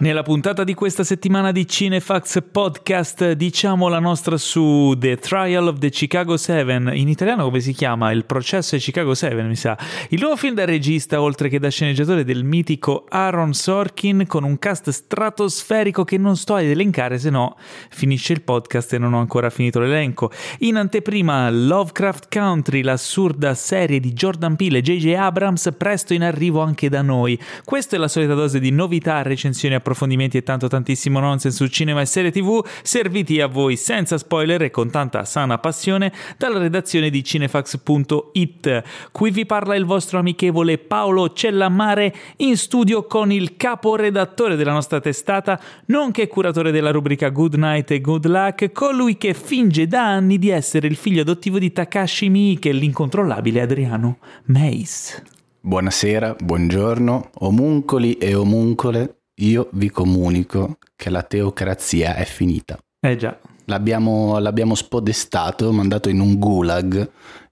Nella puntata di questa settimana di Cinefax Podcast diciamo la nostra su The Trial of the Chicago 7, in italiano come si chiama? Il processo di Chicago 7 mi sa. Il nuovo film da regista oltre che da sceneggiatore del mitico Aaron Sorkin con un cast stratosferico che non sto ad elencare se no finisce il podcast e non ho ancora finito l'elenco. In anteprima Lovecraft Country, l'assurda serie di Jordan Peele e J.J. Abrams presto in arrivo anche da noi. Questa è la solita dose di novità, recensioni e approfondimenti e tanto tantissimo nonsense su cinema e serie tv, serviti a voi senza spoiler e con tanta sana passione dalla redazione di cinefax.it. Qui vi parla il vostro amichevole Paolo Cellammare in studio con il caporedattore della nostra testata, nonché curatore della rubrica Good Night e Good Luck, colui che finge da anni di essere il figlio adottivo di Takashi Miike, l'incontrollabile Adriano Meis. Buonasera, buongiorno, omuncoli e omuncole io vi comunico che la teocrazia è finita. Eh già. L'abbiamo, l'abbiamo spodestato, mandato in un gulag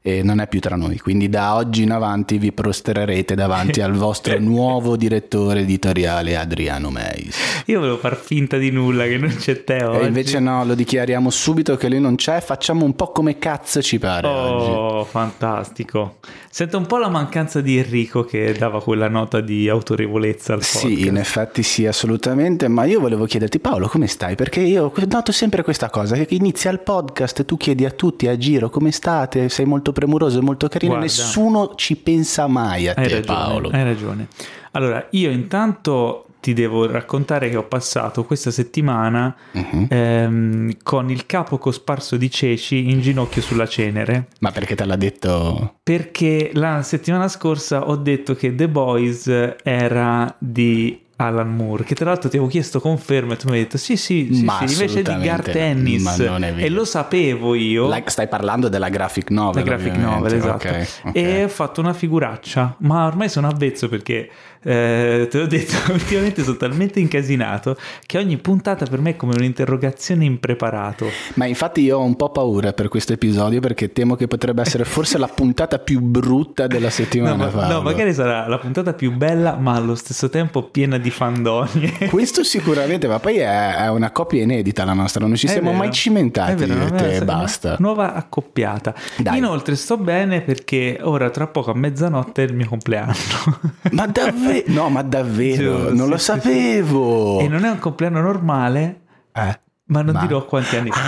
e non è più tra noi. Quindi da oggi in avanti vi prostrerete davanti al vostro nuovo direttore editoriale Adriano Meis. Io volevo far finta di nulla, che non c'è te oggi. E invece no, lo dichiariamo subito che lui non c'è, facciamo un po' come cazzo ci pare Oh, oggi. fantastico. Sento un po' la mancanza di Enrico che dava quella nota di autorevolezza al podcast. Sì, in effetti sì, assolutamente, ma io volevo chiederti Paolo come stai? Perché io noto sempre questa cosa, che inizia il podcast, tu chiedi a tutti a giro come state, sei molto premuroso e molto carino, Guarda. nessuno ci pensa mai a te ragione, Paolo. hai ragione. Allora, io intanto ti devo raccontare che ho passato questa settimana Mhm. ehm, con il capo cosparso di ceci in ginocchio sulla cenere. Ma perché te l'ha detto... Perché la settimana scorsa ho detto che The Boys era di Alan Moore, che tra l'altro ti avevo chiesto conferma e tu mi hai detto sì sì, sì, Ma sì invece di Garth assolutamente, Ennis ma non è vero. e lo sapevo io. La- stai parlando della graphic novel. La graphic novel, esatto. Ok, ok. E ho fatto una figuraccia, ma ormai sono avvezzo perché eh, te l'ho detto, ultimamente sono talmente incasinato che ogni puntata per me è come un'interrogazione impreparato. Ma infatti io ho un po' paura per questo episodio perché temo che potrebbe essere forse la puntata più brutta della No, settimana. ma- Paolo. no, magari sarà la puntata più bella, ma allo stesso tempo piena di fandonie. Questo sicuramente, ma poi è, è una coppia inedita la nostra, non ci È siamo vero, mai cimentati vero, e no, te, basta. Nuova accoppiata. Dai. Inoltre sto bene perché ora tra poco a mezzanotte è il mio compleanno. Ma davvero? No, ma davvero, Giuro, non sì, lo sì, sapevo. e non è un compleanno normale, Eh, ma non ma- dirò quanti anni fa.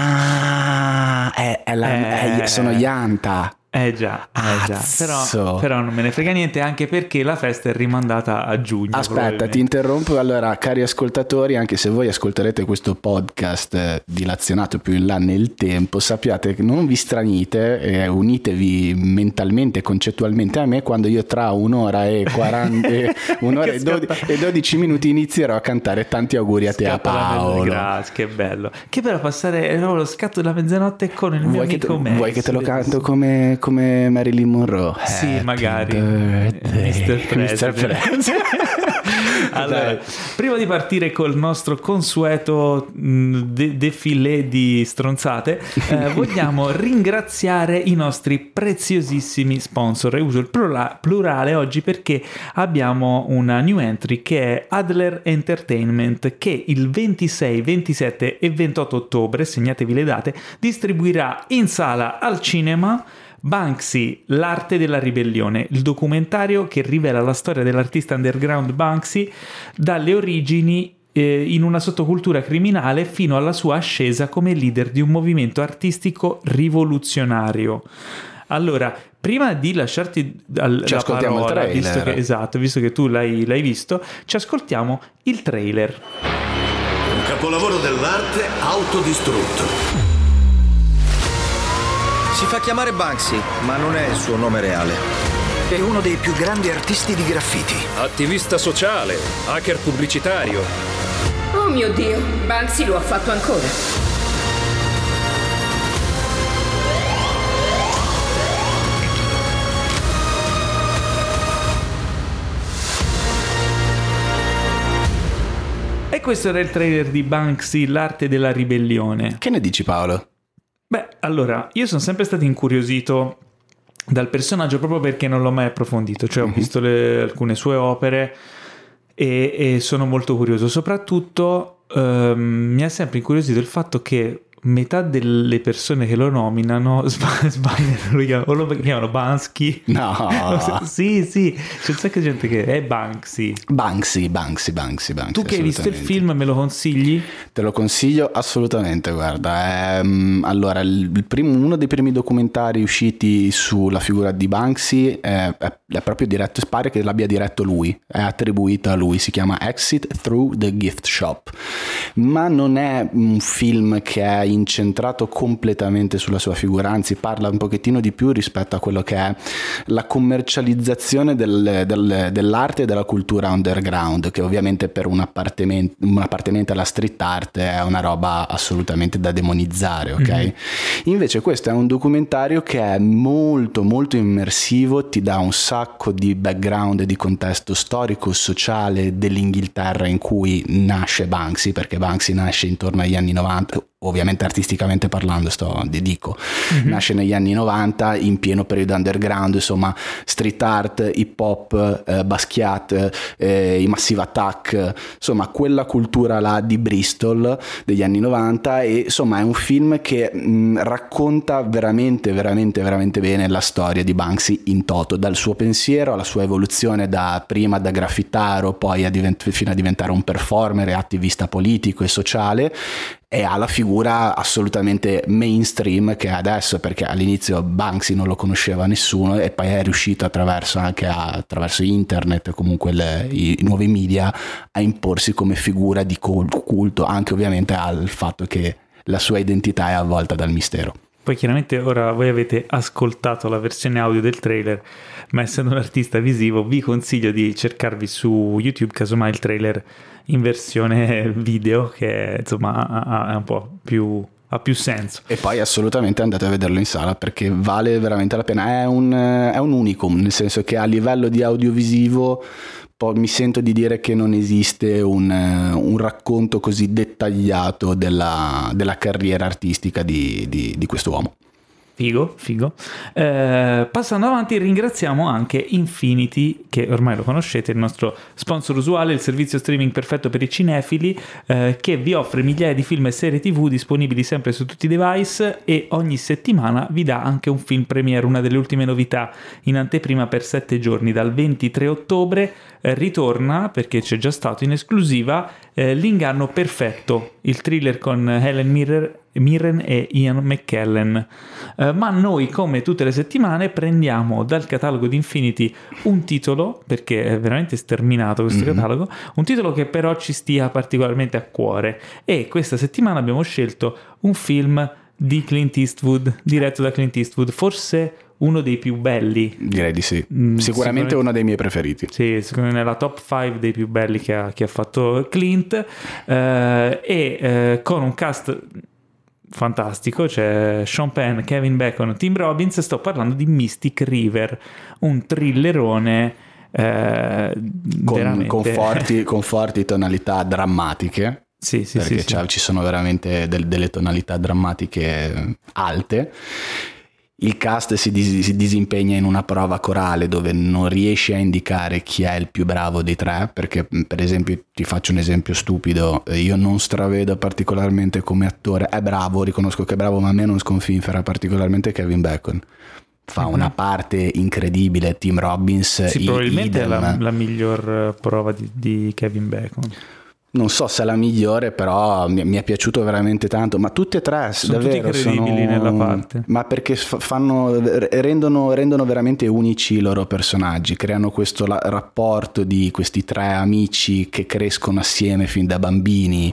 Ah, è, è la- Eh. è- sono Yanta. Eh già, eh già. Però, però non me ne frega niente anche perché la festa è rimandata a giugno. Aspetta, ti interrompo. Allora, cari ascoltatori, anche se voi ascolterete questo podcast eh, dilazionato più in là nel tempo, sappiate che non vi stranite e unitevi mentalmente e concettualmente a me quando io tra un'ora e 40, e un'ora e, e 12 minuti inizierò a cantare tanti auguri a te a la mezza- Paolo. Grazie, che bello. Che bello passare eh, lo scatto della mezzanotte con il mio Vuoi te, amico Max. vuoi che te lo canto come, come Marilyn Monroe? Sì, Happy magari. birthday, Mr. President. President. Allora, Dai. prima di partire col nostro consueto de- defilé di stronzate, eh, vogliamo ringraziare i nostri preziosissimi sponsor. E uso il plura- plurale oggi perché abbiamo una new entry che è Adler Entertainment che il 26, 27 e 28 ottobre, segnatevi le date, distribuirà in sala al cinema Banksy, l'arte della ribellione, il documentario che rivela la storia dell'artista underground Banksy dalle origini eh, in una sottocultura criminale fino alla sua ascesa come leader di un movimento artistico rivoluzionario. Allora, prima di lasciarti al, Ci la ascoltiamo il parola, trailer. visto che, esatto, visto che tu l'hai, l'hai visto, ci ascoltiamo il trailer. Un capolavoro dell'arte autodistrutto. Si fa chiamare Banksy, ma non è il suo nome reale. È uno dei più grandi artisti di graffiti. Attivista sociale, hacker pubblicitario. Oh mio Dio, Banksy lo ha fatto ancora. E questo era il trailer di Banksy, l'arte della ribellione. Che ne dici Paolo? Beh, allora, io sono sempre stato incuriosito dal personaggio proprio perché non l'ho mai approfondito, cioè ho visto le- alcune sue opere e, e sono molto curioso. Soprattutto ehm, mi ha sempre incuriosito il fatto che metà delle persone che lo nominano sb- sbagliano, lo chiamano, o lo chiamano Bansky. No. sì, sì, c'è un sacco di gente che è Banksy. Banksy, Banksy, Banksy, Banksy. Tu che hai visto il film me lo consigli? Te lo consiglio assolutamente, guarda. Ehm, allora, primo- uno dei primi documentari usciti sulla figura di Banksy è, è- è proprio diretto, pare che l'abbia diretto lui, è attribuito a lui, si chiama Exit Through the Gift Shop. Ma non è un film che è incentrato completamente sulla sua figura, anzi parla un pochettino di più rispetto a quello che è la commercializzazione del- del- dell'arte e della cultura underground, che ovviamente per un appartenente, un appartenente alla street art è una roba assolutamente da demonizzare, ok? Invece questo è un documentario che è molto molto immersivo, ti dà un sacco di background e di contesto storico, sociale dell'Inghilterra in cui nasce Banksy, perché Banksy nasce intorno agli anni 90, ovviamente artisticamente parlando, sto di dico, nasce negli anni 90 in pieno periodo underground, insomma, street art, hip hop, eh, Basquiat, eh, i Massive Attack, insomma, quella cultura là di Bristol degli anni 90 e insomma è un film che mh, racconta veramente, veramente, veramente bene la storia di Banksy in toto, dal suo pensiero alla sua evoluzione da prima da graffitaro, poi a divent- fino a diventare un performer e attivista politico e sociale e ha la figura assolutamente mainstream che è adesso perché all'inizio Banksy non lo conosceva nessuno e poi è riuscito attraverso anche a- attraverso internet e comunque le- i, i nuovi media a imporsi come figura di cul- culto anche ovviamente al fatto che la sua identità è avvolta dal mistero Poi chiaramente ora voi avete ascoltato la versione audio del trailer, ma essendo un artista visivo vi consiglio di cercarvi su YouTube casomai il trailer in versione video che insomma ha- un po' più, ha più senso. E poi assolutamente andate a vederlo in sala perché vale veramente la pena. È un, è un unicum, nel senso che a livello di audiovisivo mi sento di dire che non esiste un, un racconto così dettagliato della, della carriera artistica di, di, di quest'uomo. Figo, figo. Eh, passando avanti, ringraziamo anche Infinity, che ormai lo conoscete, il nostro sponsor usuale, il servizio streaming perfetto per i cinefili, eh, che vi offre migliaia di film e serie TV disponibili sempre su tutti i device e ogni settimana vi dà anche un film premiere, una delle ultime novità in anteprima per sette giorni, dal 23 ottobre. eh, ritorna, perché c'è già stato in esclusiva, eh, L'inganno perfetto, il thriller con Helen Mirren Mirren e Ian McKellen. Eh, ma noi, come tutte le settimane, prendiamo dal catalogo di Infinity un titolo, perché è veramente sterminato questo catalogo, un titolo che però ci stia particolarmente a cuore. E questa settimana abbiamo scelto un film di Clint Eastwood, diretto da Clint Eastwood, forse uno dei più belli Direi di sì. Mm, sicuramente sicuramente- uno dei miei preferiti. sì, secondo me nella top 5 dei più belli che ha, che ha fatto Clint eh, e eh, con un cast fantastico, c'è Sean Penn, Kevin Bacon, Tim Robbins, sto parlando di Mystic River, un thrillerone eh, Con, con forti, con forti tonalità drammatiche. Sì, sì, perché sì, ci sono veramente del- delle tonalità drammatiche alte. Il cast si, dis- si disimpegna in una prova corale dove non riesce a indicare chi è il più bravo dei tre, perché mh, per esempio ti faccio un esempio stupido, eh, io non stravedo particolarmente come attore, è bravo, riconosco che è bravo, ma a me non sconfinfera particolarmente Kevin Bacon. Fa una parte incredibile, Tim Robbins, Sì, probabilmente è la, idem. la miglior eh, prova di, di Kevin Bacon. Non so se è la migliore, però mi, mi è piaciuto veramente tanto. Ma tutte e tre, Sono tutti davvero, credibili sono- nella parte. Ma perché fa- fanno, rendono, rendono veramente unici i loro personaggi, creano questo la- rapporto di questi tre amici che crescono assieme fin da bambini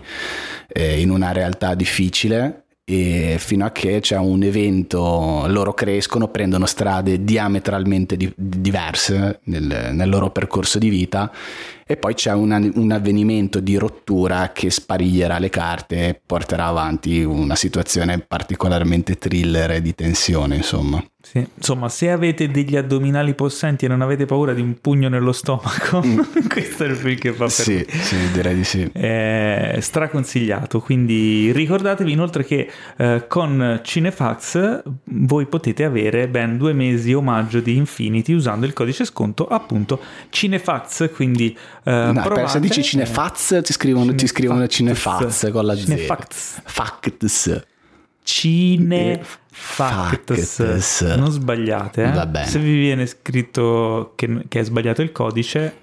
eh, in una realtà difficile. E fino a che c'è un evento, loro crescono, prendono strade diametralmente di- diverse nel, nel loro percorso di vita e poi c'è un, un avvenimento di rottura che spariglierà le carte e porterà avanti una situazione particolarmente thriller e di tensione, insomma. Sì. Insomma, se avete degli addominali possenti e non avete paura di un pugno nello stomaco, questo è il film che fa per Mm. Sì, sì, direi di sì. È straconsigliato quindi ricordatevi inoltre che eh, con Cinefax voi potete avere ben due mesi omaggio di Infinity usando il codice sconto appunto Cinefax quindi No, per- provate- se dici cinefaz ti scrivono, ti scrivono cinefaz con la Z. Cinefacts. Facts. Cinefacts. Facts. Non sbagliate, eh? Va bene. Se vi viene scritto che, che è sbagliato il codice,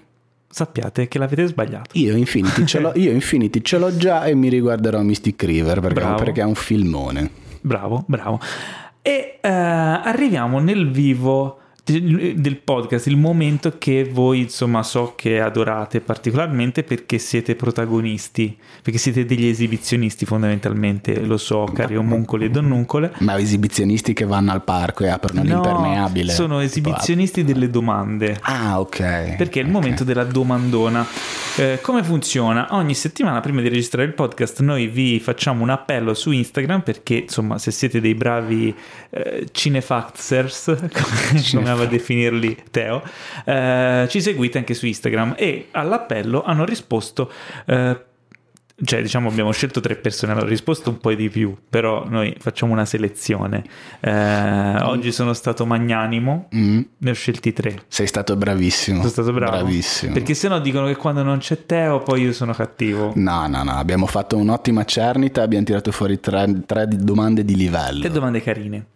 sappiate che l'avete sbagliato. Io Infinity, ce l'ho, io Infinity ce l'ho già e mi riguarderò Mystic River perché, perché è un filmone. Bravo, bravo. E eh, arriviamo nel vivo del del podcast, il momento che voi insomma so che adorate particolarmente perché siete protagonisti, perché siete degli esibizionisti fondamentalmente, lo so cari omuncoli e donnuncole. Ma esibizionisti che vanno al parco e aprono l'impermeabile. sono esibizionisti delle domande. Ah, ok. Perché è il Ok. momento della domandona. Eh, come funziona? Ogni settimana prima di registrare il podcast noi vi facciamo un appello su Instagram perché insomma se siete dei bravi eh, cinefaxers, come, come ama definirli Teo, eh, ci seguite anche su Instagram e all'appello hanno risposto... eh, cioè, diciamo, abbiamo scelto tre persone, hanno risposto un po' di più, però noi facciamo una selezione. Eh, oggi sono stato magnanimo, Mm, ne ho scelti tre. sei stato bravissimo. Sono stato bravo. Bravissimo. Perché se no dicono che quando non c'è Teo poi io sono cattivo. No, no, no, abbiamo fatto un'ottima cernita, abbiamo tirato fuori tre, tre domande di livello. Tre domande carine.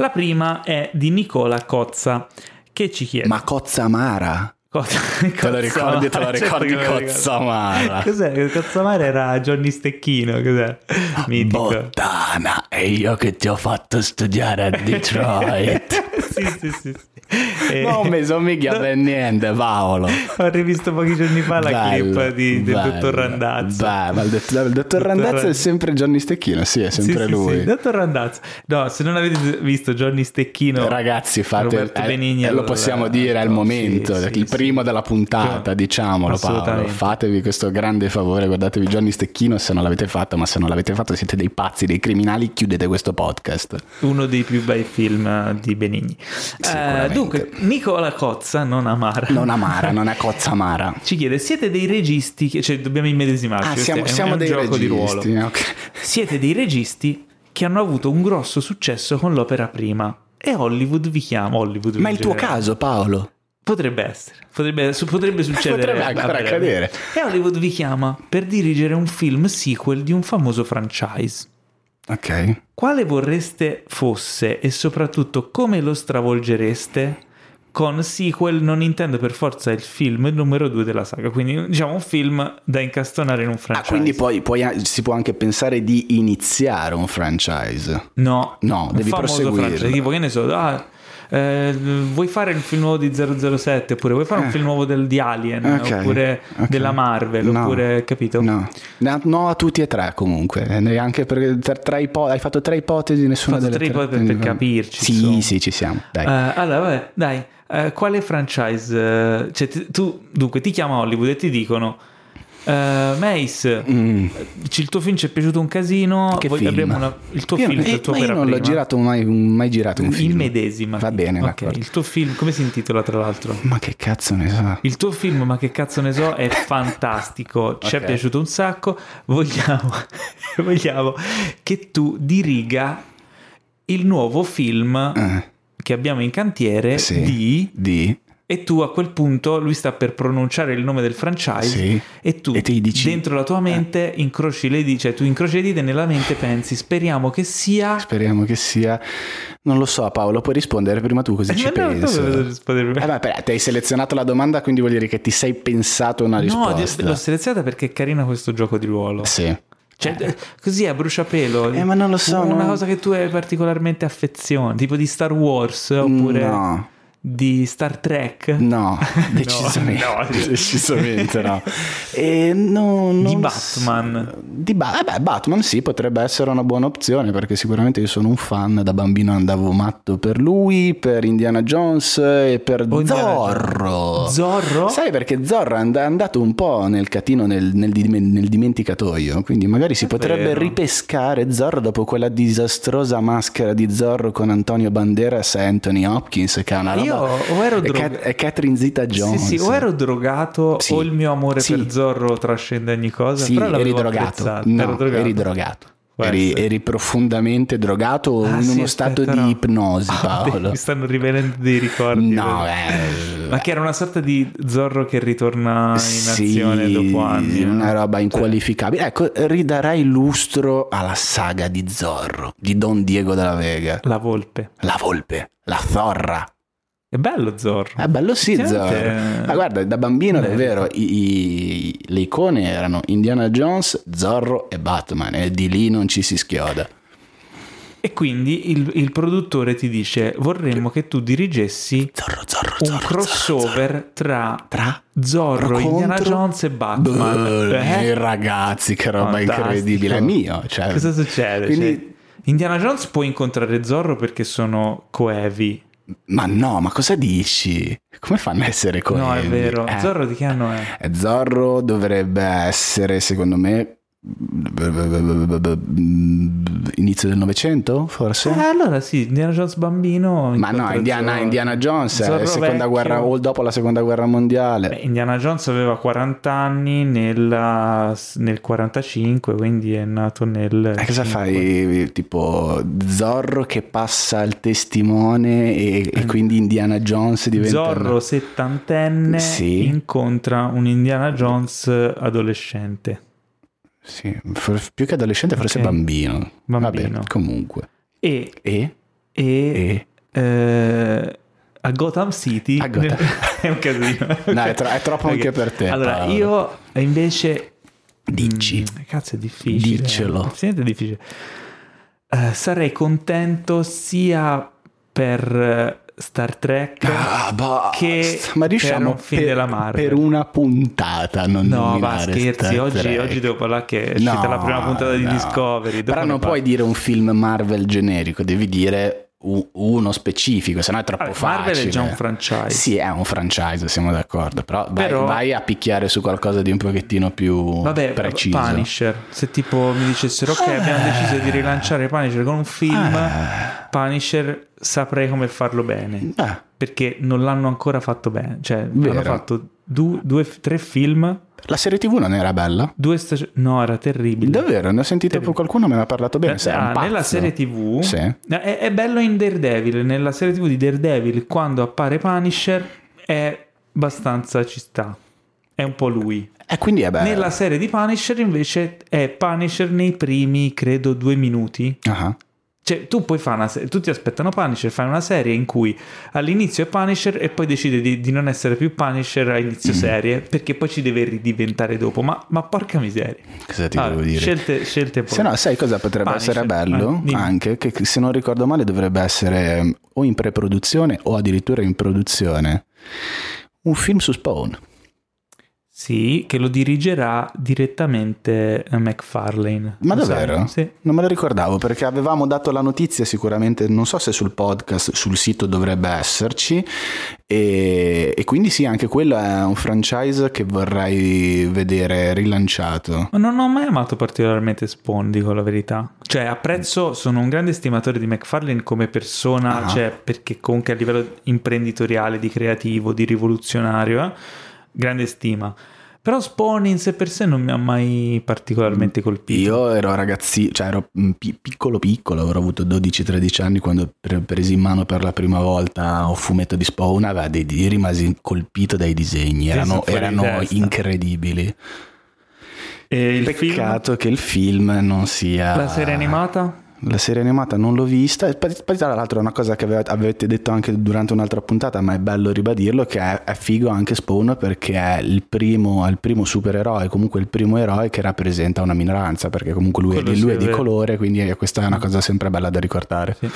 La prima è di Nicola Cozza che ci chiede... Ma Cozza Amara? Cozza, Te lo ricordi, te lo Certo ricordi che me lo ricordo. Cozza Amara? Cos'è? Cozza Amara era Johnny Stecchino, cos'è? Mitico. Bottana, e io che ti ho fatto studiare a Detroit. Sì, sì, sì. sì. E- non mi somiglia per niente, Paolo. Ho rivisto pochi giorni fa la Bello, clip di, del bello, dottor Randazzo. bello. Il dott- il dottor Randazzo è sempre Johnny Stecchino, sì, è sempre Sì, sì, lui. sì, Dottor Randazzo. No, se non avete visto Johnny Stecchino, Ragazzi, fate, eh, Benigni, eh, lo possiamo dire, è il no, momento, sì, sì, il sì. primo della puntata, diciamolo Paolo. Fatevi questo grande favore, guardatevi Johnny Stecchino se non l'avete fatto, ma se non l'avete fatto siete dei pazzi, dei criminali, chiudete questo podcast. uno dei più bei film di Benigni. Eh, dunque, Nicola Cozza, non Amara, Non amara, non è cozza amara. ci chiede: siete dei registi? Che, cioè, dobbiamo immedesimarci. Ah, siamo, è siamo è un dei gioco di ruolo. registi. ok. Siete dei registi che hanno avuto un grosso successo con l'opera prima. E Hollywood vi chiama. Hollywood Ma è il tuo caso, Paolo. Potrebbe essere, potrebbe, potrebbe succedere. Potrebbe ancora accadere. E Hollywood vi chiama per dirigere un film sequel di un famoso franchise. Ok. Quale vorreste fosse e soprattutto come lo stravolgereste? Con sequel non intendo per forza il film numero due della saga, quindi diciamo un film da incastonare in un Ah, franchise. quindi poi, poi si può anche pensare di iniziare un franchise. No, No, un devi franchise, tipo che ne so, ah, eh, vuoi fare il film nuovo di 007 oppure vuoi fare un Eh. film nuovo del, di Alien Ok, oppure ok. della Marvel No. oppure capito? No. No, a tutti e tre comunque. E Neanche per, per tre ipo- hai fatto tre ipotesi, nessuna delle tre tre. ipotesi per capirci, Sì, insomma. sì, ci siamo. Dai. Eh, allora, vabbè, dai, eh, quale franchise? eh, cioè, ti- tu, dunque, ti chiama Hollywood e ti dicono: eh, Mace, Mm. il tuo film ci è piaciuto un casino. Che voi- film? una- il tuo Io- film, il tuo io non l'ho girato mai, mai girato un film. In medesima. Va bene, Ok, d'accordo. il tuo film, come si intitola tra l'altro? Ma che cazzo ne so? Il tuo film, ma che cazzo ne so, è fantastico, ci è Ok. piaciuto un sacco. Vogliamo, vogliamo che tu diriga il nuovo film Eh, che abbiamo in cantiere sì. di Di? E tu a quel punto lui sta per pronunciare il nome del franchise Sì. e tu E dici- dentro la tua mente incroci le dita, cioè tu incroci le dita e nella mente pensi speriamo che sia Speriamo che sia. Non lo so, Paolo, puoi rispondere prima tu così ci Ma no, tu penso. devi rispondere prima. Eh, beh, però, ti hai selezionato la domanda, quindi vuol dire che ti sei pensato una No, risposta. l'ho selezionata perché è carina questo gioco di ruolo. Sì. Cioè, eh, così a bruciapelo. Eh, ma non lo so, Una no. cosa che tu hai particolarmente affezione, tipo di Star Wars oppure No. Di Star Trek. No, decisamente no. decisamente no. E no, Di s- Batman. Di Ba- eh beh, Batman sì, potrebbe essere una buona opzione perché sicuramente io sono un fan, da bambino andavo matto per lui, per Indiana Jones e per Oh, Zorro. Zorro? Sai perché Zorro è and- è andato un po' nel catino, nel, nel nel dimenticatoio, quindi magari si potrebbe vero. ripescare Zorro dopo quella disastrosa maschera di Zorro con Antonio Banderas e Anthony Hopkins che è una roba... Io o ero drog- Cat- e Catherine Zeta-Jones. Sì, sì, o ero drogato Sì. o il mio amore Sì. per Zorro trascende ogni cosa. Sì, però eri drogato. No, ero drogato. eri drogato. Eri, eri profondamente drogato o Ah, in sì, uno aspetta, stato no. di ipnosi, Ah, Paolo? Mi stanno rivenendo dei ricordi. No, eh, Ma che era una sorta di Zorro che ritorna in sì, azione dopo anni. no? una roba Cioè, inqualificabile. Ecco, ridarei lustro alla saga di Zorro, di Don Diego della Vega. la volpe. La volpe, la zorra. È bello Zorro. È bello sì, Effettivamente, Zorro. Ma guarda, da bambino bello. davvero i- i- le icone erano Indiana Jones, Zorro e Batman e di lì non ci si schioda. E quindi il, il produttore ti dice vorremmo che tu dirigessi Zorro, Zorro, un Zorro, crossover tra Tra Zorro, contro- Indiana Jones e Batman. Boh, Eh? ragazzi, che roba Fantastico. incredibile. È mio. Cioè, Cosa succede? Quindi, Cioè, Indiana Jones può incontrare Zorro perché sono coevi. Ma no, ma cosa dici? Come fanno a essere coevi? No, è vero. Eh, Zorro di che anno è? eh, Zorro dovrebbe essere, secondo me, inizio del Novecento, forse? Eh, allora sì, Indiana Jones bambino. Ma no, Indiana, Zorro. Indiana Jones è Zorro seconda vecchio. guerra, o dopo la seconda guerra mondiale. Beh, Indiana Jones aveva 40 anni nella- nel 45, quindi è nato nel... E cosa 5. fai? Tipo Zorro che passa il testimone e, e quindi Indiana Jones diventa... Zorro settantenne Sì. incontra un Indiana Jones adolescente. Sì, for- più che adolescente forse Ok. bambino. Bambino. Vabbè, comunque. E, E? e, E? eh, a Gotham City A Gotham. è un casino. No, è, tro- è troppo Ok. anche per te. Allora, Paolo. io invece Dici. Mm, cazzo, è difficile. Diccelo. Effettivamente è difficile. Eh, sarei contento sia per Star Trek Ah, basta. che Ma riusciamo per un film per, della Marvel. per una puntata non No, nominare scherzi, oggi, oggi devo parlare che è uscita No, la prima puntata di no. Discovery. dopo Però non puoi dire un film Marvel generico, devi dire uno specifico, sennò è troppo Vabbè, facile. Marvel è già un franchise. Sì, è un franchise, siamo d'accordo, però vai, Però- vai a picchiare su qualcosa di un pochettino più Vabbè, preciso. Punisher. Se tipo mi dicessero ok, abbiamo deciso di rilanciare Punisher con un film, Punisher saprei come farlo bene. Ah, Perché non l'hanno ancora fatto bene. Cioè, Vero. hanno fatto du- due, tre film, la serie TV non era bella? due stagioni. No, era terribile. Davvero, ne ho sentito Terribile. qualcuno me ne ha parlato bene. sei Ah, nella serie TV Sì. è, è bello in Daredevil. Nella serie TV di Daredevil, quando appare Punisher, è abbastanza ci sta. È un po' lui. E quindi è bello. Nella serie di Punisher, invece, è Punisher nei primi, credo, due minuti. Ah, Cioè, tu puoi fare una serie, tutti aspettano Punisher, fai una serie in cui all'inizio è Punisher e poi decide di, di non essere più Punisher a Mm. inizio serie perché poi ci deve ridiventare dopo. Ma, ma porca miseria. Cosa ti Allora, devo dire? Scelte, scelte Se no, sai cosa potrebbe Punisher. essere bello? Eh. Anche che se non ricordo male dovrebbe essere um, o in pre-produzione o addirittura in produzione un film su Spawn. Sì, che lo dirigerà direttamente eh, McFarlane. Ma davvero? Sì. Non me lo ricordavo perché avevamo dato la notizia sicuramente, non so se sul podcast, sul sito dovrebbe esserci e, e quindi sì, anche quello è un franchise che vorrei vedere rilanciato. Ma non ho mai amato particolarmente Spawn, dico la verità. Cioè, apprezzo, sono un grande stimatore di McFarlane come persona, Ah. cioè, perché comunque a livello imprenditoriale, di creativo, di rivoluzionario, eh, grande stima. Però Spawn in sé per sé non mi ha mai particolarmente colpito. Io ero ragazzi, cioè ero mm, pi- piccolo piccolo, avrò avuto 12-13 anni quando pre- presi in mano per la prima volta un fumetto di Spawn, aveva dei, rimasi colpito dai disegni, erano, erano incredibili. E il Peccato che il film non sia... film, la serie animata? La serie animata non l'ho vista, e poi tra l'altro è una cosa che ave- avete detto anche durante un'altra puntata, ma è bello ribadirlo, che è, è figo anche Spawn perché è il primo, è il primo supereroe, comunque il primo eroe che rappresenta una minoranza, perché comunque lui, è, Quello di- lui sì, è è di colore, quindi questa è una cosa sempre bella da ricordare. Sì.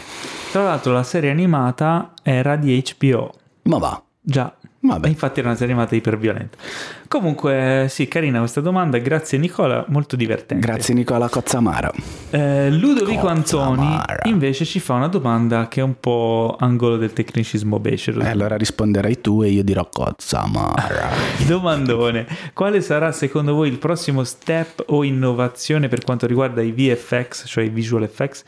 Tra l'altro la serie animata era di HBO. Ma va, Già. Vabbè. Infatti era una serie animata iperviolenta. Comunque, sì, carina questa domanda. Grazie Nicola, molto divertente. grazie Nicola Cozzamara. Eh, Ludovico Cozza Antoni amara. invece ci fa una domanda che è un po' angolo del tecnicismo becero. E allora risponderai tu e io dirò Cozzamara. Domandone, quale sarà secondo voi il prossimo step o innovazione per quanto riguarda i VFX, cioè i visual effects,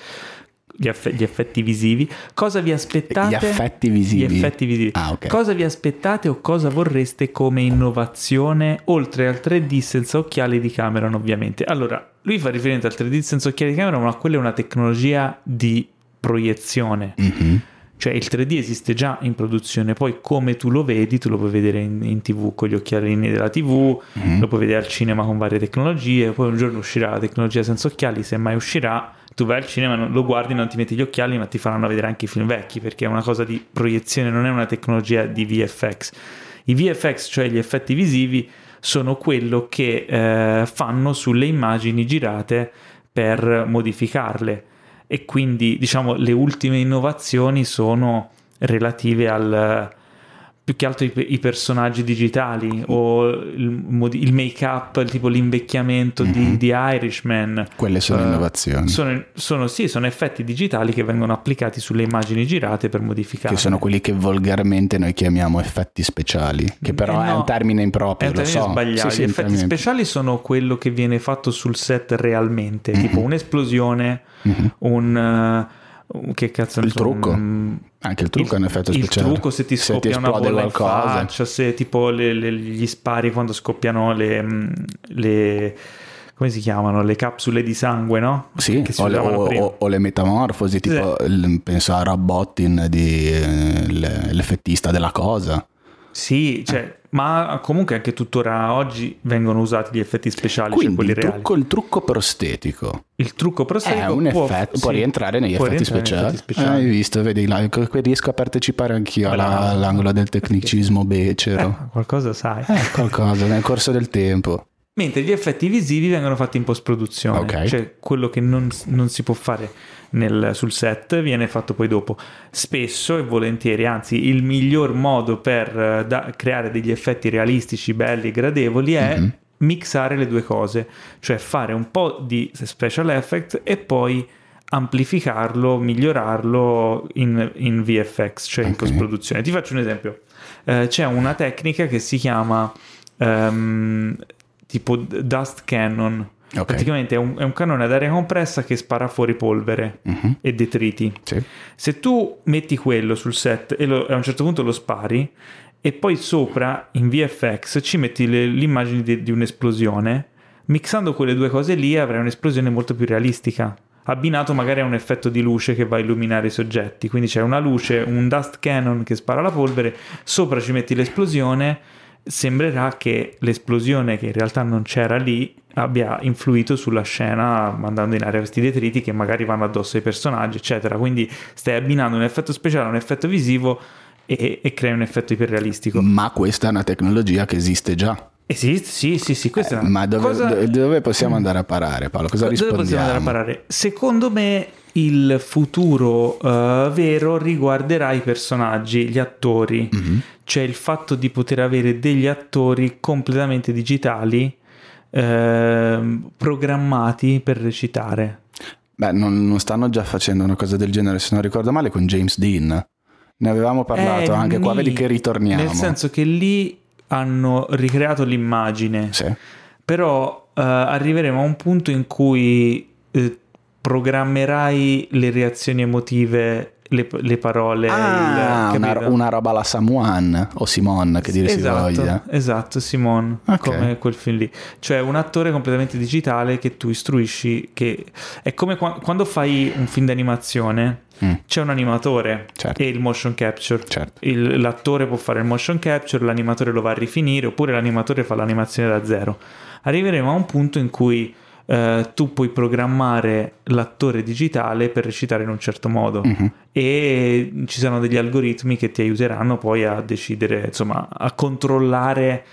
gli, eff- gli effetti visivi. Cosa vi aspettate? Gli affetti visivi. Gli effetti visivi. Ah, ok. Cosa vi aspettate o cosa vorreste come innovazione oltre al 3D senza occhiali di Cameron, ovviamente? Allora, lui fa riferimento al 3D senza occhiali di Cameron, ma quella è una tecnologia di proiezione. Mhm. Cioè il 3D esiste già in produzione, poi come tu lo vedi, tu lo puoi vedere in, in tv con gli occhialini della tv, Mhm. lo puoi vedere al cinema con varie tecnologie, poi un giorno uscirà la tecnologia senza occhiali, se mai uscirà, tu vai al cinema, lo guardi, non ti metti gli occhiali, ma ti faranno vedere anche i film vecchi, perché è una cosa di proiezione, non è una tecnologia di VFX. I VFX, cioè gli effetti visivi, sono quello che eh, fanno sulle immagini girate per modificarle e quindi diciamo le ultime innovazioni sono relative al più che altro i, i personaggi digitali o il, il make up tipo l'invecchiamento di, di Irishman Quelle sono Eh, innovazioni. sono, sono- sì, sono effetti digitali che vengono applicati sulle immagini girate per modificare Che sono quelli che volgarmente noi chiamiamo effetti speciali, che però Eh è no, un termine improprio, È un lo termine so. sbagliato. Sì, sì, Gli effetti termine- speciali sono quello che viene fatto sul set realmente, Mhm. tipo un'esplosione, un... eh, un- che cazzo Il trucco. un- Anche il trucco è un effetto il speciale. trucco se ti Se ti scoppia una bolla in qualcosa. faccia, se tipo le- le- gli spari quando scoppiano le, mm, le- come si chiamano? Le capsule di sangue, no? Sì, o le, o- o- le metamorfosi, tipo il- penso a Rob Bottin di eh, l'effettista della cosa. Sì, cioè, ma comunque anche tuttora oggi vengono usati gli effetti speciali, cioè Quindi quelli il reali. trucco, il trucco prostetico Il trucco è prostetico un può, effetto, può sì, rientrare negli può effetti rientrare negli speciali. Eh, Hai visto, vedi, là, riesco a partecipare anch'io alla- all'angolo del tecnicismo becero. Eh, qualcosa sai. Eh, qualcosa nel corso del tempo. Mentre gli effetti visivi vengono fatti in post-produzione, Ok. cioè quello che non, non si può fare nel- sul set viene fatto poi dopo. Spesso e volentieri, anzi, il miglior modo per eh, da- creare degli effetti realistici, belli e gradevoli è Mhm. mixare le due cose, cioè fare un po' di special effect e poi amplificarlo, migliorarlo in, in VFX, cioè in Ok. post-produzione. Ti faccio un esempio. Eh, c'è una tecnica che si chiama ehm, tipo dust cannon. Ok. Praticamente è un, è un cannone ad aria compressa che spara fuori polvere Mhm. e detriti. Sì. Se tu metti quello sul set e, lo- a un certo punto lo spari e poi sopra in VFX ci metti le, l'immagine di, di un'esplosione, mixando quelle due cose lì avrai un'esplosione molto più realistica. Abbinato magari a un effetto di luce che va a illuminare i soggetti. Quindi c'è una luce, un dust cannon che spara la polvere, sopra ci metti l'esplosione. Sembrerà che l'esplosione, che in realtà non c'era lì, abbia influito sulla scena, mandando in aria questi detriti che magari vanno addosso ai personaggi, eccetera. Quindi stai abbinando un effetto speciale a un effetto visivo e, e crei un effetto iperrealistico. Ma questa è una tecnologia che esiste già. Esiste? Sì, sì, sì. Questa è una Eh, Ma dove, cosa- dove- dove possiamo andare a parare, Paolo? Cosa dove rispondiamo? possiamo andare a parare? Secondo me il futuro eh, vero riguarderà i personaggi, gli attori, Mhm. cioè il fatto di poter avere degli attori completamente digitali ehm, programmati per recitare. Beh, non, non stanno già facendo una cosa del genere, se non ricordo male, con James Dean. Ne avevamo parlato Eh, anche qua, nì, vedi che ritorniamo. Nel senso che lì hanno ricreato l'immagine. Sì. Però eh, arriveremo a un punto in cui eh, programmerai le reazioni emotive, le, le parole. Ah, il- una, una roba alla Samuan o Simon, che dire esatto, si voglia. Esatto, Simone, Ok. come quel film lì. Cioè un attore completamente digitale che tu istruisci, che è come qua- quando fai un film d'animazione, Mm. c'è un animatore Certo. e il motion capture. Certo. Il- l'attore può fare il motion capture, l'animatore lo va a rifinire, oppure l'animatore fa l'animazione da zero. Arriveremo a un punto in cui eh, tu puoi programmare l'attore digitale per recitare in un certo modo Mhm. e ci saranno degli algoritmi che ti aiuteranno poi a decidere, insomma, a controllare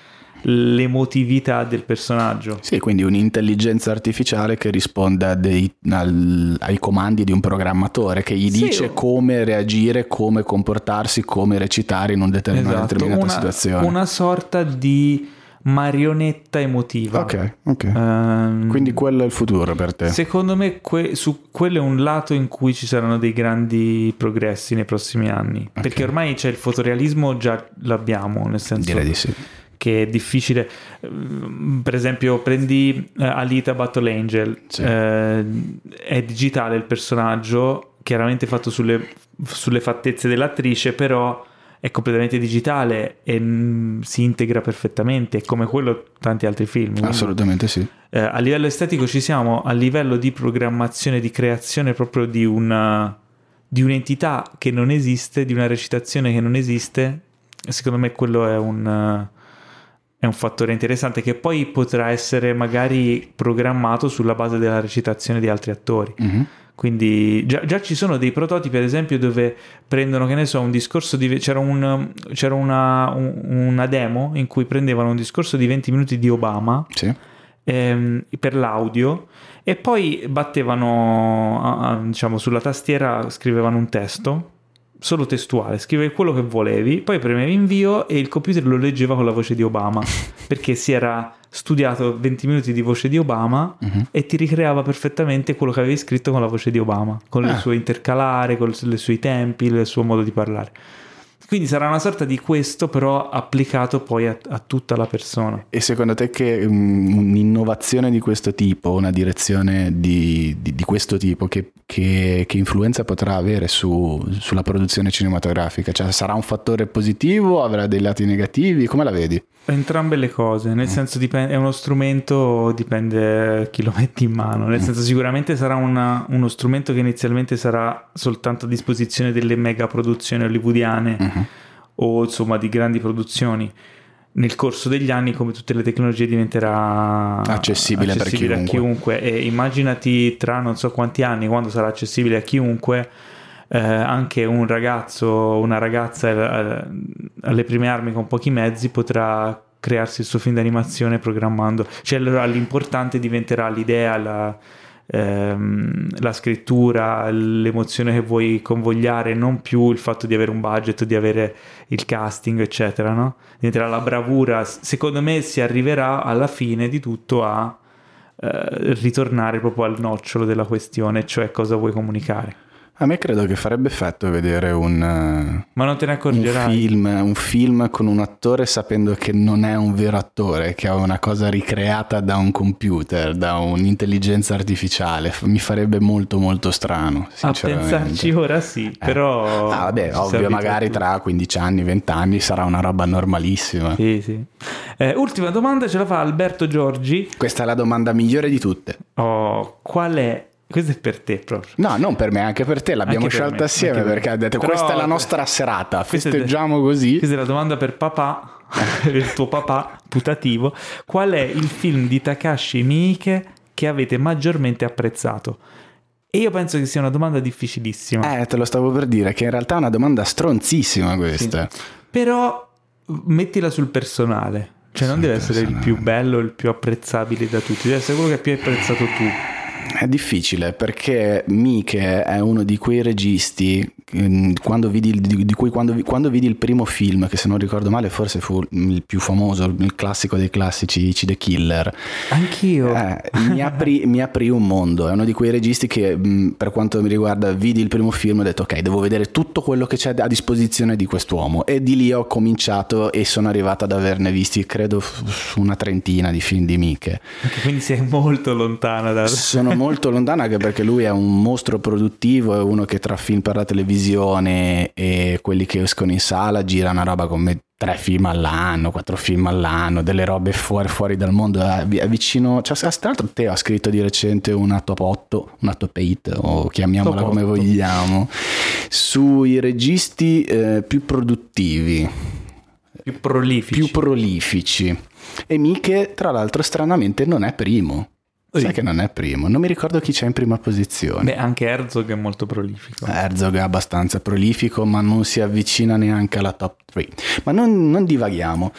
l'emotività del personaggio. Sì, quindi un'intelligenza artificiale che risponde dei- al- ai comandi di un programmatore che gli Sì, dice o- come reagire, come comportarsi, come recitare in un determin- una determinata Esatto, una, situazione. una sorta di marionetta emotiva. Ok, ok. Ehm, Quindi quello è il futuro per te. Secondo me que- su quello è un lato in cui ci saranno dei grandi progressi nei prossimi anni, perché ormai c'è il fotorealismo già l'abbiamo, nel senso Direi di sì. che è difficile. Ehm, Per esempio, prendi eh, Alita Battle Angel, Sì. eh, è digitale il personaggio, chiaramente fatto sulle, sulle fattezze dell'attrice, però è completamente digitale e mm, si integra perfettamente, è come quello tanti altri film. Quindi, Assolutamente sì. eh, a livello estetico ci siamo, a livello di programmazione, di creazione proprio di una di un'entità che non esiste, di una recitazione che non esiste, secondo me quello è un, è un fattore interessante che poi potrà essere magari programmato sulla base della recitazione di altri attori. Mhm. Quindi già, già ci sono dei prototipi, ad esempio, dove prendono, che ne so, un discorso di... c'era, un- c'era una, un- una demo in cui prendevano un discorso di 20 minuti di Obama Sì. ehm, per l'audio e poi battevano diciamo sulla tastiera scrivevano un testo solo testuale scrivevi quello che volevi poi premevi invio e il computer lo leggeva con la voce di Obama perché si era studiato 20 minuti di voce di Obama e ti ricreava perfettamente quello che avevi scritto con la voce di Obama con il Ah. suo intercalare con i suoi tempi il suo modo di parlare quindi sarà una sorta di questo però applicato poi a- a tutta la persona E secondo te che mm, un'innovazione di questo tipo, una direzione di, di- di questo tipo, che, che- che influenza potrà avere su- sulla produzione cinematografica? Cioè sarà un fattore positivo, avrà dei lati negativi? Come la vedi? Entrambe le cose, Mm. nel senso dipende, è uno strumento, dipende chi lo metti in mano, nel senso sicuramente sarà una- uno strumento che inizialmente sarà soltanto a disposizione delle mega produzioni hollywoodiane Mhm. o insomma di grandi produzioni. Nel corso degli anni, come tutte le tecnologie, diventerà Accessibile per a chiunque. chiunque. E immaginati tra non so quanti anni, quando sarà accessibile a chiunque, eh, anche un ragazzo una ragazza eh, alle prime armi con pochi mezzi potrà crearsi il suo film d'animazione programmando. Cioè allora l'importante diventerà l'idea, la, ehm, la scrittura, l'emozione che vuoi convogliare, non più il fatto di avere un budget, di avere il casting, eccetera, no? Diventerà la bravura. Secondo me si arriverà alla fine di tutto a eh, ritornare proprio al nocciolo della questione, cioè cosa vuoi comunicare. A me credo che farebbe effetto vedere un, eh, Ma non te ne un film, un film con un attore sapendo che non è un vero attore, che è una cosa ricreata da un computer, da un'intelligenza artificiale. Mi farebbe molto molto strano, A pensarci ora sì, però... Ah, vabbè, ovvio, magari tra 15 anni, 20 anni sarà una roba normalissima. Sì, sì. Eh, ultima domanda ce la fa Alberto Giorgi. Questa è la domanda migliore di tutte. Oh, qual è... Questo è per te proprio. No, non per me, anche per te. L'abbiamo Anche per scelta me, assieme anche per perché ha detto Però- questa è la nostra serata, Questa festeggiamo così. Questa è la domanda per papà, per il tuo papà putativo. Qual è il film di Takashi Miike che avete maggiormente apprezzato? E io penso che sia una domanda difficilissima. Eh, te lo stavo per dire, che in realtà è una domanda stronzissima questa. Però mettila sul personale. Cioè non Sul deve essere il personale. più bello, il più apprezzabile da tutti, deve essere quello che più hai apprezzato tu. È difficile perché Mike è uno di quei registi quando vidi, il- di, di cui quando, quando vidi il primo film, che se non ricordo male forse fu il più famoso, il classico dei classici, Ichi the Killer, Anch'io. Eh, mi, aprì, mi aprì un mondo. È uno di quei registi che, mh, per quanto mi riguarda, vidi il primo film e ho detto: Ok, devo vedere tutto quello che c'è a disposizione di quest'uomo. E di lì ho cominciato e sono arrivato ad averne visti, credo, una trentina di film di Miche. Quindi sei molto lontana da... Sono molto lontano anche perché lui è un mostro produttivo, è uno che tra film per la televisione e quelli che escono in sala gira una roba come tre film all'anno, quattro film all'anno, delle robe fuori, fuori dal mondo. Vi- è vicino, cioè, tra l'altro te ha scritto di recente una top 8, una top 8 o chiamiamola Top come 8. vogliamo, sui registi eh, più produttivi più prolifici. più prolifici. E Miche, tra l'altro, stranamente non è primo. Sai Sì. che non è primo? Non mi ricordo chi c'è in prima posizione. Beh, anche Herzog è molto prolifico. Herzog è abbastanza prolifico, ma non si avvicina neanche alla top 3. Ma non, non divaghiamo.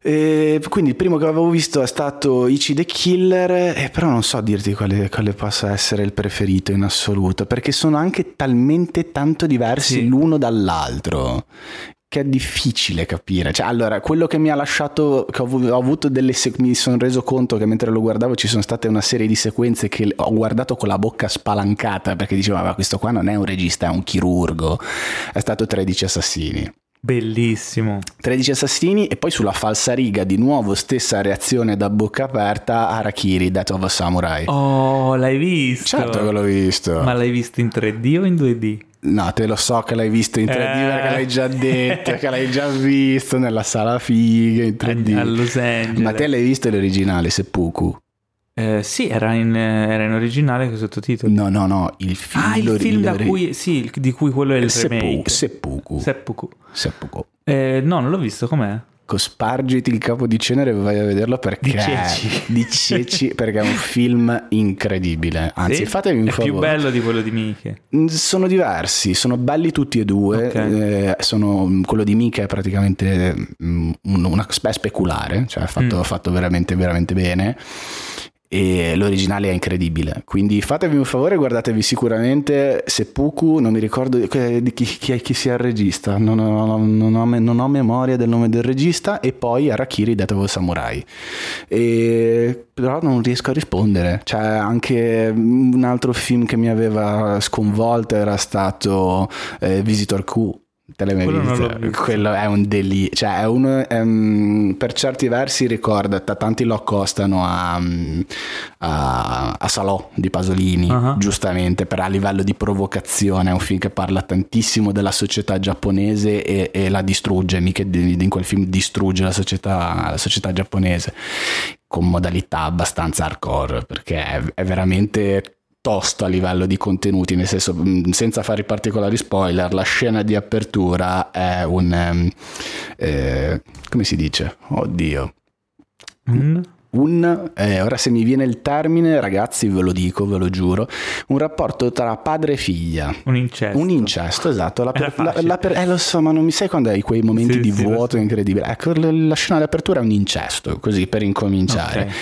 E quindi il primo che avevo visto è stato Ichi the Killer, eh, però non so dirti quale, quale possa essere il preferito in assoluto, perché sono anche talmente tanto diversi Sì. l'uno dall'altro che è difficile capire. Cioè, allora, quello che mi ha lasciato, che ho, avu- ho avuto delle sec- mi sono reso conto che mentre lo guardavo ci sono state una serie di sequenze che ho guardato con la bocca spalancata perché dicevo, ma questo qua non è un regista, è un chirurgo. È stato 13 assassini. Bellissimo. 13 assassini e poi sulla falsariga di nuovo stessa reazione da bocca aperta Harakiri, Death of a Samurai. Oh, l'hai visto? Certo che l'ho visto. Ma l'hai visto in 3D o in 2D? No, te lo so che l'hai visto in 3D Eh. perché l'hai già detto, che l'hai già visto nella sala figa in 3D. A Los Angeles. Ma te l'hai visto l'originale, Seppuku? Eh, sì, era in, era in originale con sottotitoli. No, no, no, il film. Ah, il film da cui, sì, di cui quello è il Seppuku, remake. Seppuku. Seppuku. Seppuku. Eh, no, non l'ho visto, com'è? Cospargiti il capo di cenere e vai a vederlo perché Di ceci. di ceci, perché è un film incredibile. Anzi, Sì? fatemi un È favore. più bello di quello di Miche. Mm, Sono diversi, sono belli tutti e due. Ok. eh, sono- quello di Mika è praticamente mm, un- una è speculare, cioè è fatto, Mm. fatto veramente, veramente bene. E l'originale è incredibile. Quindi fatevi un favore, guardatevi sicuramente Seppuku. Non mi ricordo di chi, chi, chi sia il regista, non ho, non ho non ho memoria del nome del regista. E poi Arakiri Death Samurai. E, però non riesco a rispondere. C'è anche un altro film che mi aveva sconvolto era stato eh, Visitor Q. Te l'hai mai Quello visto? Quello è un delirio, cioè è uno, ehm, per certi versi ricorda, tanti lo accostano a, mm, a, a Salò di Pasolini, Ah. giustamente, per a livello di provocazione, è un film che parla tantissimo della società giapponese e, e la distrugge, mica in quel film distrugge la società, la società giapponese con modalità abbastanza hardcore perché è, è veramente tosto a livello di contenuti, nel senso mh, senza fare particolari spoiler, la scena di apertura è un ehm, eh, come si dice? Oddio. Mm? Un, eh, ora se mi viene il termine, ragazzi, ve lo dico, ve lo giuro, un rapporto tra padre e figlia. Un incesto. Un incesto, esatto. La per- la- la per- eh, lo so, ma non mi sai quando hai quei momenti Sì, di sì, vuoto incredibile. Ecco, la scena di apertura è un incesto, così per incominciare. Ok.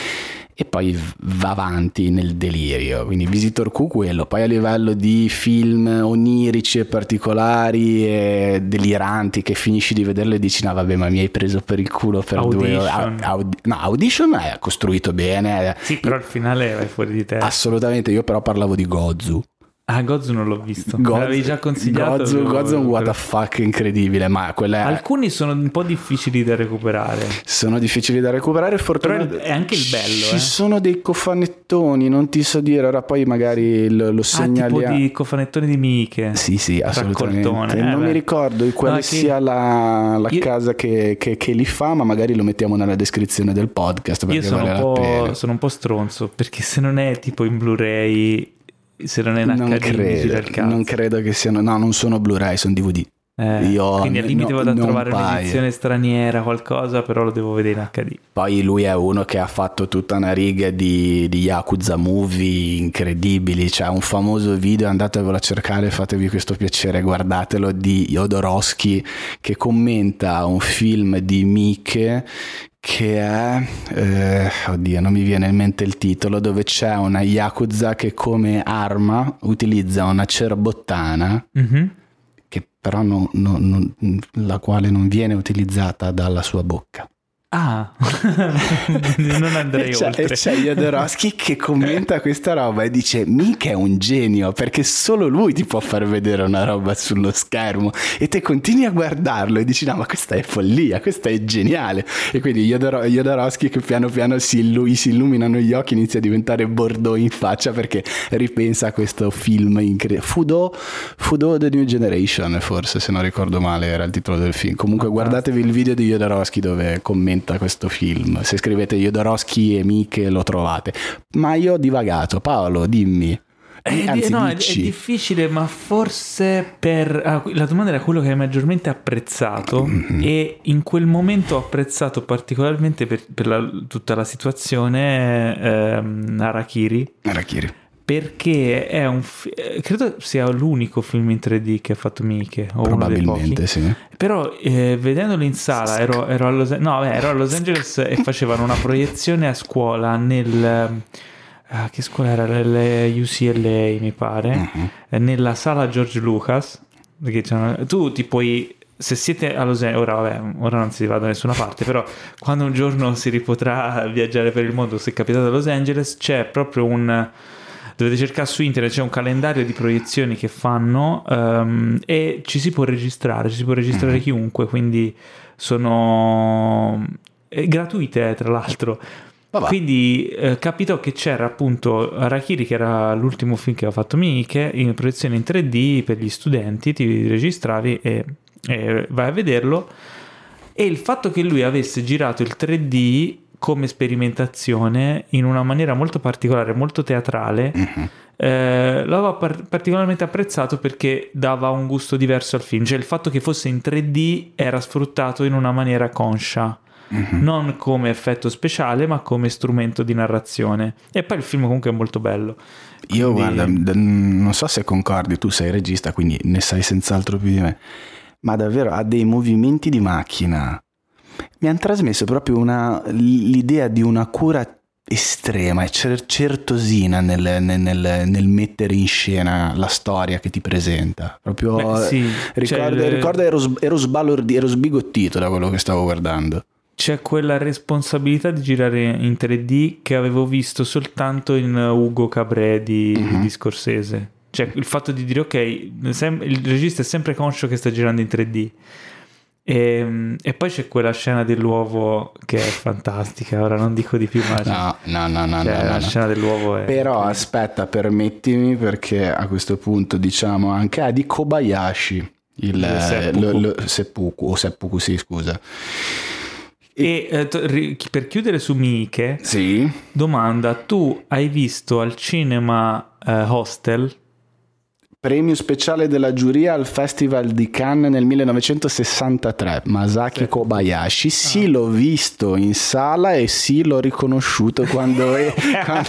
E poi va avanti nel delirio. Quindi Visitor Q quello. Poi a livello di film onirici e particolari e deliranti che finisci di vederlo e dici no vabbè ma mi hai preso per il culo per due ore. Audition. Au- audi- no, Audition è costruito bene. è- Sì, però il finale vai fuori di te. Assolutamente, io però parlavo di Gozu. Ah, Gozu non l'ho visto. Gozu- l'avevi già consigliato. Gozu, Gozu è un what the fuck incredibile, ma quella è- Alcuni sono un po' difficili da recuperare. sono difficili da recuperare. Fortunatamente Però è anche il bello, Ci eh. sono dei cofanettoni, non ti so dire, ora poi magari lo, lo Ah, segnaliamo. tipo di cofanettoni di Miche. Sì, sì, assolutamente. Eh, non beh. mi ricordo di quale No, che- sia la, la Io- casa che, che- che li fa, ma magari lo mettiamo nella descrizione del podcast Io sono vale un, sono un po' stronzo perché se non è tipo in Blu-ray, se non è in Non HD, credo, non credo che siano, no, non sono Blu-ray, sono DVD. Eh, Io quindi al limite no- vado a trovare paio. un'edizione straniera, qualcosa, però lo devo vedere in HD. Poi lui è uno che ha fatto tutta una riga di, di Yakuza movie incredibili. C'è un famoso video, andatevelo a cercare, fatevi questo piacere, guardatelo, di Jodorowsky che commenta un film di Mike che è, eh, oddio non mi viene in mente il titolo, dove c'è una Yakuza che come arma utilizza una cerbottana Mhm. che però non- non- non- la quale non viene utilizzata dalla sua bocca. Ah, non andrei c'è, oltre. c'è Jodorowsky che commenta questa roba e dice mica è un genio perché solo lui ti può far vedere una roba sullo schermo. E te continui a guardarlo e dici no ma questa è follia, questa è geniale. E quindi Jodor- Jodorowsky che piano piano si, illu- si illuminano gli occhi inizia a diventare Bordeaux in faccia perché ripensa a questo film incredibile Fudo, Fudo The New Generation forse se non ricordo male era il titolo del film. Comunque guardatevi il video di Jodorowsky dove commenta questo film. Se scrivete Jodorowsky e Miche lo trovate. Ma io ho divagato. Paolo dimmi. Eh, di- Anzi, no, è, è difficile, ma forse per... ah, la domanda era quello che hai maggiormente apprezzato Mm-hmm. e in quel momento ho apprezzato particolarmente per, per la- tutta la situazione ehm, Harakiri, Arachiri perché è un... fi- eh, credo sia l'unico film in 3D che ha fatto Miche, o probabilmente sì Però eh, vedendolo in sala ero, ero a Los, no, beh, ero a Los Angeles e facevano una proiezione a scuola nel... ah, che scuola era? Nelle UCLA mi pare. eh, Nella sala George Lucas. Tu ti puoi... Se siete a Los Angeles, ora, vabbè, ora non si va da nessuna parte, però quando un giorno si ripotrà viaggiare per il mondo, se capitate a Los Angeles, c'è proprio un, dovete cercare su internet, c'è un calendario di proiezioni che fanno ehm, e ci si può registrare, ci si può registrare Mhm. chiunque, quindi sono eh, gratuite tra l'altro. Vabbè. Quindi eh, capitò che c'era appunto Harakiri, che era l'ultimo film che aveva fatto Miike, in proiezione in 3D per gli studenti, ti registravi e, e vai a vederlo. E il fatto che lui avesse girato il 3D come sperimentazione in una maniera molto particolare, molto teatrale, Mhm. eh, l'avevo par- particolarmente apprezzato perché dava un gusto diverso al film. Cioè il fatto che fosse in 3D era sfruttato in una maniera conscia. Mhm. Non come effetto speciale, ma come strumento di narrazione. E poi il film comunque è molto bello. Io Quindi- guarda, d- non so se concordi, tu sei regista, quindi ne sai senz'altro più di me, ma davvero ha dei movimenti di macchina. Mi hanno trasmesso proprio una- l'idea di una cura estrema e cer- certosina nel, nel- nel- nel mettere in scena la storia che ti presenta. Proprio Beh, sì, ricordo, cioè, ricordo ero, ero sbalordi- ero sbigottito da quello che stavo guardando. C'è quella responsabilità di girare in 3D che avevo visto soltanto in Ugo Cabré di, Mhm. di Scorsese. Cioè il fatto di dire ok, il regista è sempre conscio che sta girando in 3D. E, e poi c'è quella scena dell'uovo che è fantastica. Ora non dico di più, ma c'è- No, no, no, no. cioè, no, no, la no. scena dell'uovo è. Però aspetta, permettimi perché a questo punto diciamo anche ah, di Kobayashi, il Il seppuku. lo- lo- seppuku, o seppuku sì scusa. E eh, to- ri- per chiudere su Miike, Sì, domanda: tu hai visto al cinema eh, Hostel? Premio speciale della giuria al Festival di Cannes nel 1963, Masaki Kobayashi. Sì, l'ho visto in sala e sì, l'ho riconosciuto quando... quando-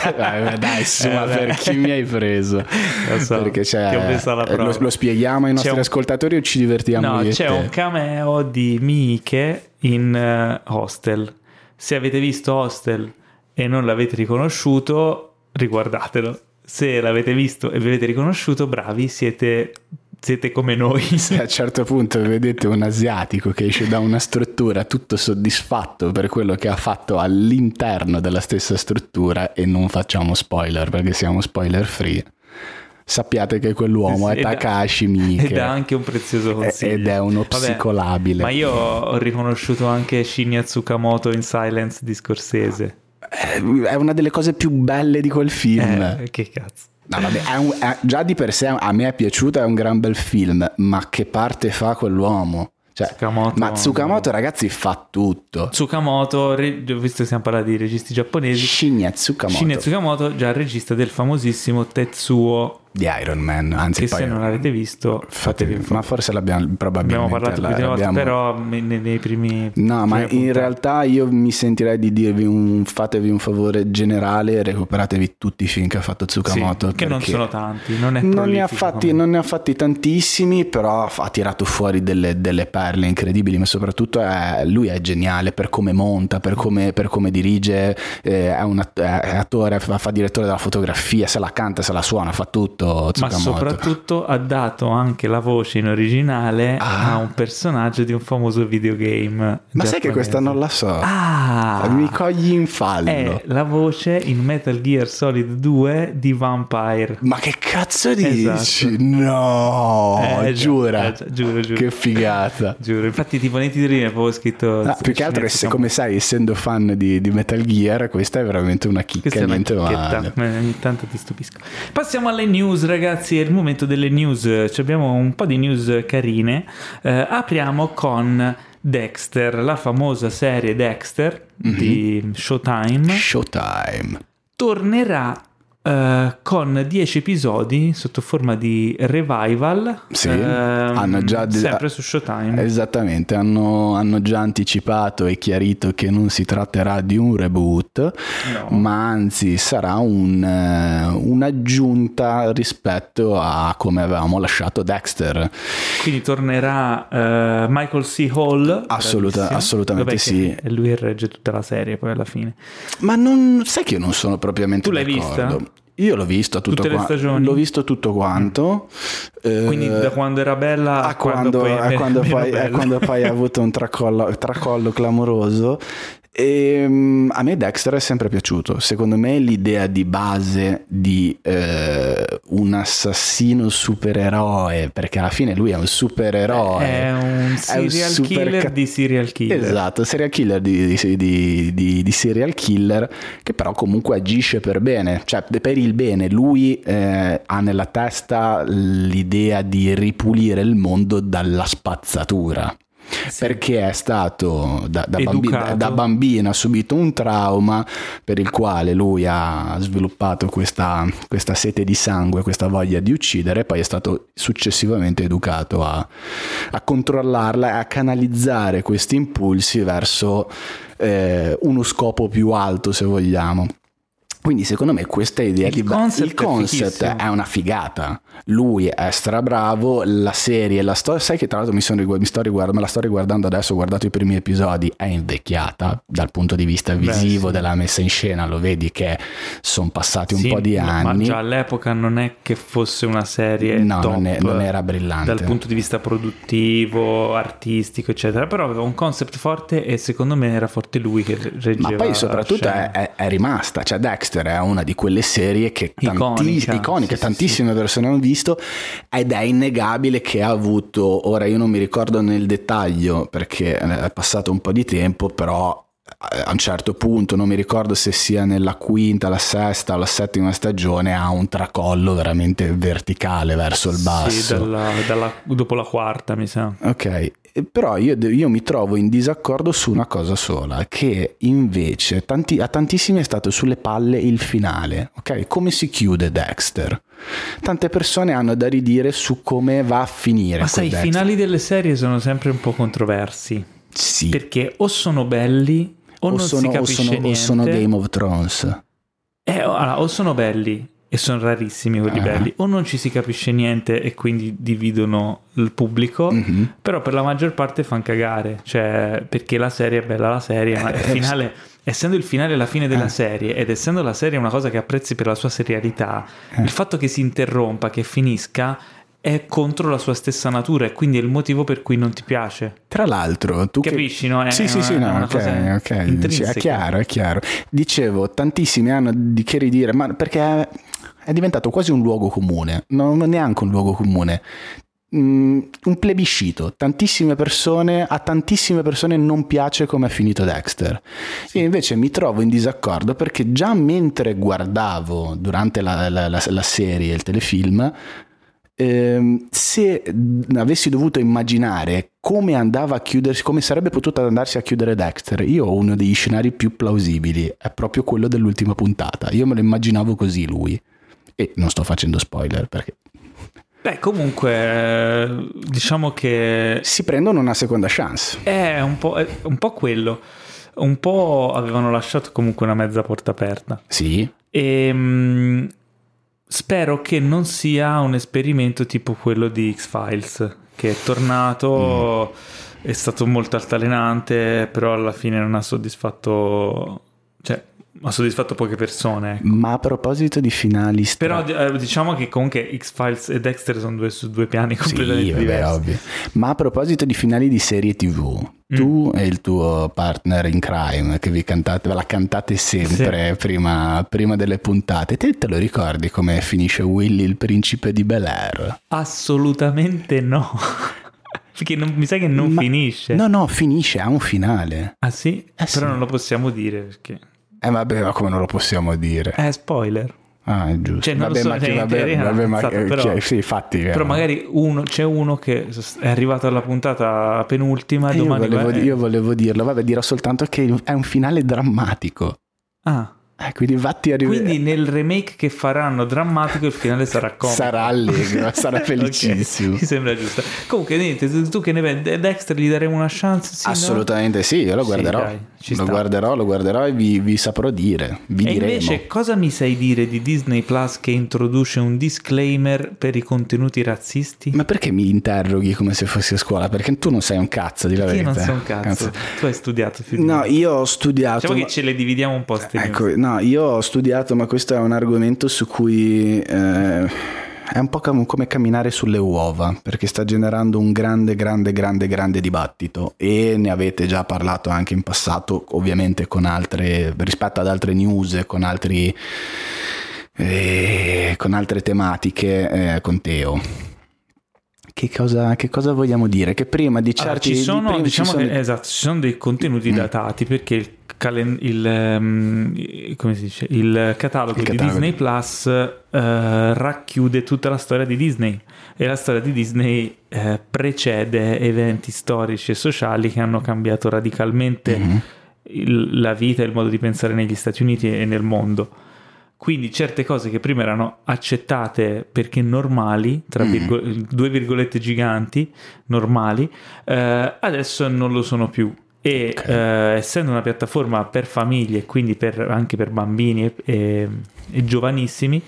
Eh, dai, su, ma Eh, per chi mi hai preso? Lo so, Perché c'è... eh, lo, lo spieghiamo ai nostri C'è un- ascoltatori o ci divertiamo No, c'è te? un cameo di Miike in eh, Hostel. Se avete visto Hostel e non l'avete riconosciuto, riguardatelo. Se l'avete visto e vi avete riconosciuto, bravi, siete, siete come noi. Se a un certo punto vedete un asiatico che esce da una struttura tutto soddisfatto per quello che ha fatto all'interno della stessa struttura e non facciamo spoiler perché siamo spoiler free, sappiate che quell'uomo è Takashi Miike. Ed ha anche un prezioso consiglio. Ed è uno Vabbè, psicolabile. Ma io ho riconosciuto anche Shinya Tsukamoto in Silence di Scorsese. Eh, È una delle cose più belle di quel film. Eh, che cazzo. No, vabbè, è un- è- già di per sé a me è piaciuto, è un gran bel film, ma che parte fa quell'uomo? Cioè, Tsukamoto- ma Tsukamoto ragazzi fa tutto. Tsukamoto, re- visto che stiamo parlando di registi giapponesi, Shinya Tsukamoto Shinya Tsukamoto, già il regista del famosissimo Tetsuo, di Iron Man, anzi che se non l'avete visto, fatevi un ma forse l'abbiamo probabilmente Abbiamo parlato più di volta, però nei, nei primi... No, ma prime in realtà io mi sentirei di dirvi un fatevi un favore generale e recuperatevi tutti i film che ha fatto Sì, Tsukamoto che non sono tanti, non è non ne, fatti, non ne ha fatti tantissimi, però ha tirato fuori delle, delle perle incredibili, ma soprattutto è- lui è geniale per come monta, per come, per come dirige, eh, è un attore, fa direttore della fotografia, se la canta, se la suona, fa tutto Ma Tsukamoto. soprattutto ha dato anche la voce in originale Ah. a un personaggio di un famoso videogame. Ma sai che questa non la so? Ah! Mi cogli in fallo. È la voce in Metal Gear Solid 2 di Vampire. Ma che cazzo dici? Esatto. No, Eh, giura. eh, giuro, giuro. Che figata. Giuro, infatti tipo nei titolini avevo scritto... Ah, più che altro, se, come sai, essendo fan di, di Metal Gear, questa è veramente una chicca, Questa è una niente male. ma ogni tanto ti stupisco. Passiamo alle news, ragazzi. È il momento delle news. Ci abbiamo un po' di news carine. Eh, apriamo con Dexter, la famosa serie Dexter Mhm. di Showtime. Showtime. Tornerà eh, con 10 episodi sotto forma di revival. Sì, ehm, hanno già sempre su Showtime. Esattamente, hanno, hanno già anticipato e chiarito che non si tratterà di un reboot, No. ma anzi sarà un, eh, un'aggiunta rispetto a come avevamo lasciato Dexter. Quindi tornerà eh, Michael C. Hall. Assoluta- assolutamente Dov'è sì. E lui regge tutta la serie poi alla fine. Ma non sai che io non sono propriamente Tu l'hai d'accordo. vista? Io l'ho visto tutto Tutte le qua- stagioni? L'ho visto tutto quanto. eh, Quindi da quando era bella a quando, poi a quando poi, a quando poi ha avuto un tracollo, tracollo clamoroso. E, um, a me Dexter è sempre piaciuto. Secondo me l'idea di base di eh, un assassino supereroe, perché alla fine lui è un supereroe. È un serial è un super killer ca- di serial killer. Esatto, serial killer di, di, di, di, serial killer che però comunque agisce per bene, cioè per il bene. Lui eh, ha nella testa l'idea di ripulire il mondo dalla spazzatura. Sì. perché è stato da, da, bambino, da, bambino ha subito un trauma per il quale lui ha sviluppato questa, questa, sete di sangue, questa voglia di uccidere poi è stato successivamente educato a, a controllarla e a canalizzare questi impulsi verso eh, uno scopo più alto se vogliamo. Quindi secondo me questa idea il di concept, il concept è, è, una figata. Lui è strabravo, la serie, la storia, sai che tra l'altro mi, sono, mi sto riguard- me la sto riguardando adesso, ho guardato i primi episodi, è invecchiata dal punto di vista visivo, Beh, sì. della messa in scena, lo vedi che sono passati un sì, po' di anni. Ma già all'epoca non è che fosse una serie no, top non, è, non era brillante. Dal punto di vista produttivo, artistico, eccetera, però aveva un concept forte e secondo me era forte lui che reggeva Ma poi soprattutto è, è, è rimasta, cioè Dexter è una di quelle serie che tanti, iconica, iconica sì, tantissime persone hanno visto ed è innegabile che ha avuto, ora io non mi ricordo nel dettaglio perché è passato un po' di tempo, però a un certo punto, non mi ricordo se sia nella quinta, la sesta o la settima stagione, ha un tracollo veramente verso il basso. Sì, dalla, dalla, dopo la quarta mi sa. Ok, però io, io, mi trovo in disaccordo su una cosa sola, che invece tanti, a tantissimi è stato sulle palle il finale, ok? Come si chiude Dexter? Tante persone hanno da ridire su come va a finire. Ma sai, i finali delle serie sono sempre un po' controversi. Sì. Perché o sono belli o, o non sono, si capisce o sono, niente. O sono Game of Thrones. Eh, allora, o sono belli e sono rarissimi quelli uh-huh. belli, o non ci si capisce niente e quindi dividono il pubblico, uh-huh. però per la maggior parte fanno cagare, cioè perché la serie è bella la serie, ma il eh, finale, essendo il finale la fine della eh. serie ed essendo la serie una cosa che apprezzi per la sua serialità, eh. il fatto che si interrompa, che finisca è contro la sua stessa natura e quindi è il motivo per cui non ti piace. Tra l'altro, tu capisci, che... no? È sì, sì, sì, no, ok, ok, è chiaro, è chiaro. Dicevo, tantissimi hanno di che ridire, ma perché è, diventato quasi un luogo comune, non neanche un luogo comune. Mm, un plebiscito, tantissime persone, a tantissime persone non piace come è finito Dexter. Sì. Io invece mi trovo in disaccordo perché già mentre guardavo durante la, la, la, la serie, il telefilm, Ehm, se avessi dovuto immaginare come andava a chiudersi, come sarebbe potuto andarsi a chiudere Dexter, io ho uno degli scenari più plausibili, è proprio quello dell'ultima puntata. Io me lo immaginavo così lui. E non sto facendo spoiler perché Beh, comunque, diciamo che. Si prendono una seconda chance. È un po', è un po', quello. Un po' avevano lasciato comunque una mezza porta aperta. Sì. E. Ehm, spero che non sia un esperimento tipo quello di X-Files, che è tornato, mm. è stato molto altalenante, però alla fine non ha soddisfatto... Ha soddisfatto poche persone. Ecco. Ma a proposito di finali... Però eh, diciamo che comunque X-Files e Dexter sono due, su due piani completamente sì, vabbè, diversi. Ovvio. Ma a proposito di finali di serie TV, mm. tu e il tuo partner in crime, che vi cantate, ve la cantate sempre sì. prima, prima, delle puntate, te, te lo ricordi come finisce Willy il principe di Bel Air? Assolutamente no. Perché non, mi sa che non Ma, finisce. No, no, finisce, ha un finale. Ah sì? Eh, Però sì. non lo possiamo dire perché... Eh vabbè, ma come non lo possiamo dire? Eh, spoiler. Ah, è giusto. Cioè, non vabbè, so, ma cioè, vabbè, vabbè, ma però, cioè, sì, fatti, però magari uno, c'è uno che è arrivato alla puntata penultima. Eh, io, volevo, io volevo dirlo, vabbè, dirò soltanto che è un finale drammatico. Ah. Eh, quindi vatti a rivedere. Quindi nel remake che faranno drammatico il finale sarà comico. sarà allegro, sarà felicissimo. okay, mi sembra giusto. Comunque niente, tu che ne vedi? Dexter gli daremo una chance? Sì, Assolutamente no? sì, io lo guarderò. Sì, dai, lo guarderò, lo guarderò e vi, vi saprò dire. Vi e diremo. invece cosa mi sai dire di Disney Plus che introduce un disclaimer per i contenuti razzisti? Ma perché mi interroghi come se fossi a scuola? Perché tu non sei un cazzo, di la verità. Io non so un cazzo. cazzo. Tu hai studiato. No, io ho studiato. Diciamo ma... che ce le dividiamo un po' Ecco, no, io ho studiato, ma questo è un argomento su cui... Eh è un po' com- come camminare sulle uova, perché sta generando un grande, grande, grande, grande dibattito e ne avete già parlato anche in passato, ovviamente con altre, rispetto ad altre news, con altri... Eh, con altre tematiche eh, con Teo. Che cosa, che cosa, vogliamo dire? Che prima di certi... Allora, ci sono, di diciamo ci sono... Che, esatto, ci sono dei contenuti mm. datati perché il, calen- il, um, dice, il catalogo, il di catalogo Disney Plus uh, racchiude tutta la storia di Disney e la storia di Disney uh, precede eventi storici e sociali che hanno cambiato radicalmente mm-hmm. il, la vita e il modo di pensare negli Stati Uniti e nel mondo. Quindi certe cose che prima erano accettate perché normali, tra mm. virgo- due virgolette giganti, normali, eh, adesso non lo sono più. E okay. eh, essendo una piattaforma per famiglie, quindi per, anche per bambini e, e, e giovanissimi,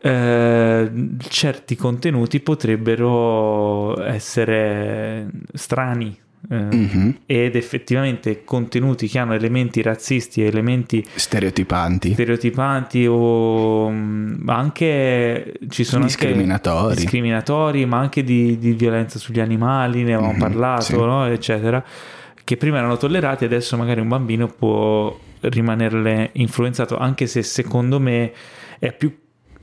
eh, certi contenuti potrebbero essere strani eh, mm-hmm. ed effettivamente contenuti che hanno elementi razzisti, elementi stereotipanti, stereotipanti o mm, anche ci sono discriminatori, anche discriminatori ma anche di, di, violenza sugli animali, ne avevamo mm-hmm, parlato, sì. no? eccetera, che prima erano tollerati, adesso magari un bambino può rimanerle influenzato, anche se secondo me è più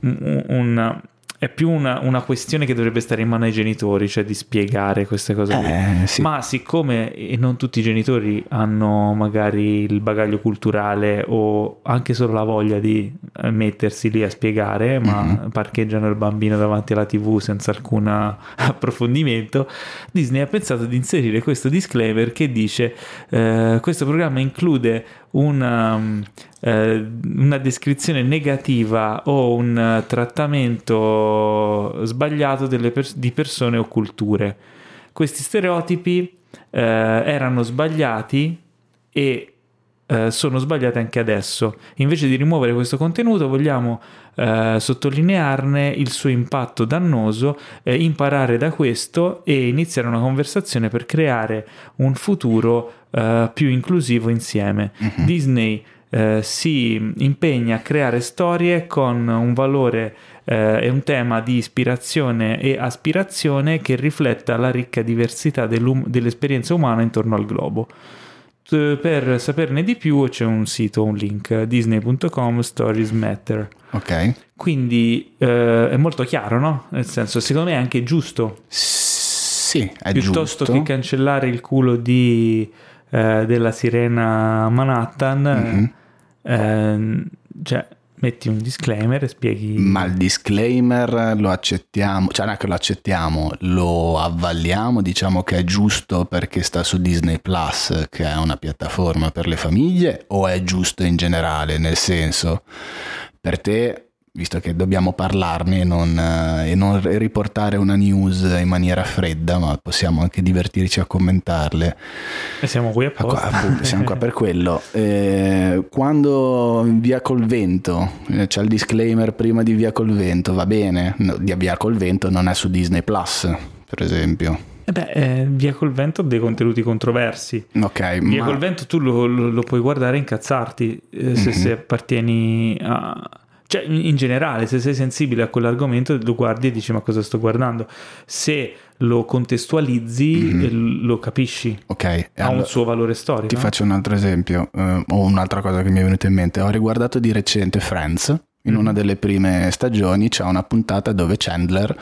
un, un è più una, una, questione che dovrebbe stare in mano ai genitori, cioè di spiegare queste cose. Eh, sì. Ma siccome non tutti i genitori hanno magari il bagaglio culturale o anche solo la voglia di mettersi lì a spiegare, ma mm-hmm. parcheggiano il bambino davanti alla TV senza alcun approfondimento, Disney ha pensato di inserire questo disclaimer che dice eh, questo programma include una, eh, una descrizione negativa o un trattamento sbagliato pers- di persone o culture. Questi stereotipi eh, erano sbagliati e eh, sono sbagliate anche adesso. Invece di rimuovere questo contenuto vogliamo eh, sottolinearne il suo impatto dannoso, eh, imparare da questo e iniziare una conversazione per creare un futuro eh, più inclusivo insieme. Uh-huh. Disney eh, si impegna a creare storie con un valore eh, e un tema di ispirazione e aspirazione che rifletta la ricca diversità dell'esperienza umana intorno al globo. Per saperne di più c'è un sito, un link, disney.com stories matter. Ok. Quindi eh, è molto chiaro, no? Nel senso, secondo me è anche giusto. Sì, è Piuttosto giusto. che cancellare il culo di, eh, della sirena Manhattan, mm-hmm. eh, cioè metti un disclaimer e spieghi. Ma il disclaimer lo accettiamo, cioè non è che lo accettiamo, lo avvalliamo, diciamo che è giusto perché sta su Disney Plus, che è una piattaforma per le famiglie, o è giusto in generale? Nel senso, per te visto che dobbiamo parlarne e non, eh, e non, riportare una news in maniera fredda, ma possiamo anche divertirci a commentarle. E siamo qui apposta. Qua, appunto, siamo qua per quello. Eh, quando Via col Vento, eh, c'è il disclaimer prima di Via col Vento, va bene, no, di Via col Vento non è su Disney Plus, per esempio. Eh beh, eh, Via col Vento ha dei contenuti controversi. Ok, Via ma... col Vento tu lo, lo, lo, puoi guardare e incazzarti eh, se, mm-hmm. se appartieni a cioè, in generale, se sei sensibile a quell'argomento, lo guardi e dici: Ma cosa sto guardando? Se lo contestualizzi, mm-hmm. lo capisci. Ok, ha allora, un suo valore storico. Ti faccio un altro esempio, uh, o un'altra cosa che mi è venuta in mente. Ho riguardato di recente Friends. In mm-hmm. una delle prime stagioni c'è una puntata dove Chandler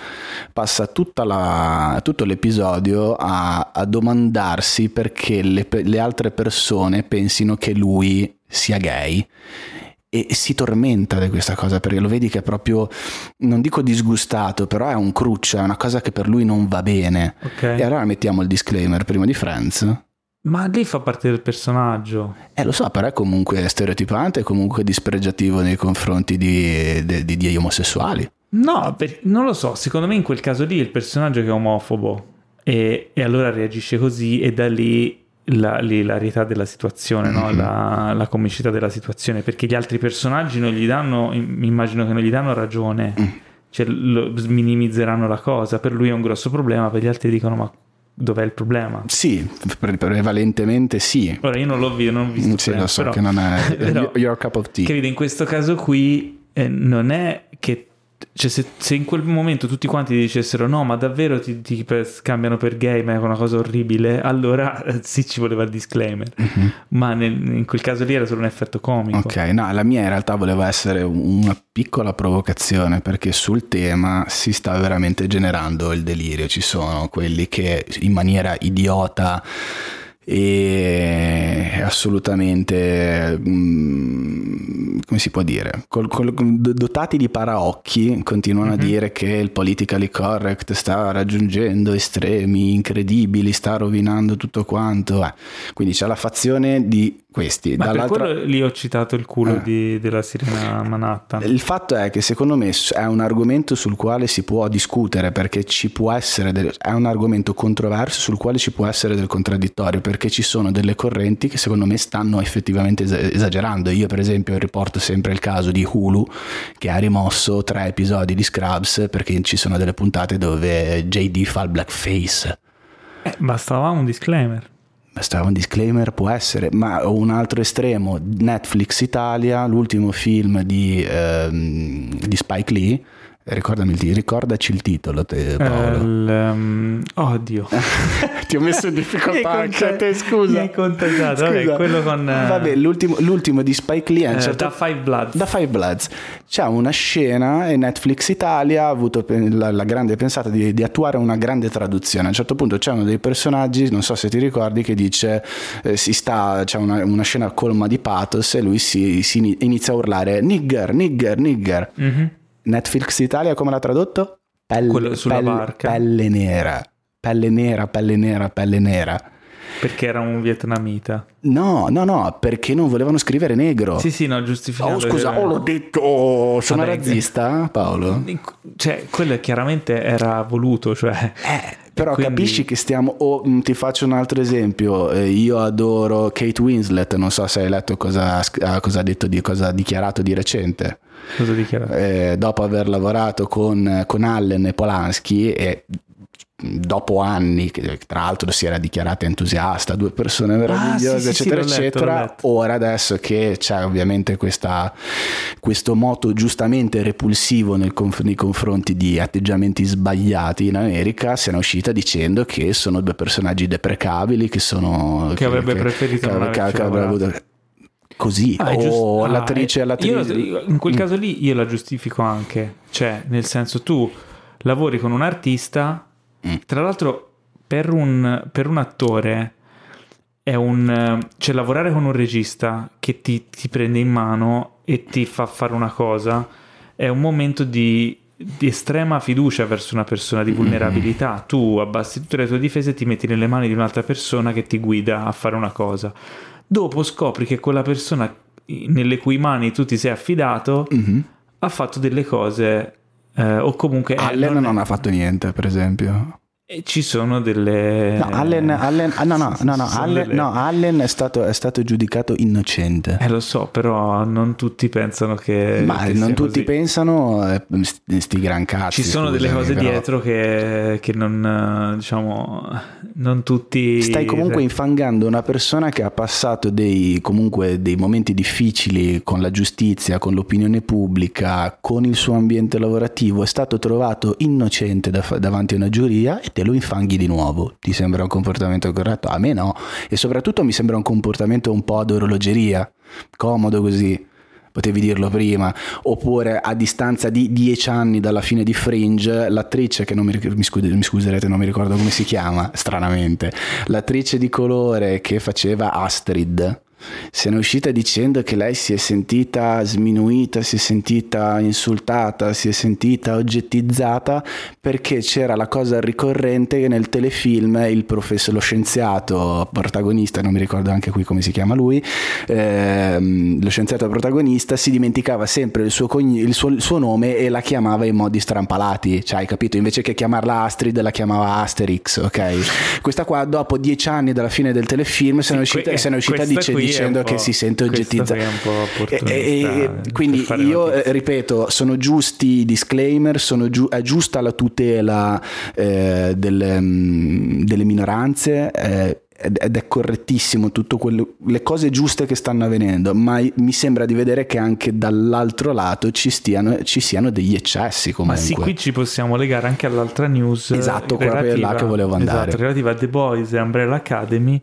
passa la, tutto l'episodio a, a domandarsi perché le, le altre persone pensino che lui sia gay e si tormenta di questa cosa perché lo vedi che è proprio, non dico disgustato, però è un cruccio, è una cosa che per lui non va bene. Okay. E allora mettiamo il disclaimer prima di Friends. Ma lì fa parte del personaggio. Eh, lo so, però è comunque stereotipante e comunque dispregiativo nei confronti di, di, di, di omosessuali. No, per, non lo so, secondo me in quel caso lì il personaggio che è omofobo e, e allora reagisce così e da lì la, l'ilarità della situazione, no? mm-hmm. la, la, comicità della situazione, perché gli altri personaggi non gli danno, immagino che non gli danno ragione, mm. cioè lo, minimizzeranno la cosa, per lui è un grosso problema, per gli altri dicono ma dov'è il problema? Sì, prevalentemente sì. Ora io non l'ho visto, non ho visto. Sì, però, lo so però, che non è your cup of tea. Credo in questo caso qui eh, non è che cioè se, se, in quel momento tutti quanti dicessero no ma davvero ti, ti scambiano per gay ma è una cosa orribile? Allora eh, sì ci voleva il disclaimer. Mm-hmm. ma nel, in quel caso lì era solo un effetto comico. Ok no la mia in realtà voleva essere una piccola provocazione perché sul tema si sta veramente generando il delirio. Ci sono quelli che in maniera idiota e assolutamente mm, come si può dire col, col, dotati di paraocchi continuano mm-hmm. a mhm. dire che il politically correct sta raggiungendo estremi incredibili sta rovinando tutto quanto eh. quindi c'è la fazione di questi. Ma per quello lì ho citato il culo eh. di, della sirena Manhattan. Il fatto è che secondo me è un argomento sul quale si può discutere perché ci può essere, del, è un argomento controverso sul quale ci può essere del contraddittorio perché ci sono delle correnti che secondo me stanno effettivamente esagerando. Io per esempio riporto sempre il caso di Hulu che ha rimosso tre episodi di Scrubs perché ci sono delle puntate dove JD fa il blackface. Eh, bastava un disclaimer bastava un disclaimer, può essere, ma un altro estremo, Netflix Italia, l'ultimo film di, ehm, di Spike Lee, Ricordami, ricordaci il titolo, te, Paolo. Il, um, oddio, ti ho messo in difficoltà anche a te, scusa. Mi hai contagiato, Vabbè, quello con... Uh, Vabbè, l'ultimo, l'ultimo, di Spike Lee... Uh, certo, da Five Bloods. Da Five Bloods. C'è una scena e Netflix Italia ha avuto la, la grande pensata di, di, attuare una grande traduzione. A un certo punto c'è uno dei personaggi, non so se ti ricordi, che dice, eh, si sta, c'è una, una, scena colma di pathos e lui si, si inizia a urlare nigger, nigger, nigger. Mm-hmm Netflix Italia come l'ha tradotto? Pelle, Quello sulla pelle, barca. Pelle nera, pelle nera, pelle nera, pelle nera. Perché era un vietnamita? No, no, no, perché non volevano scrivere negro. Sì, sì, no, giustificato. Oh, scusa, oh, l'ho detto, oh, sono Vabbè, razzista, Paolo? Cioè, quello chiaramente era voluto, cioè... Eh, però quindi... capisci che stiamo... Oh, ti faccio un altro esempio, eh, io adoro Kate Winslet, non so se hai letto cosa, cosa ha detto, di, cosa ha dichiarato di recente. Cosa ha dichiarato? Eh, dopo aver lavorato con, con Allen e Polanski e dopo anni, che tra l'altro si era dichiarata entusiasta, due persone meravigliose, ah, sì, eccetera, sì, eccetera. Letto, ora adesso che c'è ovviamente questa, questo moto giustamente repulsivo conf- nei confronti di atteggiamenti sbagliati in America, se ne è uscita dicendo che sono due personaggi deprecabili, che sono... Che, che avrebbe che, preferito che, che, che avrebbe avuto così ah, o ah, l'attrice, eh, l'attrice. Io, in quel caso lì io la giustifico anche cioè nel senso tu lavori con un artista Mm. Tra l'altro, per un, per un attore è un... cioè lavorare con un regista che ti, ti, prende in mano e ti fa fare una cosa è un momento di, di estrema fiducia verso una persona, di mm-hmm. vulnerabilità. Mm-hmm. Tu abbassi tutte le tue difese e ti metti nelle mani di un'altra persona che ti guida a fare una cosa. Dopo scopri che quella persona nelle cui mani tu ti sei affidato mm-hmm. ha fatto delle cose eh, o comunque... Allen non, non ha fatto niente, per esempio. E ci sono delle... No, Allen, Allen, ah, no, no, no, no, Allen, delle... no, Allen è, stato, è, stato, giudicato innocente. Eh, lo so, però non tutti pensano che... Ma che non tutti così. pensano, eh, sti gran cazzi. Ci sono scusami, delle cose però... dietro che, che, non, diciamo, non tutti... Stai comunque infangando una persona che ha passato dei, comunque, dei momenti difficili con la giustizia, con l'opinione pubblica, con il suo ambiente lavorativo, è stato trovato innocente da, davanti a una giuria e te lo infanghi di nuovo. Ti sembra un comportamento corretto? A me no. E soprattutto mi sembra un comportamento un po' ad orologeria. Comodo così. Potevi dirlo prima, oppure a distanza di dieci anni dalla fine di Fringe, l'attrice che non mi, mi, scus- mi scuserete, non mi ricordo come si chiama, stranamente, l'attrice di colore che faceva Astrid, se ne è uscita dicendo che lei si è sentita sminuita, si è sentita insultata, si è sentita oggettizzata perché c'era la cosa ricorrente che nel telefilm il professore, lo scienziato protagonista, non mi ricordo anche qui come si chiama lui, ehm, lo scienziato protagonista si dimenticava sempre il suo, cogn- il, suo, il suo, nome e la chiamava in modi strampalati, cioè hai capito? Invece che chiamarla Astrid la chiamava Asterix, ok? Questa qua dopo dieci anni dalla fine del telefilm se ne è uscita, que- se ne è uscita dicendo dicendo che si sente oggettizzato. E, e, quindi io eh, ripeto, sono giusti i disclaimer, giu- è giusta la tutela eh, delle, mm, delle, minoranze, eh, ed è correttissimo tutte le cose giuste che stanno avvenendo, ma mi sembra di vedere che anche dall'altro lato ci, stiano, ci siano degli eccessi Ma comunque. sì, qui ci possiamo legare anche all'altra news. eh, Esatto, quella là che volevo andare. Esatto, relativa a The Boys e Umbrella Academy,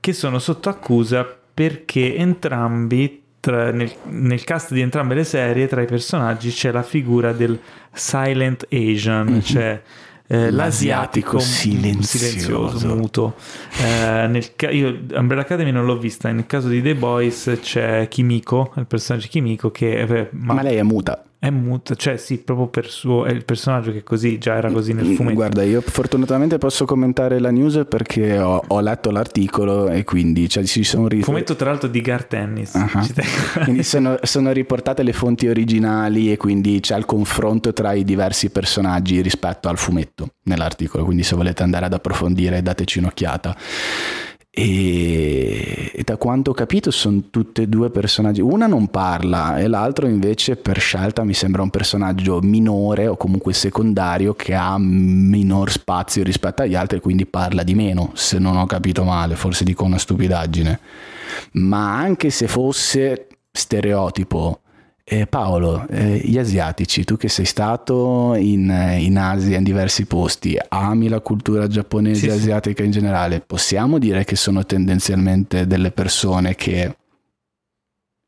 che sono sotto accusa perché entrambi, tra- nel, nel cast di entrambe le serie, tra i personaggi c'è la figura del Silent Asian, cioè eh, l'asiatico. L'asiatico silenzioso. silenzioso, muto. Eh, nel ca- io Umbrella Academy non l'ho vista, nel caso di The Boys c'è Kimiko, il personaggio Kimiko che eh, ma Ma lei è muta. È muto, cioè sì, proprio per suo è il personaggio che così già era così nel fumetto. Guarda, io fortunatamente posso commentare la news perché ho, ho letto l'articolo e quindi cioè, ci sono ri- fumetto tra l'altro di Gar Tennis. Tengo- Quindi sono, sono riportate le fonti originali e quindi c'è il confronto tra i diversi personaggi rispetto al fumetto nell'articolo, quindi se volete andare ad approfondire dateci un'occhiata. E, e da quanto ho capito sono tutte e due personaggi, una non parla e l'altro invece per scelta mi sembra un personaggio minore o comunque secondario che ha minor spazio rispetto agli altri quindi parla di meno, se non ho capito male, forse dico una stupidaggine. Ma anche se fosse stereotipo, eh, Paolo, eh, gli asiatici, tu che sei stato in, in Asia, in diversi posti, ami la cultura giapponese Sì, e sì. asiatica in generale, possiamo dire che sono tendenzialmente delle persone che... No,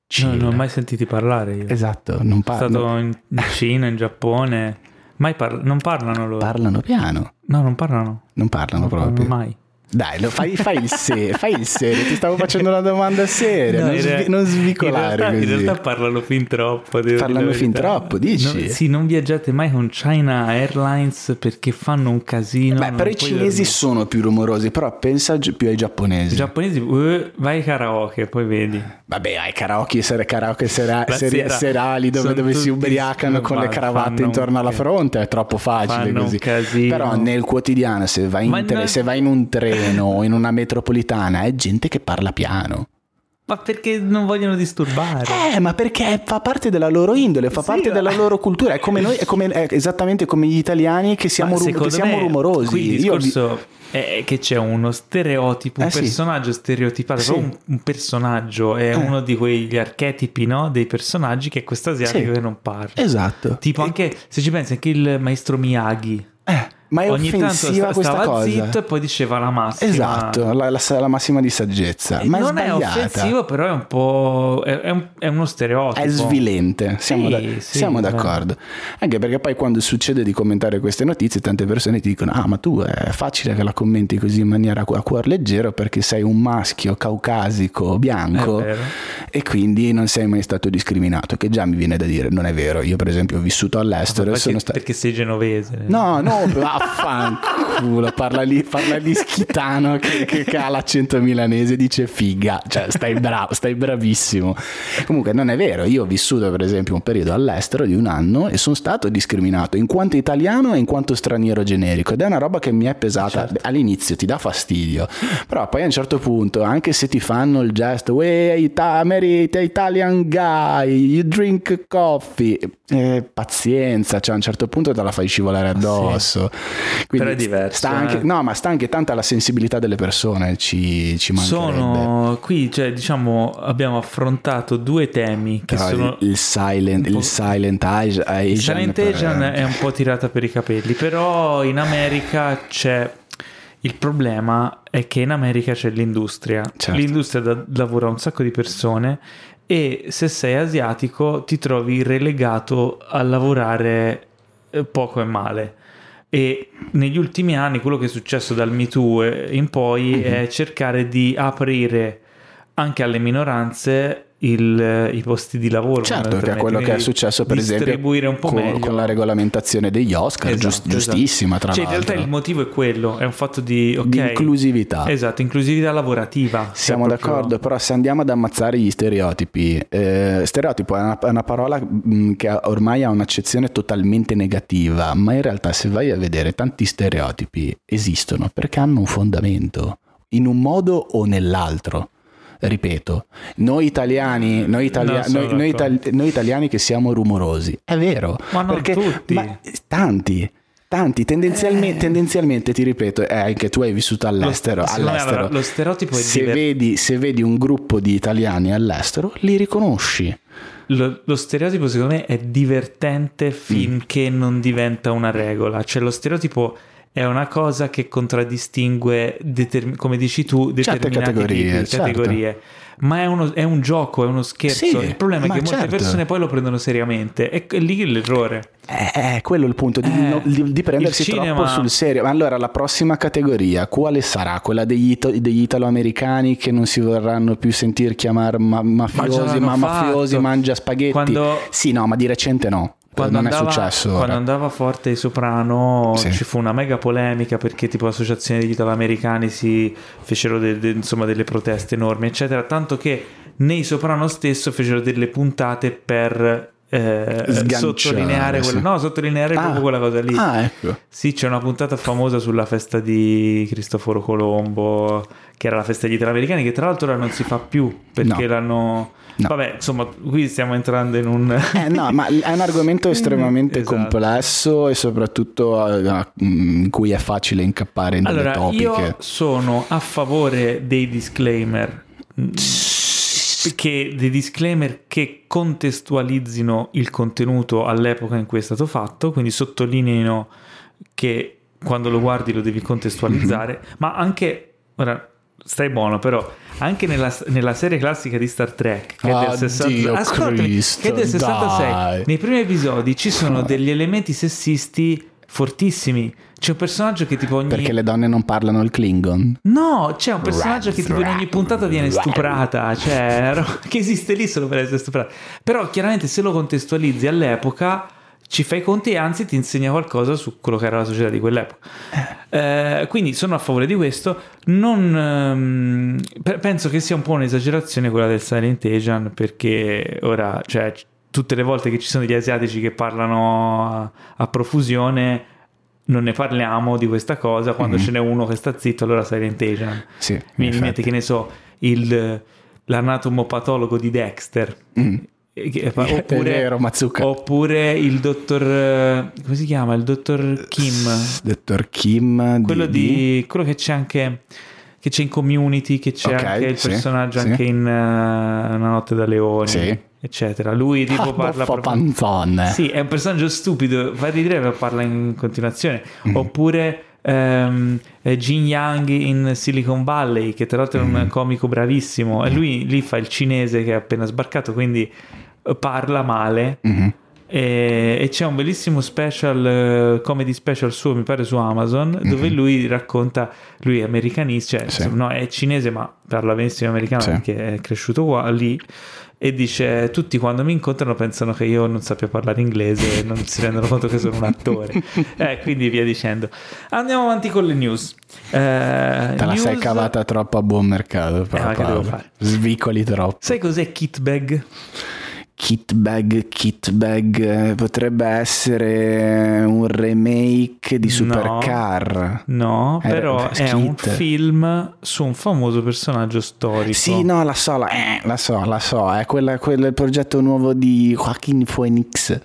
chill. non ho mai sentiti parlare io. Esatto, non Sono parlano, stato in in Cina, in Giappone. Mai par- non parlano loro. parlano piano, no, non parlano. non parlano Non proprio. parlano mai. Dai, lo fai, fai il serio, fai il serio, ti stavo facendo una domanda seria, No, non, svi- non svicolare in realtà, così. in realtà parlano fin troppo. Parlano fin troppo, dici? No, sì, non viaggiate mai con China Airlines perché fanno un casino. Beh, però i cinesi dormire. sono più rumorosi, però pensa più ai giapponesi. I giapponesi, eh, vai ai karaoke, poi vedi. Vabbè, ai karaoke, sere, karaoke sera- sera serali dove, dove si ubriacano con le cravatte intorno alla fronte, è troppo facile così. Però nel quotidiano, se vai, in tre- se vai in un treno o in una metropolitana, è gente che parla piano. Ma perché non vogliono disturbare? Eh, ma perché fa parte della loro indole, fa Sì, parte ma- della loro cultura. È come noi, è, come- è esattamente come gli italiani che siamo, rum- che siamo rumorosi. Qui il Io discorso è che c'è uno stereotipo, un Eh sì. personaggio stereotipato, Sì. un, un personaggio, è Eh. uno di quegli archetipi no, dei personaggi che è questo asiatico Sì. che non parla. Esatto. Tipo anche, se ci pensi, anche il maestro Miyagi. Eh, ma è Ogni tanto offensiva sta- questa cosa. zitto e poi diceva la massima. Esatto, la, la- la massima di saggezza. E Ma è non è, sbagliata. offensivo, però è un po'. È, è un- è uno stereotipo. È svilente, siamo, Sì, da- sì, siamo d'accordo. Anche perché poi quando succede di commentare queste notizie, tante persone ti dicono: Ah, ma tu è facile che la commenti così in maniera a cuor leggero perché sei un maschio caucasico bianco È e quindi non sei mai stato discriminato. Che già mi viene da dire, non è vero. Io, per esempio, ho vissuto all'estero e Perché, sono stato. perché sei genovese. No, no, vaffanculo, parla lì, parla lì schitano che, che- che ha l'accento milanese e dice figa, cioè stai bravo, stai bravissimo. Comunque non è vero, io ho vissuto per esempio un periodo all'estero di un anno e sono stato discriminato in quanto italiano e in quanto straniero generico ed è una roba che mi è pesata all'inizio, ti dà fastidio, però poi a un certo punto, anche se ti fanno il gesto, "Uè, Ita- America, Italian guy, you drink coffee, eh, pazienza, cioè a un certo punto te la fai scivolare addosso. Quindi Però è diverso, Sta anche, eh. No, ma sta anche tanta la sensibilità delle persone, ci, ci. Sono qui, cioè, diciamo, abbiamo affrontato due temi che Però sono. il, il silent, il silent Asian, Asian Silent per- Asian è un po' tirata per i capelli, però in America c'è. Il problema è che in America c'è l'industria. Certo. L'industria da- lavora un sacco di persone e se sei asiatico ti trovi relegato a lavorare eh, poco e male. E negli ultimi anni quello che è successo dal Me Too eh, in poi Mhm. è cercare di aprire anche alle minoranze il- eh, i posti di lavoro. Certo, che è quello che è successo per esempio con, con la regolamentazione degli Oscar, Esatto, giust- esatto. giustissima tra Cioè, in l'altro. realtà il motivo è quello, è un fatto di, ok, Di inclusività. Esatto, inclusività lavorativa. Siamo proprio- d'accordo, però se andiamo ad ammazzare gli stereotipi, eh, stereotipo è una, è una parola mh, che ormai ha un'accezione totalmente negativa, ma in realtà se vai a vedere tanti stereotipi esistono perché hanno un fondamento, in un modo o nell'altro. Ripeto, noi italiani, noi, italia- noi- noi itali- noi italiani che siamo rumorosi, è vero, Ma non perché, tutti. ma tanti. Tanti, tendenzialmente, tendenzialmente ti ripeto, eh, anche tu hai vissuto all'estero. Lo- all'estero. lo stereotipo è se diver- vedi, se vedi un gruppo di italiani all'estero, li riconosci. Lo, lo stereotipo secondo me è divertente finché Mm. non diventa una regola, cioè lo stereotipo è una cosa che contraddistingue, determin- come dici tu, Certe determinate categorie, tipi- certo. categorie. Ma è, uno- è un gioco, è uno scherzo. Sì, il problema è che molte certo. persone poi lo prendono seriamente. E è lì l'errore. Eh, È quello il punto, di, Eh, no- di- di prendersi cinema- troppo sul serio. Ma allora la prossima categoria, quale sarà? Quella degli, ito- degli italo-americani che non si vorranno più sentir chiamare ma- mafiosi, Ma ma, mafiosi, mangia spaghetti? Quando- Sì, no, ma di recente no. Quando non andava, è successo. quando ora. andava forte i Soprano Sì. ci fu una mega polemica perché tipo l'associazione degli italoamericani si fecero de- de- insomma, delle proteste enormi eccetera tanto che nei Soprano stesso fecero delle puntate per eh, sottolineare, quella, no, sottolineare Ah. proprio quella cosa lì Ah, ecco. sì, c'è una puntata famosa sulla festa di Cristoforo Colombo, che era la festa degli italoamericani, che tra l'altro ora non si fa più perché No. l'hanno. No. Vabbè, insomma, qui stiamo entrando in un. Eh, no, ma è un argomento estremamente Esatto. complesso e soprattutto eh, in cui è facile incappare in delle Allora, topiche. io sono a favore dei disclaimer. Che, dei disclaimer che contestualizzino il contenuto all'epoca in cui è stato fatto, quindi sottolineino che quando lo guardi lo devi contestualizzare, ma anche, ora stai buono però, anche nella, nella serie classica di Star Trek, che è del, Oddio 60, ascoltami, Cristo, che è del 66, dai. nei primi episodi ci sono degli elementi sessisti fortissimi. C'è un personaggio che tipo ogni... Perché le donne non parlano il Klingon. No, c'è un personaggio che tipo in ogni puntata viene stuprata, cioè che esiste lì solo per essere stuprata. Però chiaramente se lo contestualizzi all'epoca ci fai conti e anzi ti insegna qualcosa su quello che era la società di quell'epoca. Eh, quindi sono a favore di questo. Non, ehm, pe- penso che sia un po' un'esagerazione quella del Silent Asian perché ora, cioè, tutte le volte che ci sono degli asiatici che parlano a, a profusione non ne parliamo di questa cosa, quando ce n'è uno che sta zitto allora Silent Asian. Sì, Mi viene in mente che ne so, il, l'anatomopatologo di Dexter. Che- Mm. È vero. Oppure il dottor eh, come si chiama? Il dottor Kim. Dottor Kim. Quello di, quello che c'è anche che c'è in community, che c'è Ok, anche il sì, personaggio sì. anche in eh, Una notte da leoni, Sì. Eccetera. Lui tipo Ah, parla proprio Panzone. sì, è un personaggio stupido, fa ridere ma parla in continuazione. Mm. Oppure eh, Jin Yang in Silicon Valley, che tra l'altro è Mm. un comico bravissimo, e lui lì fa il cinese che è appena sbarcato, quindi eh, parla male. Mhm. E, e c'è un bellissimo special, eh, comedy special suo, mi pare su Amazon, dove lui racconta, lui è americanista, cioè. Sì. no, è cinese ma parla benissimo americano Sì. perché è cresciuto qua, lì e dice tutti quando mi incontrano pensano che io non sappia parlare inglese e non si rendono conto che sono un attore eh, quindi via dicendo andiamo avanti con le news Eh, Te la sei news- cavata troppo a buon mercato. però, fare? Svicoli troppo. sai cos'è kit bag? Kit bag, kit bag eh, potrebbe essere un remake di No. Supercar. no Eh, però è Kit. un film su un famoso personaggio storico Sì, no, la so, la, eh, la so, la so, è quella, il progetto nuovo di Joaquin Phoenix.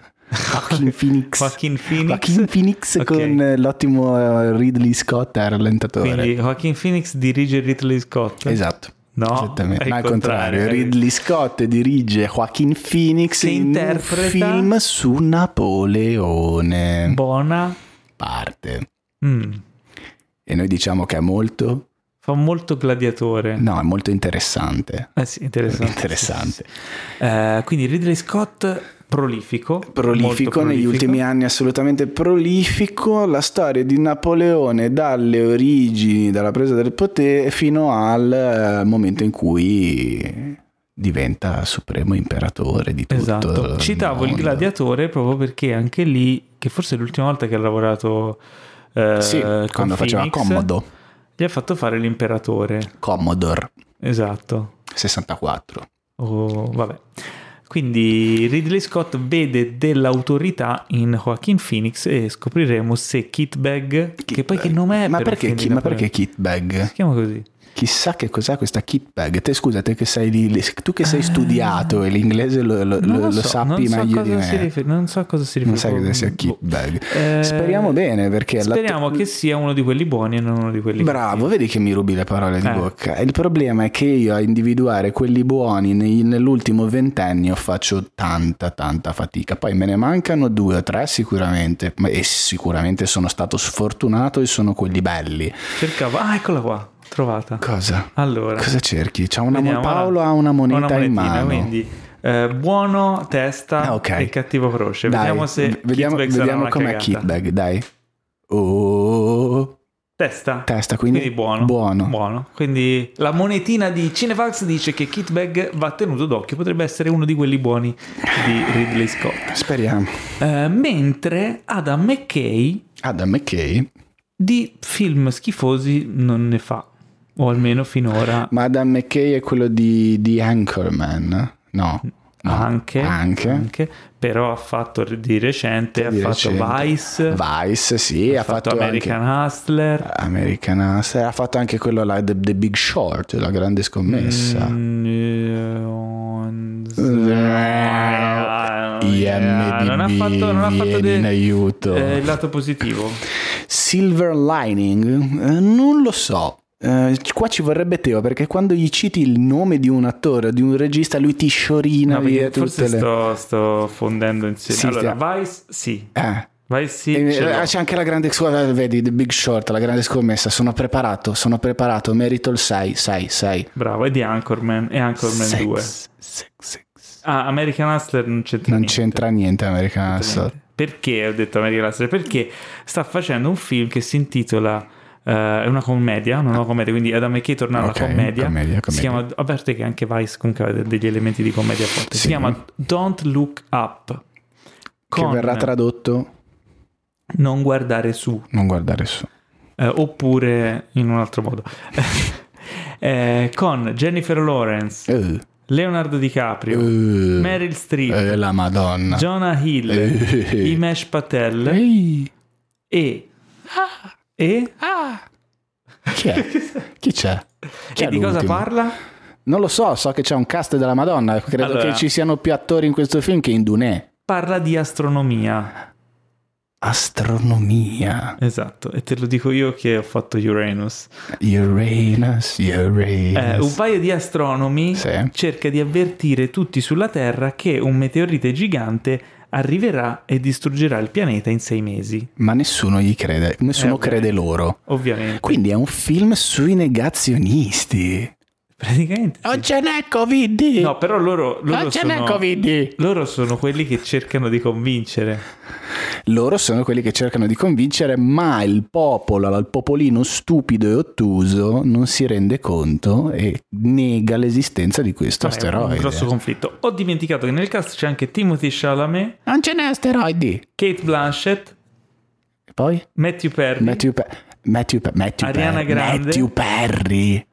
Joaquin Phoenix. Joaquin Phoenix. Joaquin Phoenix Ok. con eh, l'ottimo eh, Ridley Scott a rallentatore. quindi Joaquin Phoenix dirige Ridley Scott Esatto. No, Esattamente. al contrario, contrario. Ridley Scott dirige Joaquin Phoenix Che in interpreta- un film su Napoleone. buona Parte. Mm. E noi diciamo che è molto... fa molto gladiatore No, è molto interessante. eh sì interessante Interessante. Eh, quindi Ridley Scott prolifico prolifico molto negli prolifico. ultimi anni assolutamente prolifico. La storia di Napoleone dalle origini dalla presa del potere fino al eh, momento in cui diventa supremo imperatore di tutto esatto. citavo il mondo. gladiatore proprio perché anche lì che forse è l'ultima volta che ha lavorato eh, sì, quando faceva Phoenix, Commodo gli ha fatto fare l'imperatore. Commodore. Esatto. 64 Oh, vabbè. Quindi Ridley Scott vede dell'autorità in Joaquin Phoenix e scopriremo se Kit Bag, che poi che nome è ma per perché, chi- ma perché Kit Bag? Si chiama così. Chissà che cos'è questa kit bag. Te scusa, te che sei lì, tu che sei studiato e l'inglese lo, lo- Non lo- lo so, sappi non so meglio di me. rifer- non so cosa si Non riferisce. sai cosa sia kit bag. Eh, Speriamo bene perché Speriamo che sia uno di quelli buoni e non uno di quelli Bravo, vedi che mi rubi le parole di Eh. bocca. Il problema è che io a individuare quelli buoni nei- nell'ultimo ventennio faccio tanta, tanta fatica. Poi me ne mancano due o tre sicuramente, ma- e sicuramente sono stato sfortunato e sono quelli belli. Cercavo. Ah, eccola qua, trovata. Cosa? Allora, Cosa cerchi? C'ha una vediamo, Paolo ha una moneta una in mano. Quindi eh, buono testa Ah, ok. e cattivo croce. Dai, vediamo se v- vediamo, vediamo com'è. Kitbag, dai. Oh, Testa. testa, quindi, Quindi buono. buono. Buono. Quindi la monetina di Cinefax dice che Kitbag va tenuto d'occhio, potrebbe essere uno di quelli buoni di Ridley Scott. Speriamo. Eh, mentre Adam McKay Adam McKay. di film schifosi non ne fa, o almeno finora Ma Adam McKay è quello di, di Anchorman? No. No. anche, Anche. però ha fatto di recente, Di ha fatto recente. Vice, Vice, sì, ha, ha fatto, fatto, American anche Hustler, American Hustle, ha fatto anche quello là, The, The Big Short, la grande scommessa. Mm, eh, on- IMDb non ha fatto, non ha fatto de- in aiuto. eh, il lato positivo. Silver Lining? Eh, non lo so. Eh, qua ci vorrebbe Teo perché quando gli citi il nome di un attore o di un regista lui ti sciorina No, via forse le... sto, sto fondendo insieme. Sì, allora, stia- Vice sì, Eh. Vice sì, E- eh, c'è anche la grande scuola, vedi, The Big Short, la grande scommessa. Sono preparato, sono preparato, merito il 6, 6, 6. bravo, è di Anchorman, e Anchorman 2. Ah, American Hustler non c'entra Non niente. c'entra niente American Hustle. Niente. Perché ho detto American Hustler? Perché sta facendo un film che si intitola eh, è una commedia, una nuova commedia, quindi Adam McKay torna alla Ok, commedia. commedia, Si commedia. chiama, a parte che anche Vice comunque ha degli elementi di commedia forte. Si Sì. chiama Don't Look Up. Che Con verrà tradotto Non guardare su. non guardare su. Eh, oppure in un altro modo. Eh, con Jennifer Lawrence, Leonardo DiCaprio, Meryl Streep, la Madonna. Jonah Hill. Imesh Patel Ehi, e... e... chi è? Chi c'è? Chi e è di cosa parla? Non lo so, so che c'è un cast della Madonna. Credo Allora. che ci siano più attori in questo film che in Dunè. Parla di astronomia. Astronomia. Esatto, e te lo dico io che ho fatto Uranus. Uranus, Uranus. Eh, un paio di astronomi Sì. cerca di avvertire tutti sulla Terra che un meteorite gigante arriverà e distruggerà il pianeta in sei mesi. Ma nessuno gli crede, nessuno Eh, crede loro. Ovviamente. Quindi è un film sui negazionisti. Praticamente. sì. Non ce n'è Covid! No, però loro, loro non ce n'è sono, Covid! loro sono quelli che cercano di convincere. Loro sono quelli che cercano di convincere, ma il popolo, il popolino stupido e ottuso non si rende conto e nega l'esistenza di questo Vabbè, è un asteroide. grosso conflitto. Ho dimenticato che nel cast c'è anche Timothy Chalamet, Non ce n'è asteroidi! Kate Blanchett, E poi? Matthew Perry Matthew, Pe- Matthew, Pe- Matthew Ariana Perry. Grande. Matthew Perry.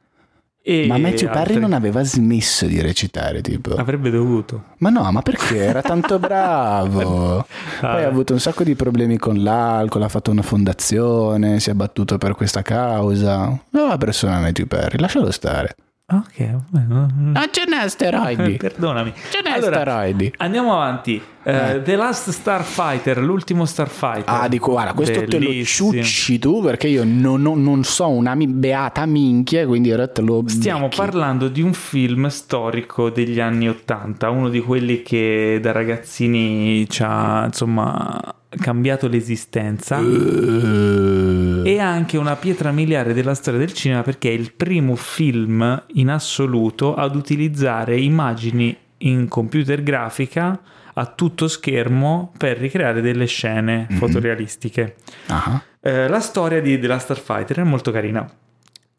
E Ma Matthew Perry altri. non aveva smesso di recitare, tipo. Avrebbe dovuto. Ma no, ma perché? Era tanto bravo. Poi ha avuto un sacco di problemi con l'alcol, ha fatto una fondazione, si è battuto per questa causa. Nuova persona Matthew Perry, lascialo stare. Ok. Non ce n'è Eh, asteroidi. perdonami. Ce n'è allora, asteroidi. Andiamo avanti. Eh, The Last Starfighter, l'ultimo Starfighter. Ah, dico, guarda, questo te lo Bellissimo. ciucci tu perché io non, non- non so una mi- beata minchia, quindi ora te lo Stiamo becchi. parlando di un film storico degli anni Ottanta, uno di quelli che da ragazzini ci ha insomma cambiato l'esistenza. Eh, E anche una pietra miliare della storia del cinema perché è il primo film in assoluto ad utilizzare immagini in computer grafica a tutto schermo per ricreare delle scene fotorealistiche. ah, Eh, la storia di The Last Starfighter è molto carina.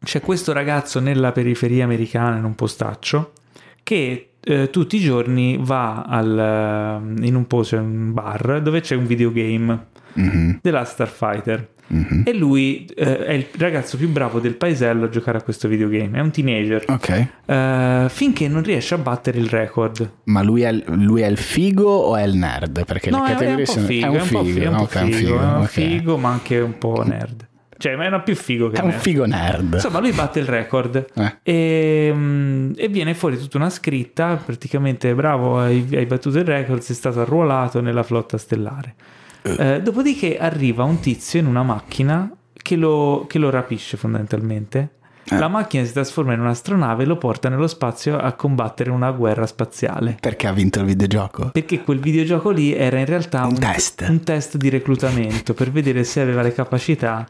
C'è questo ragazzo nella periferia americana, in un postaccio, che eh, tutti i giorni va al, in un posto, in un bar, dove c'è un videogame, mhm, The Last Starfighter. mhm. E lui eh, è il ragazzo più bravo del paesello a giocare a questo videogame. È un teenager. Ok. Eh, finché non riesce a battere il record. Ma lui è, lui è il figo o è il nerd? Perché No, le è, è un categorie sono... figo, è un figo, è un figo, un figo, ma anche un po' nerd. Cioè, ma era più figo che È un nerd. figo nerd. Insomma, lui batte il record Eh. e, mm, e viene fuori tutta una scritta. Praticamente, bravo, hai, hai battuto il record, sei stato arruolato nella flotta stellare. Eh, dopodiché arriva un tizio in una macchina che lo, che lo rapisce fondamentalmente. Eh. La macchina si trasforma in un'astronave e lo porta nello spazio a combattere una guerra spaziale. Perché ha vinto il videogioco? Perché quel videogioco lì era in realtà Un test. un test di reclutamento per vedere se aveva le capacità,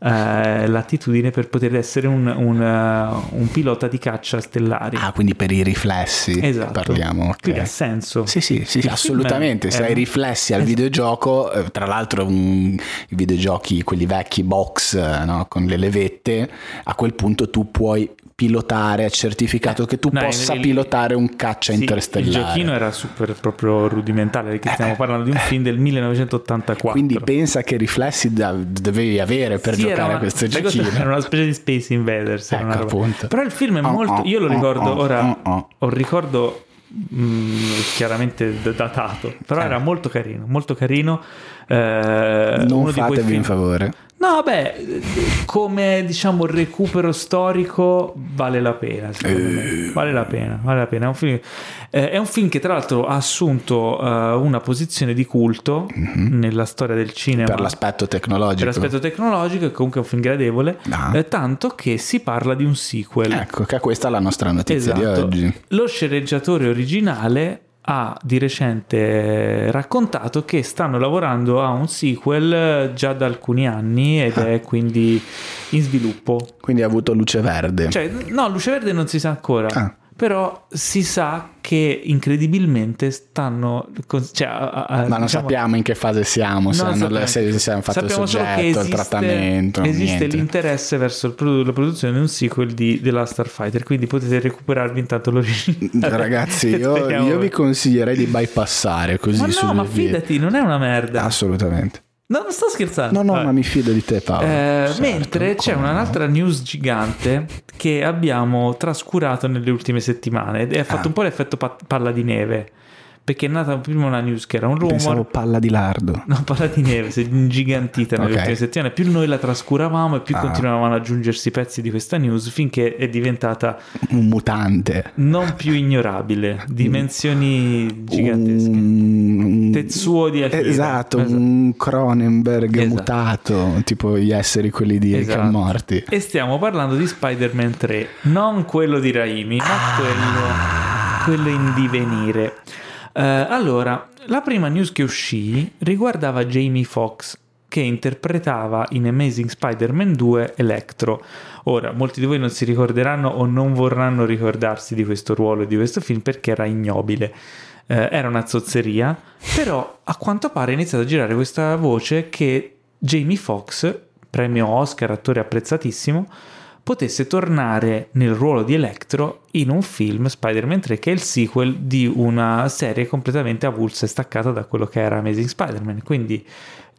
eh, l'attitudine per poter essere un, un, eh, un pilota di caccia stellari. Ah, quindi per i riflessi esatto. parliamo. ok. Quindi ha senso. Sì, sì, sì, film assolutamente. Se hai riflessi al Es- videogioco, eh, tra l'altro un- i videogiochi, quelli vecchi box no, con le levette, a quel punto tu puoi pilotare, è certificato che tu No, possa il- pilotare un caccia Sì, interstellare. Il giochino era super proprio rudimentale perché stiamo parlando di un film del 1984. Quindi pensa che riflessi da- dovevi avere per Sì, giocare a questo giochino. Era una specie di Space Invaders. Ecco. Però il film è Oh, molto. oh, Io lo oh, ricordo oh, ora. oh, oh. Ho un ricordo mm, chiaramente datato, però Eh. era molto carino. Molto carino. eh, Non fatevi film- un favore. No, beh, come diciamo recupero storico vale la pena, secondo Eh. me. Vale la pena, vale la pena. È un film, eh, è un film che tra l'altro ha assunto eh, una posizione di culto nella storia del cinema. Per l'aspetto tecnologico. Per l'aspetto tecnologico e comunque è un film gradevole, Ah. eh, tanto che si parla di un sequel. Ecco, che questa è la nostra notizia di Esatto. oggi. Lo sceneggiatore originale ha di recente raccontato che stanno lavorando a un sequel eh, già da alcuni anni ed Ah. è quindi in sviluppo. Quindi ha avuto luce verde. Cioè, no, luce verde non si sa ancora. Ah. Però si sa che incredibilmente stanno. Cioè, a- a- Ma non diciamo- sappiamo in che fase siamo, se, No, hanno, esattamente. se, se hanno fatto il soggetto, il esiste- trattamento. Esiste niente. l'interesse verso il produ- la produzione di un sequel di The Last Starfighter, quindi potete recuperarvi intanto l'originale. Ragazzi, io, io vi consiglierei di bypassare così Ma no, ma vie. fidati, non è una merda. Assolutamente. No, non sto scherzando. No, no, Vabbè. ma mi fido di te, Paolo. Eh, Certo, mentre c'è no. un'altra news gigante che abbiamo trascurato nelle ultime settimane ed è fatto Ah. un po' l'effetto pa- palla di neve perché è nata prima una news che era un rumor Pensavo palla di lardo. No, palla di neve, si è ingigantita nelle Ok. ultime settimane. Più noi la trascuravamo e più Ah. continuavano ad aggiungersi pezzi di questa news finché è diventata Un mutante. non più ignorabile. Dimensioni gigantesche. Un, Tetsuo di Akira. Esatto, Esatto. un Cronenberg Esatto. mutato, tipo gli esseri quelli di Esatto. and Morty. E stiamo parlando di Spider-Man 3, non quello di Raimi, ma quello, quello in divenire. Eh, allora, la prima news che uscì riguardava Jamie Foxx che interpretava in Amazing Spider-Man 2 Electro. Ora, molti di voi non si ricorderanno o non vorranno ricordarsi di questo ruolo e di questo film perché era ignobile. Eh, era una zozzeria, però a quanto pare è iniziata a girare questa voce che Jamie Foxx, premio Oscar, attore apprezzatissimo, potesse tornare nel ruolo di Electro in un film Spider-Man 3 che è il sequel di una serie completamente avulsa e staccata da quello che era Amazing Spider-Man, quindi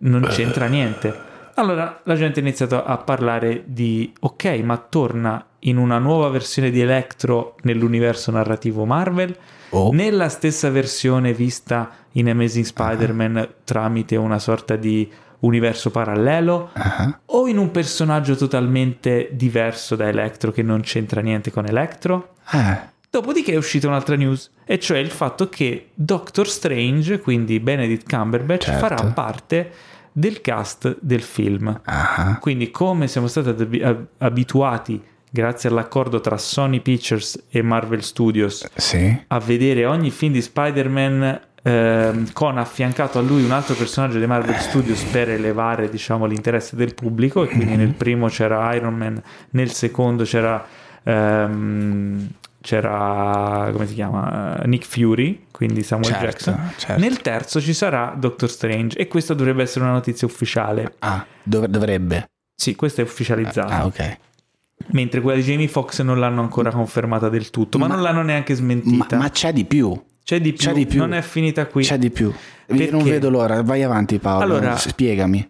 non c'entra niente. Allora la gente ha iniziato a parlare di ok, ma torna in una nuova versione di Electro nell'universo narrativo Marvel, Oh. nella stessa versione vista in Amazing Spider-Man tramite una sorta di universo parallelo Ah, o in un personaggio totalmente diverso da Electro che non c'entra niente con Electro? eh, Dopodiché è uscita un'altra news, e cioè il fatto che Doctor Strange, quindi Benedict Cumberbatch, Certo. farà parte del cast del film. ah, Quindi come siamo stati ab- ab- abituati, grazie all'accordo tra Sony Pictures e Marvel Studios, sì. a vedere ogni film di Spider-Man ehm, con affiancato a lui un altro personaggio di Marvel Studios per elevare diciamo l'interesse del pubblico e quindi nel primo c'era Iron Man nel secondo c'era ehm, c'era come si chiama Eh, Nick Fury quindi Samuel Certo, Jackson certo. nel terzo ci sarà Doctor Strange e questa dovrebbe essere una notizia ufficiale Ah, dov- dovrebbe. sì questa è ufficializzata Ah, ok. mentre quella di Jamie Foxx non l'hanno ancora confermata del tutto ma, Ma- non l'hanno neanche Ma, smentita ma c'è di più. C'è di più, c'è di più. non è finita qui C'è di più. Io Perché? non vedo l'ora. Vai avanti, Paolo. Allora- Spiegami.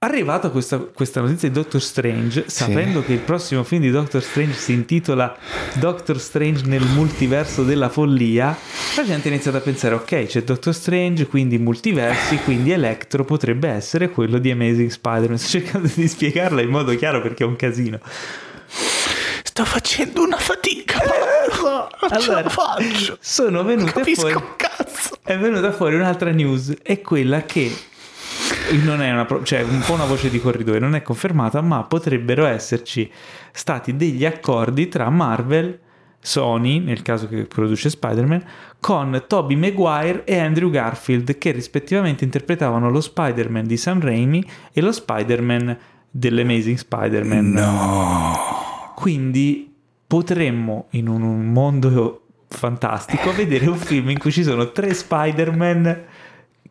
Arrivata questa, questa notizia di Doctor Strange, sapendo che il prossimo film di Doctor Strange si intitola Doctor Strange nel multiverso della follia, la gente ha iniziato a pensare, ok, c'è Doctor Strange, quindi multiversi, quindi Electro potrebbe essere quello di Amazing Spider-Man. Sto cercando di spiegarla in modo chiaro perché è un casino. Sto facendo una fatica. Allora, allora, faccio. Sono venute Capisco fuori... cazzo. È venuta fuori un'altra news, è quella che non è una, pro- cioè un po' una voce di corridoio, non è confermata, ma potrebbero esserci stati degli accordi tra Marvel, Sony, nel caso che produce Spider-Man, con Tobey Maguire e Andrew Garfield, che rispettivamente interpretavano lo Spider-Man di Sam Raimi e lo Spider-Man dell'Amazing Spider-Man. No. Quindi potremmo, in un, mondo fantastico, vedere un film in cui ci sono tre Spider-Man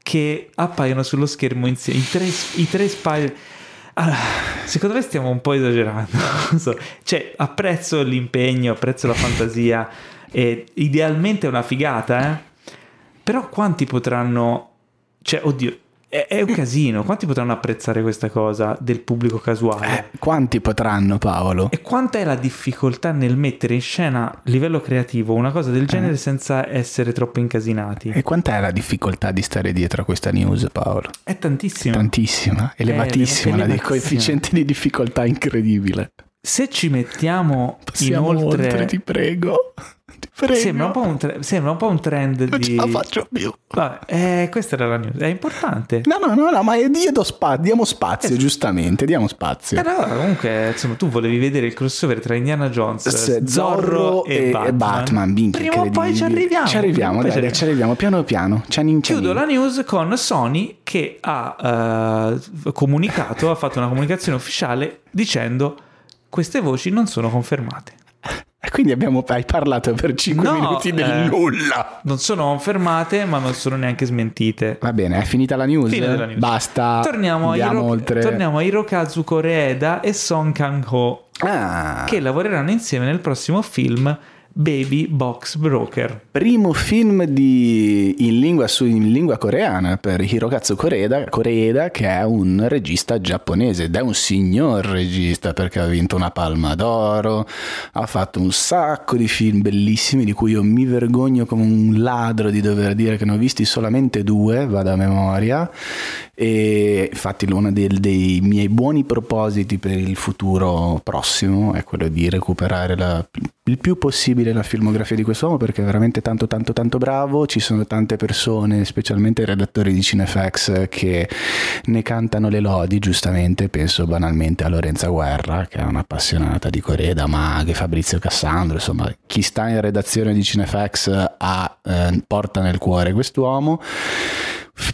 che appaiono sullo schermo insieme. I tre, i tre Spider. Allora, secondo me stiamo un po' esagerando. So. Cioè, apprezzo l'impegno, apprezzo la fantasia. E idealmente è una figata, eh? Però quanti potranno. Cioè, oddio, è, è un casino. Quanti potranno apprezzare questa cosa del pubblico casuale? Eh, quanti potranno, Paolo? E quanta è la difficoltà nel mettere in scena a livello creativo una cosa del genere Eh. senza essere troppo incasinati? E quant'è la difficoltà di stare dietro a questa news, Paolo? È tantissimo. Tantissima, elevatissima, la di elevatissima. coefficiente di difficoltà incredibile. Se ci mettiamo Passiamo inoltre... oltre, ti prego. Ti prego. Sembra un, po un tre- sembra un po' un trend Non di... ce la faccio più. Vabbè, eh, questa era la news. È importante. No, no, no, no, ma io do spa- diamo spazio, giustamente, diamo spazio. Eh, no, comunque, insomma, tu volevi vedere il crossover tra Indiana Jones, S- Zorro e, e Batman. minchia, Prima o poi ci arriviamo. Ci arriviamo, dai, ci ci arriviamo piano piano. Cianin, cianin. Chiudo la news con Sony che ha eh, comunicato, ha fatto una comunicazione ufficiale dicendo queste voci non sono confermate. Quindi abbiamo, hai parlato per 5 No, minuti del eh, nulla. Non sono confermate, ma non sono neanche smentite. Va bene, è finita la news? Fine della news. Basta. Torniamo a, Hiro- torniamo a Hirokazu Koreeda e Song Kang-ho Ah, che lavoreranno insieme nel prossimo film Baby Box Broker. primo film di- in, lingua, su- in lingua coreana per Hirokazu Koreeda, Koreeda, che è un regista giapponese ed è un signor regista perché ha vinto una palma d'oro, ha fatto un sacco di film bellissimi di cui io mi vergogno come un ladro di dover dire che ne ho visti solamente due, vado a memoria, e infatti uno del- dei miei buoni propositi per il futuro prossimo è quello di recuperare la- il più possibile la filmografia di quest'uomo perché è veramente tanto tanto tanto bravo. Ci sono tante persone specialmente i redattori di Cinefax che ne cantano le lodi giustamente penso banalmente a Lorenza Guerra che è un'appassionata di Coreda ma anche Fabrizio Cassandro insomma chi sta in redazione di Cinefax ha, eh, porta nel cuore quest'uomo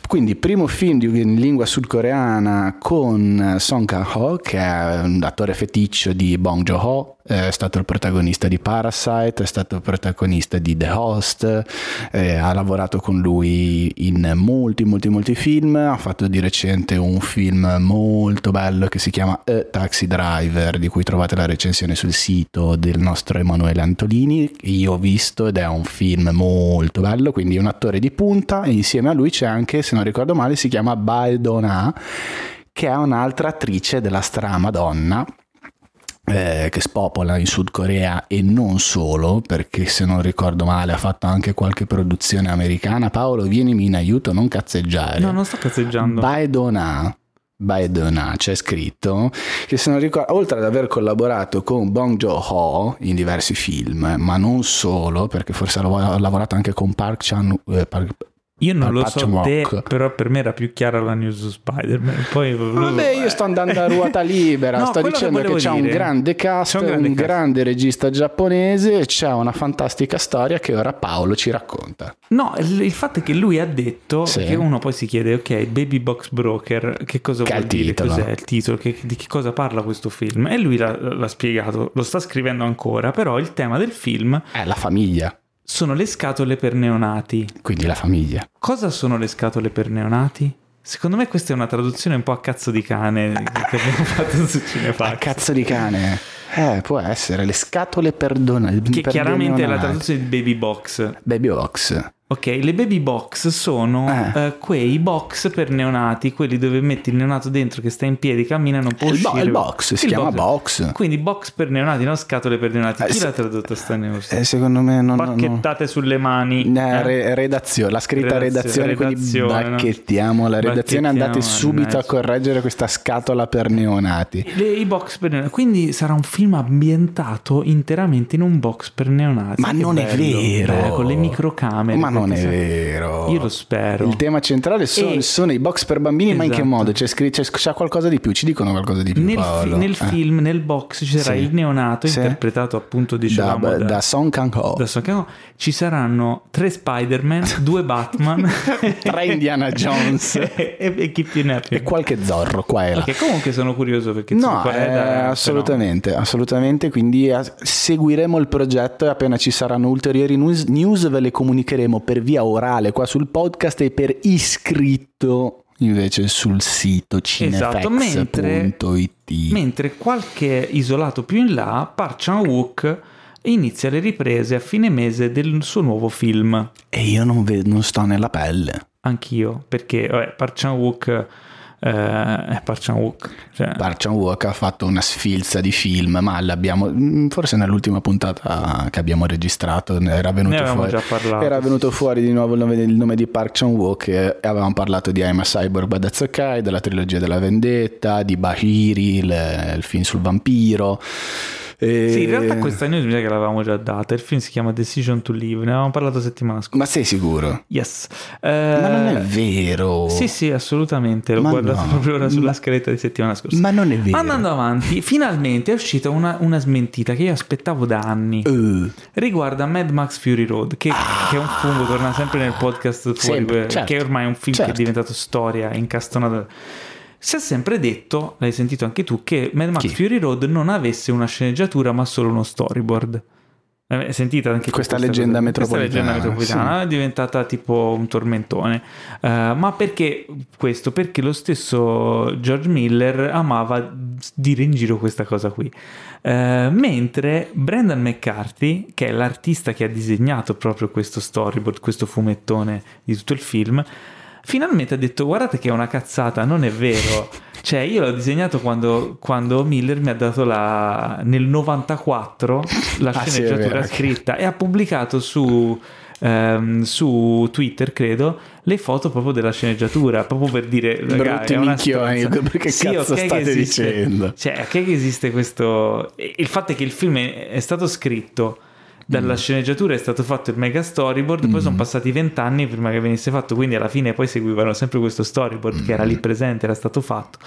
quindi primo film in lingua sudcoreana con Song Kang-ho che è un attore feticcio di Bong Joon-ho è stato il protagonista di Parasite è stato il protagonista di The Host eh, ha lavorato con lui in molti molti molti film ha fatto di recente un film molto bello che si chiama A Taxi Driver di cui trovate la recensione sul sito del nostro Emanuele Antolini. Io ho visto ed è un film molto bello quindi un attore di punta. E insieme a lui c'è anche se non ricordo male si chiama Bae Dona che è un'altra attrice della stramadonna eh, che spopola in Sud Corea e non solo, perché se non ricordo male ha fatto anche qualche produzione americana. Paolo, vienimi in aiuto, non cazzeggiare. No, non sto cazzeggiando. Baedona. Baedona c'è scritto che se non ricordo, oltre ad aver collaborato con Bong Joon-ho in diversi film, ma non solo, perché forse ha lav- ha lavorato anche con Park Chan eh, Park- Io non lo so te, però per me era più chiara la news su Spider-Man. Poi Vabbè, io sto andando a ruota libera. No, sto che dicendo che, volevo c'è un grande cast, c'è un un grande, grande cast. regista giapponese e c'è una fantastica storia che ora Paolo ci racconta. No, il, il fatto è che lui ha detto Sì. che uno poi si chiede, ok, Baby Box Broker, che cosa Che vuol dire? titolo. Cos'è il titolo? Che- di che cosa parla questo film? E lui l'ha, l'ha spiegato, lo sta scrivendo ancora, però il tema del film È la famiglia, sono le scatole per neonati. quindi la famiglia. Cosa sono le scatole per neonati? Secondo me questa è una traduzione un po' a cazzo di cane che abbiamo fatto su A Cinefax. cazzo di cane. Eh, può essere le scatole per dona- Che per chiaramente è la traduzione di Baby Box. Baby Box. Ok, le baby box sono Eh. eh, quei box per neonati, quelli dove metti il neonato dentro che sta in piedi, cammina e non può Il bo- uscire. il box, si chiama box. Quindi box per neonati, non scatole per neonati. Eh, Chi se- l'ha tradotto sta news? Eh, secondo me non... Bacchettate sulle mani. Eh, eh? re- redazione, la scritta Redazio- redazione, quindi redazione, no? bacchettiamo la redazione, andate Bacchettiamo, subito a mannaggia. correggere questa scatola per neonati. Le- I box per neonati. Quindi sarà un film ambientato interamente in un box per neonati. Ma Che non è bello. vero. Eh, con le microcamere. Ma non è perché sa- vero. Io lo spero. Il tema centrale sono, E- sono i box per bambini, ma in che Esatto. modo? C'è, scritto, c'è, c'è qualcosa di più? Ci dicono qualcosa di più, Nel, fi- nel Eh. film, nel box, ci sarà Sì. il neonato Sì. interpretato appunto, da, dicevamo, da, da Song Kang-ho. da Song Kang-ho. Ci saranno tre Spider-Man, due Batman, Tre Indiana Jones. e, e chi più ne ha più. e qualche zorro qua e là. Che comunque sono curioso perché No, Zucco eh, è- assolutamente, assolutamente. Quindi eh, seguiremo il progetto e appena ci saranno ulteriori news, news ve le comunicheremo per via orale qua sul podcast e per iscritto invece sul sito Esatto, mentre- cinefx.it. Qualche isolato più in là, Park Chan-wook inizia le riprese a fine mese del suo nuovo film. E io non, ve- non sto nella pelle. Anch'io, perché vabbè, Park Chan-wook eh, è Park Chan-wook. Cioè, Park Chan-wook ha fatto una sfilza di film, ma l'abbiamo mm, forse nell'ultima puntata che abbiamo registrato era venuto fuori. già parlato, era venuto fuori di nuovo il nome, il nome di Park Chan-wook e avevamo parlato di I'm a Cyborg Okay, della trilogia della vendetta, di Bahiri, il, il film sul vampiro. E- Sì, in realtà questa news mi sa che l'avevamo già data. Il film si chiama Decision to Live, ne avevamo parlato settimana scorsa. Ma sei sicuro? Yes. Ma non è Eh, vero. Sì, sì, assolutamente. L'ho Ma guardato no. proprio ora sulla scaletta di settimana scorsa. Ma non è vero. Andando avanti, finalmente è uscita una, una smentita che io aspettavo da anni. Eh, Riguarda Mad Max Fury Road, che, che è un fungo, torna sempre nel podcast fuori, Sempre, certo, che ormai è un film certo. che è diventato storia, incastonata. Si è sempre detto, l'hai sentito anche tu, che Mad Max Chi? Fury Road non avesse una sceneggiatura ma solo uno storyboard. Eh, Sentita anche tu Questa leggenda cosa? metropolitana, Questa leggenda metropolitana sì. è diventata tipo un tormentone. Eh, ma perché questo? Perché lo stesso George Miller amava dire in giro questa cosa qui. Eh, mentre Brendan McCarthy, che è l'artista che ha disegnato proprio questo storyboard, questo fumettone di tutto il film, finalmente ha detto guardate che è una cazzata, non è vero. Cioè io l'ho disegnato quando, quando Miller mi ha dato la, nel 94 la Ah, sì, sceneggiatura vero. scritta e ha pubblicato su, ehm, su Twitter, credo, le foto proprio della sceneggiatura, proprio per dire Brutti minchioni, che Sì, cazzo ok che state esiste- dicendo? Cioè, che esiste questo... Il fatto è che il film è, è stato scritto dalla sceneggiatura è stato fatto il mega storyboard, poi sono passati vent'anni prima che venisse fatto, quindi alla fine poi seguivano sempre questo storyboard che era lì presente, era stato fatto,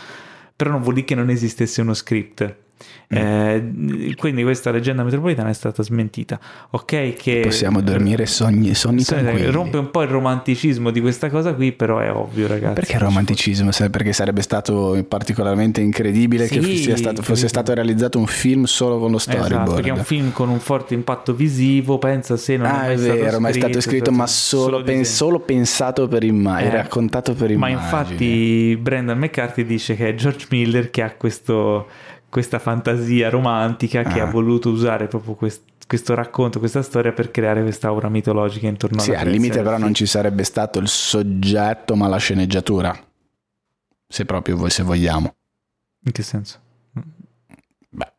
però non vuol dire che non esistesse uno script. Eh, quindi questa leggenda metropolitana è stata smentita. Ok, che Possiamo dormire sogni, sonni Sì, tranquilli. rompe un po' il romanticismo di questa cosa qui, però è ovvio, ragazzi. Perché romanticismo? Perché sarebbe stato particolarmente incredibile che Sì, sia stato- fosse stato realizzato un film solo con lo storyboard. Esatto, perché è un film con un forte impatto visivo, pensa se non Ah, è, è vero, stato ma è stato scritto, ma solo, pen- disegno. solo pensato per immagini, Eh, raccontato per Ma immagini. infatti Brendan McCarthy dice che è George Miller che ha questo- questa fantasia romantica che Ah. ha voluto usare proprio quest- questo racconto, questa storia per creare questa aura mitologica intorno Sì, alla al creazione limite però non ci sarebbe stato il soggetto, ma la sceneggiatura. Se proprio voi, se vogliamo. In che senso? Beh,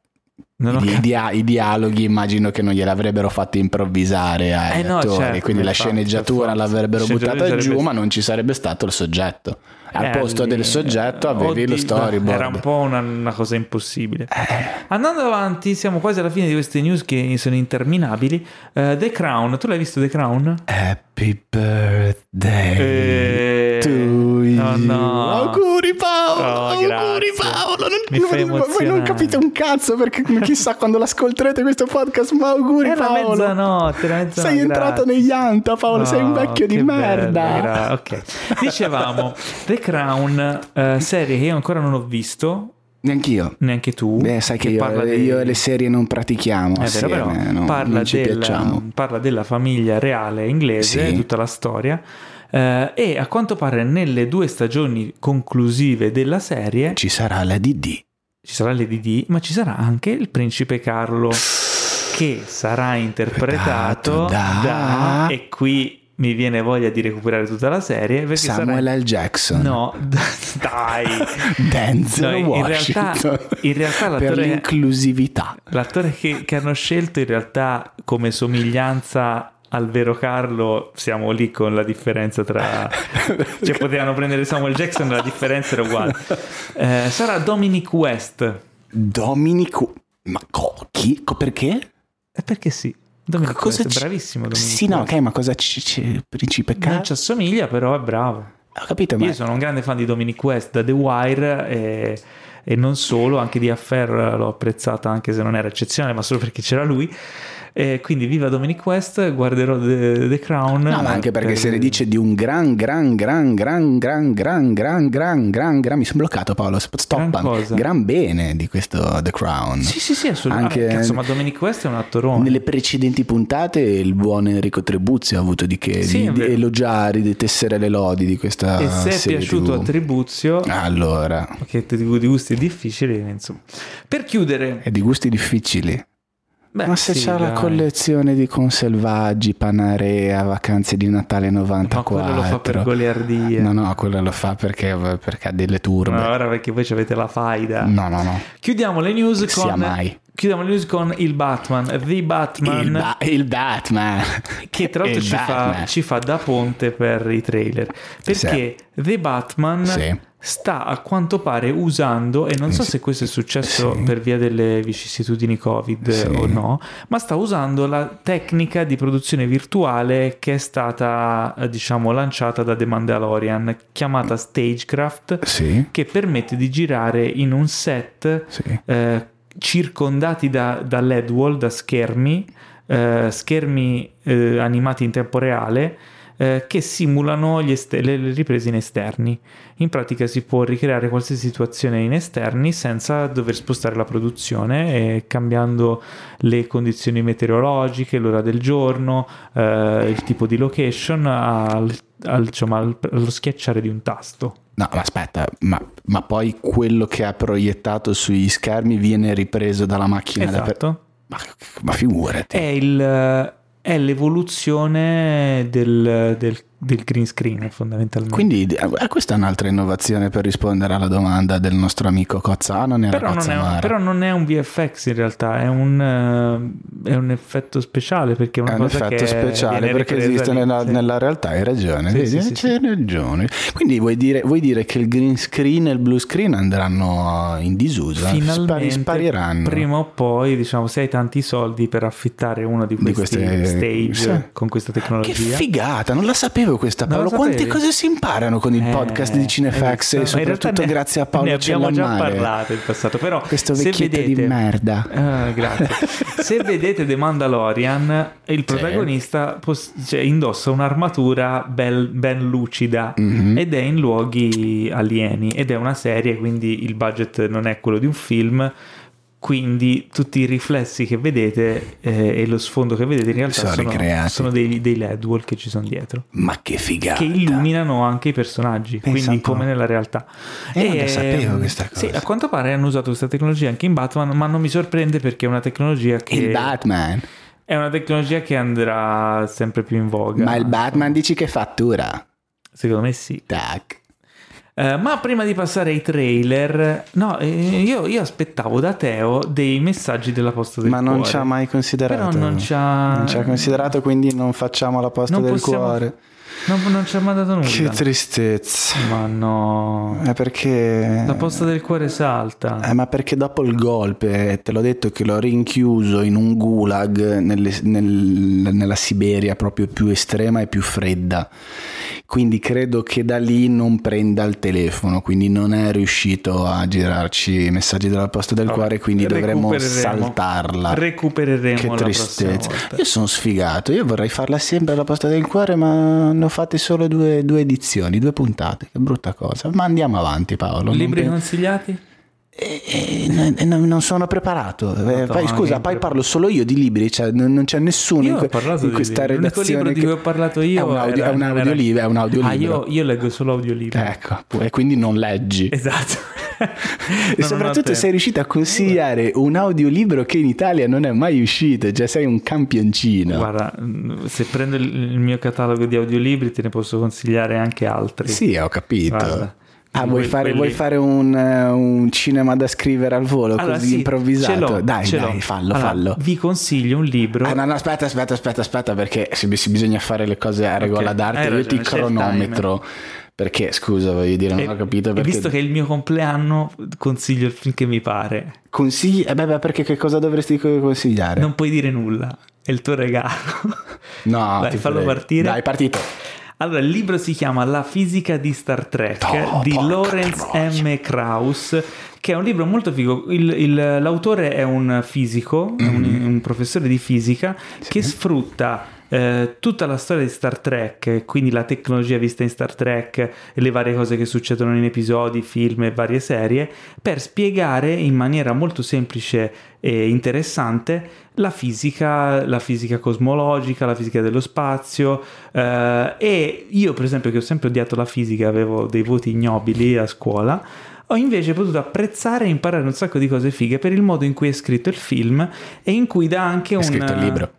i, dia- i dialoghi immagino che non gliel'avrebbero fatto improvvisare ai Eh no, attori, certo, quindi la infatti, sceneggiatura l'avrebbero buttata giù, sarebbe- ma non ci sarebbe stato il soggetto. Al Eh, posto lì- del soggetto avevi lo Oddio, storyboard. Era un po' una, una cosa impossibile. Eh. Andando avanti, siamo quasi alla fine di queste news che sono interminabili. Eh, The Crown, tu l'hai visto The Crown? Happy birthday Eh, to oh no. Auguri Paolo, Oh, auguri. Paolo. Non, Mi non- voi non capite un cazzo perché chissà quando l'ascolterete questo podcast, ma auguri la Paolo. mezzanotte, mezzanotte, Sei entrato grazie. negli Anta Paolo, sei un vecchio di che merda. bello, gra- ok. Dicevamo, The Crown, eh, serie che io ancora non ho visto, Neanch'io. neanche tu. Beh, sai che, io, parla dei- io e le serie non pratichiamo È vero, però assieme, no, parla, non ci della, piacciamo. parla della famiglia reale inglese, Sì. tutta la storia. Eh, e a quanto pare nelle due stagioni conclusive della serie Ci sarà la DD. ci sarà l'EDD, ma ci sarà anche il principe Carlo che sarà interpretato Da- da... E qui mi viene voglia di recuperare tutta la serie. Perché Samuel sarà... L. Jackson. No, dai. Denzel No, in Washington. realtà- in realtà per l'attore- l'inclusività. L'attore che, che hanno scelto in realtà come somiglianza al vero Carlo siamo lì con la differenza tra cioè potevano prendere Samuel Jackson la differenza era uguale Eh, sarà Dominic West Dominic ma co- chi? Perché? e perché sì Dominic Cosa West è ci- bravissimo Dominic Sì, no, West. ok, ma cosa ci, ci- principe non K? ci assomiglia però è bravo Ho capito, ma io sono un grande fan di Dominic West da The Wire e, e non solo anche di Affair l'ho apprezzata anche se non era eccezionale ma solo perché c'era lui e quindi viva Dominic West guarderò The, The Crown No, ma anche perché per- se ne dice di un gran, gran, gran, gran, gran, gran, gran, gran, gran, gran, mi sono bloccato Paolo, stoppa, Gran gran bene di questo The Crown. Sì, sì, sì, assolutamente. Anche Ah, cazzo, ma Dominic West è un attorone. Nelle precedenti puntate il buon Enrico Tribuzio ha avuto di che Sì, di, di elogiare, di tessere le lodi di questa E se è piaciuto TV. a Tribuzio, Allora, che di gusti difficili, insomma. Per chiudere, è di gusti difficili. Beh, Ma se sì, c'ha la dai. collezione di conselvaggi, Panarea, vacanze di Natale Ma 94. quello lo fa per goliardia. No, no, quello lo fa perché, perché ha delle turbe. Ma ora perché voi avete la faida. No, no, no. Chiudiamo le news Sia con mai. Chiudiamo le news con il Batman, The Batman, Il, Ba- il Batman. che tra l'altro Il ci fa, ci fa da ponte per i trailer. Perché The Batman Sì. sta a quanto pare usando, e non so se questo è successo Sì. per via delle vicissitudini Covid Sì. o no, ma sta usando la tecnica di produzione virtuale che è stata, eh, diciamo, lanciata da The Mandalorian, chiamata Stagecraft, Sì, che permette di girare in un set sì. eh, circondati da, da LED wall, da schermi, eh, schermi eh, animati in tempo reale eh, che simulano este- le, riprese in esterni. In pratica si può ricreare qualsiasi situazione in esterni senza dover spostare la produzione, e cambiando le condizioni meteorologiche, l'ora del giorno, eh, il tipo di location, al, al- diciamo, al- allo schiacciare di un tasto. No, ma aspetta, ma, ma poi quello che ha proiettato sui schermi viene ripreso dalla macchina da per- Esatto. Ma, ma figurati. è, il, è l'evoluzione del, del- del green screen fondamentalmente. Quindi eh, questa è un'altra innovazione per rispondere alla domanda del nostro amico Cozza. Non era però, non un- però non è un VFX in realtà, è un, eh, è un effetto speciale perché è una È un cosa effetto che speciale perché esiste nella, sì. nella realtà, hai ragione, Sì, vedi? sì, sì, c'hai ragione. Quindi vuoi dire, vuoi dire che il green screen e il blue screen andranno in disuso? eh? Finalmente, Spari- spariranno. prima o poi, diciamo, se hai tanti soldi per affittare uno di Di questi queste- stage sì. con questa Che tecnologia. figata, non la sapevo questa Non la Paolo. Quante sapevi? cose si imparano con il Eh, podcast di Cinefax e soprattutto grazie a Paolo Ne abbiamo già parlato in passato, però Questo vecchietto vedete, di merda. Ah, grazie. Se vedete The Mandalorian, il protagonista pos- cioè, indossa un'armatura bel- ben lucida Mhm. ed è in luoghi alieni ed è una serie, quindi il budget non è quello di un film. Quindi tutti i riflessi che vedete eh, e lo sfondo che vedete in realtà Sono sono, sono dei, dei LED wall che ci sono dietro Ma che figata. che illuminano anche i personaggi, Pensa quindi come nella realtà. Eh, non la sapevo questa Sì, cosa. a quanto pare hanno usato questa tecnologia anche in Batman, ma non mi sorprende perché è una tecnologia che Il Batman. è una tecnologia che andrà sempre più in voga. Ma il Batman dici che fattura? Secondo me sì. Tac. Eh, ma prima di passare ai trailer, no, eh, io, io aspettavo da Teo dei messaggi della posta del Ma non cuore. ci ha mai considerato. Però non ci ha- Non ci ha considerato, quindi non facciamo la posta Non del possiamo- cuore. Non, non ci ha mandato nulla. Che tristezza. ma no. È perché... La posta del cuore salta. Eh, ma perché dopo il golpe, te l'ho detto che l'ho rinchiuso in un gulag nelle- nel- nella Siberia proprio più estrema e più fredda. Quindi credo che da lì non prenda il telefono, quindi non è riuscito a girarci i messaggi della posta del cuore, quindi dovremmo saltarla. Recupereremo Che tristezza. Io sono sfigato, io vorrei farla sempre la posta del cuore, ma ne ho fatte solo due, due edizioni, due puntate. Che brutta cosa. Ma andiamo avanti, Paolo. Libri pe- consigliati? Eh, eh, eh, non sono preparato. Eh, Madonna, poi, scusa, poi parlo solo io di libri, cioè non, c'è nessuno Io in, que- in di questa libri. L'unico redazione. libro di che- cui ho parlato io è un, audio, era- è un audiolibro. È un Ah, io, io leggo solo audiolibri. Ecco, e quindi non leggi. Esatto. e soprattutto sei riuscito a consigliare un audiolibro che in Italia non è mai uscito, cioè sei un campioncino. Guarda, se prendo il mio catalogo di audiolibri te ne posso consigliare anche altri. Sì, ho capito. Guarda. Ah, vuoi fare, quelli... vuoi fare un, uh, un, cinema da scrivere al volo allora, così sì, improvvisato? Dai, dai, fallo, allora, fallo. Vi consiglio un libro. Ah, no, no, aspetta, aspetta, aspetta, aspetta, perché se, se bisogna fare le cose a regola okay. d'arte, io ti cronometro. Perché, scusa, voglio dire, non e, ho capito perché... visto che è il mio compleanno, consiglio il film che mi pare. Consigli? Eh beh, beh, perché che cosa dovresti consigliare? Non puoi dire nulla, è il tuo regalo. No, Dai, fallo prego. partire. Dai, partito. Allora, il libro si chiama La fisica di Star Trek oh, di Lawrence M. Krauss, che è un libro molto figo. Il, il, l'autore è un fisico, mm. un, un, professore di fisica, sì. che sfrutta eh, tutta la storia di Star Trek, quindi la tecnologia vista in Star Trek e le varie cose che succedono in episodi, film e varie serie, per spiegare in maniera molto semplice e interessante la fisica, la fisica cosmologica, la fisica dello spazio eh, e io per esempio che ho sempre odiato la fisica, avevo dei voti ignobili a scuola, ho invece potuto apprezzare e imparare un sacco di cose fighe per il modo in cui è scritto il film e in cui dà anche un... scritto il libro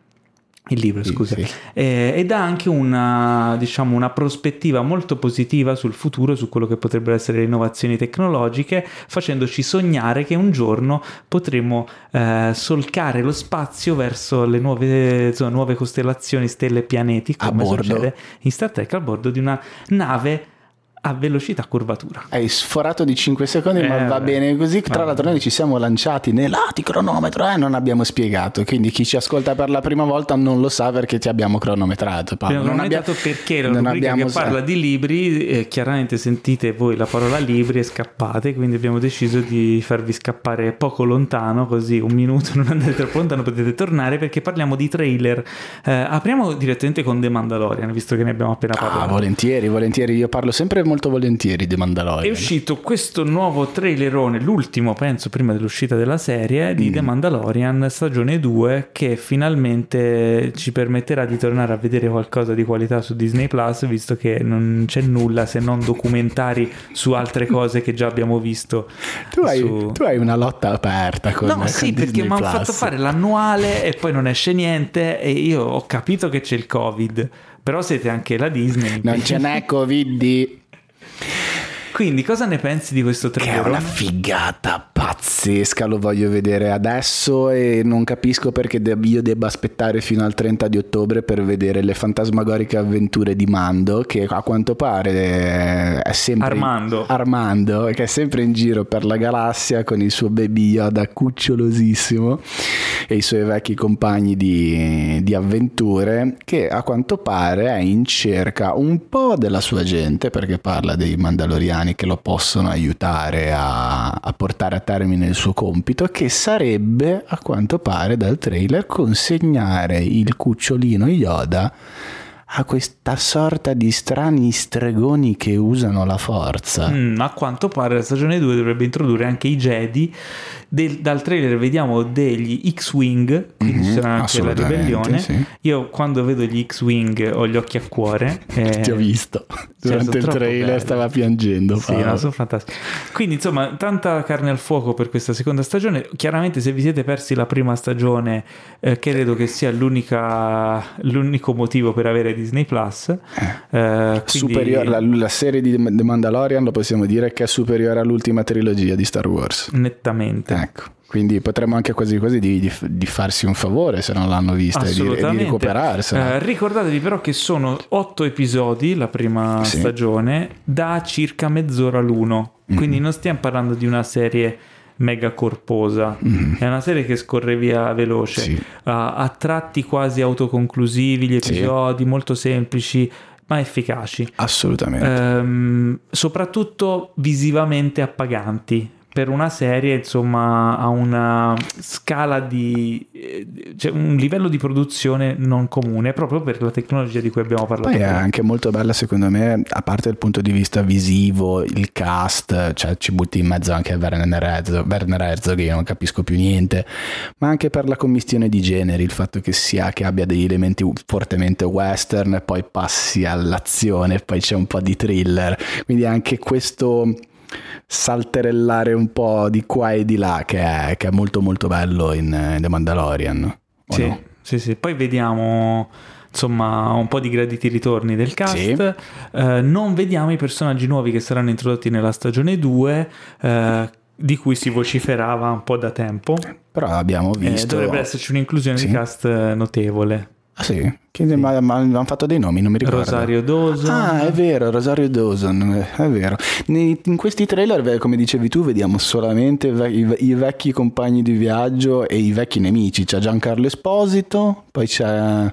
il libro, scusa, sì. eh, ed ha anche una, diciamo, una prospettiva molto positiva sul futuro, su quello che potrebbero essere le innovazioni tecnologiche, facendoci sognare che un giorno potremo eh, solcare lo spazio verso le nuove, insomma, nuove costellazioni, stelle e pianeti, come succede in Star Trek, a bordo di una nave a velocità curvatura. Hai sforato di 5 secondi, eh, ma va bene così. Tra l'altro, noi ci siamo lanciati nei lati cronometro e eh, non abbiamo spiegato. Quindi, chi ci ascolta per la prima volta non lo sa perché ti abbiamo cronometrato. Paolo. Non, abbiamo perché la non rubrica che parla di libri. Eh, chiaramente sentite voi la parola libri e scappate. Quindi, abbiamo deciso di farvi scappare poco lontano, così un minuto, non andate troppo lontano, potete tornare perché parliamo di trailer. Eh, apriamo direttamente con The Mandalorian, visto che ne abbiamo appena ah, parlato. Ah, volentieri, volentieri. Io parlo sempre molto volentieri di Mandalorian. È uscito questo nuovo trailerone, l'ultimo penso prima dell'uscita della serie, di mm. The Mandalorian stagione 2 che finalmente ci permetterà di tornare a vedere qualcosa di qualità su Disney Plus visto che non c'è nulla se non documentari su altre cose che già abbiamo visto. Tu, hai, su... tu hai, una lotta aperta con No, sì, con perché mi hanno fatto fare l'annuale e poi non esce niente e io ho capito che c'è il Covid. Però siete anche la Disney. Non ce n'è Covid. Quindi cosa ne pensi di questo trailer? Che è una figata pazzesca, lo voglio vedere adesso e non capisco perché io debba aspettare fino al 30 di ottobre per vedere le fantasmagoriche avventure di Mando, che a quanto pare è sempre... Armando. Armando, che è sempre in giro per la galassia con il suo baby Yoda cucciolosissimo e i suoi vecchi compagni di, di avventure, che a quanto pare è in cerca un po' della sua gente, perché parla dei Mandaloriani umani che lo possono aiutare a, a portare a termine il suo compito, che sarebbe, a quanto pare dal trailer, consegnare il cucciolino Yoda a questa sorta di strani stregoni che usano la forza. Mm, a quanto pare la stagione 2 dovrebbe introdurre anche i Jedi del, dal trailer vediamo degli X-Wing, quindi mm-hmm, sarà anche la ribellione. Sì. Io quando vedo gli X-Wing ho gli occhi a cuore. Eh, Ti ho visto. Durante cioè, il trailer belli. stava piangendo. Sì, no, sono fantastici. Quindi insomma, tanta carne al fuoco per questa seconda stagione. Chiaramente se vi siete persi la prima stagione, eh, credo che sia l'unico motivo per avere Disney Plus. Eh. Eh, quindi... Superior, la, la, serie di The Mandalorian lo possiamo dire che è superiore all'ultima trilogia di Star Wars. Nettamente. Ecco. Quindi potremmo anche quasi quasi di, di, di, farsi un favore se non l'hanno vista e di, e di recuperarsela. Eh, ricordatevi però che sono otto episodi la prima sì. stagione da circa mezz'ora l'uno. Quindi mm-hmm. non stiamo parlando di una serie mega corposa. Mm. È una serie che scorre via veloce, sì. uh, a tratti quasi autoconclusivi, gli episodi sì. molto semplici ma efficaci. Assolutamente. Um, soprattutto visivamente appaganti per una serie insomma ha una scala di cioè un livello di produzione non comune proprio per la tecnologia di cui abbiamo parlato poi è anche molto bella secondo me a parte dal punto di vista visivo il cast cioè ci butti in mezzo anche Werner Herzog, Werner Herzog che io non capisco più niente ma anche per la commistione di generi il fatto che sia che abbia degli elementi fortemente western e poi passi all'azione poi c'è un po' di thriller quindi anche questo salterellare un po' di qua e di là, che è, che è molto molto bello in, in The Mandalorian. Sì, no? sì, sì. Poi vediamo insomma un po' di graditi ritorni del cast. Sì. Eh, non vediamo i personaggi nuovi che saranno introdotti nella stagione 2. eh, di cui si vociferava un po' da tempo. Però abbiamo Eh, visto... dovrebbe esserci un'inclusione Sì. di cast eh, notevole. Ah, sì? Che- Ma, ma hanno fatto dei nomi, non mi ricordo. Rosario Dawson. Ah, è vero, Rosario Dawson, è vero. In questi trailer, come dicevi tu, vediamo solamente i, vecchi compagni di viaggio e i vecchi nemici. C'è Giancarlo Esposito, poi c'è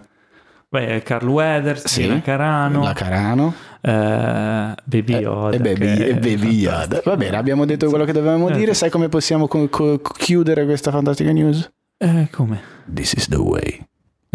Beh, Carl Weathers, sì, Gina Carano, la Carano eh, Baby e- Yoda. e Baby, che e è Baby Yoda. Va bene, abbiamo detto quello che dovevamo Eh, dire. sì. Sai come possiamo co- co- chiudere questa fantastica news? Eh, come? This is the way.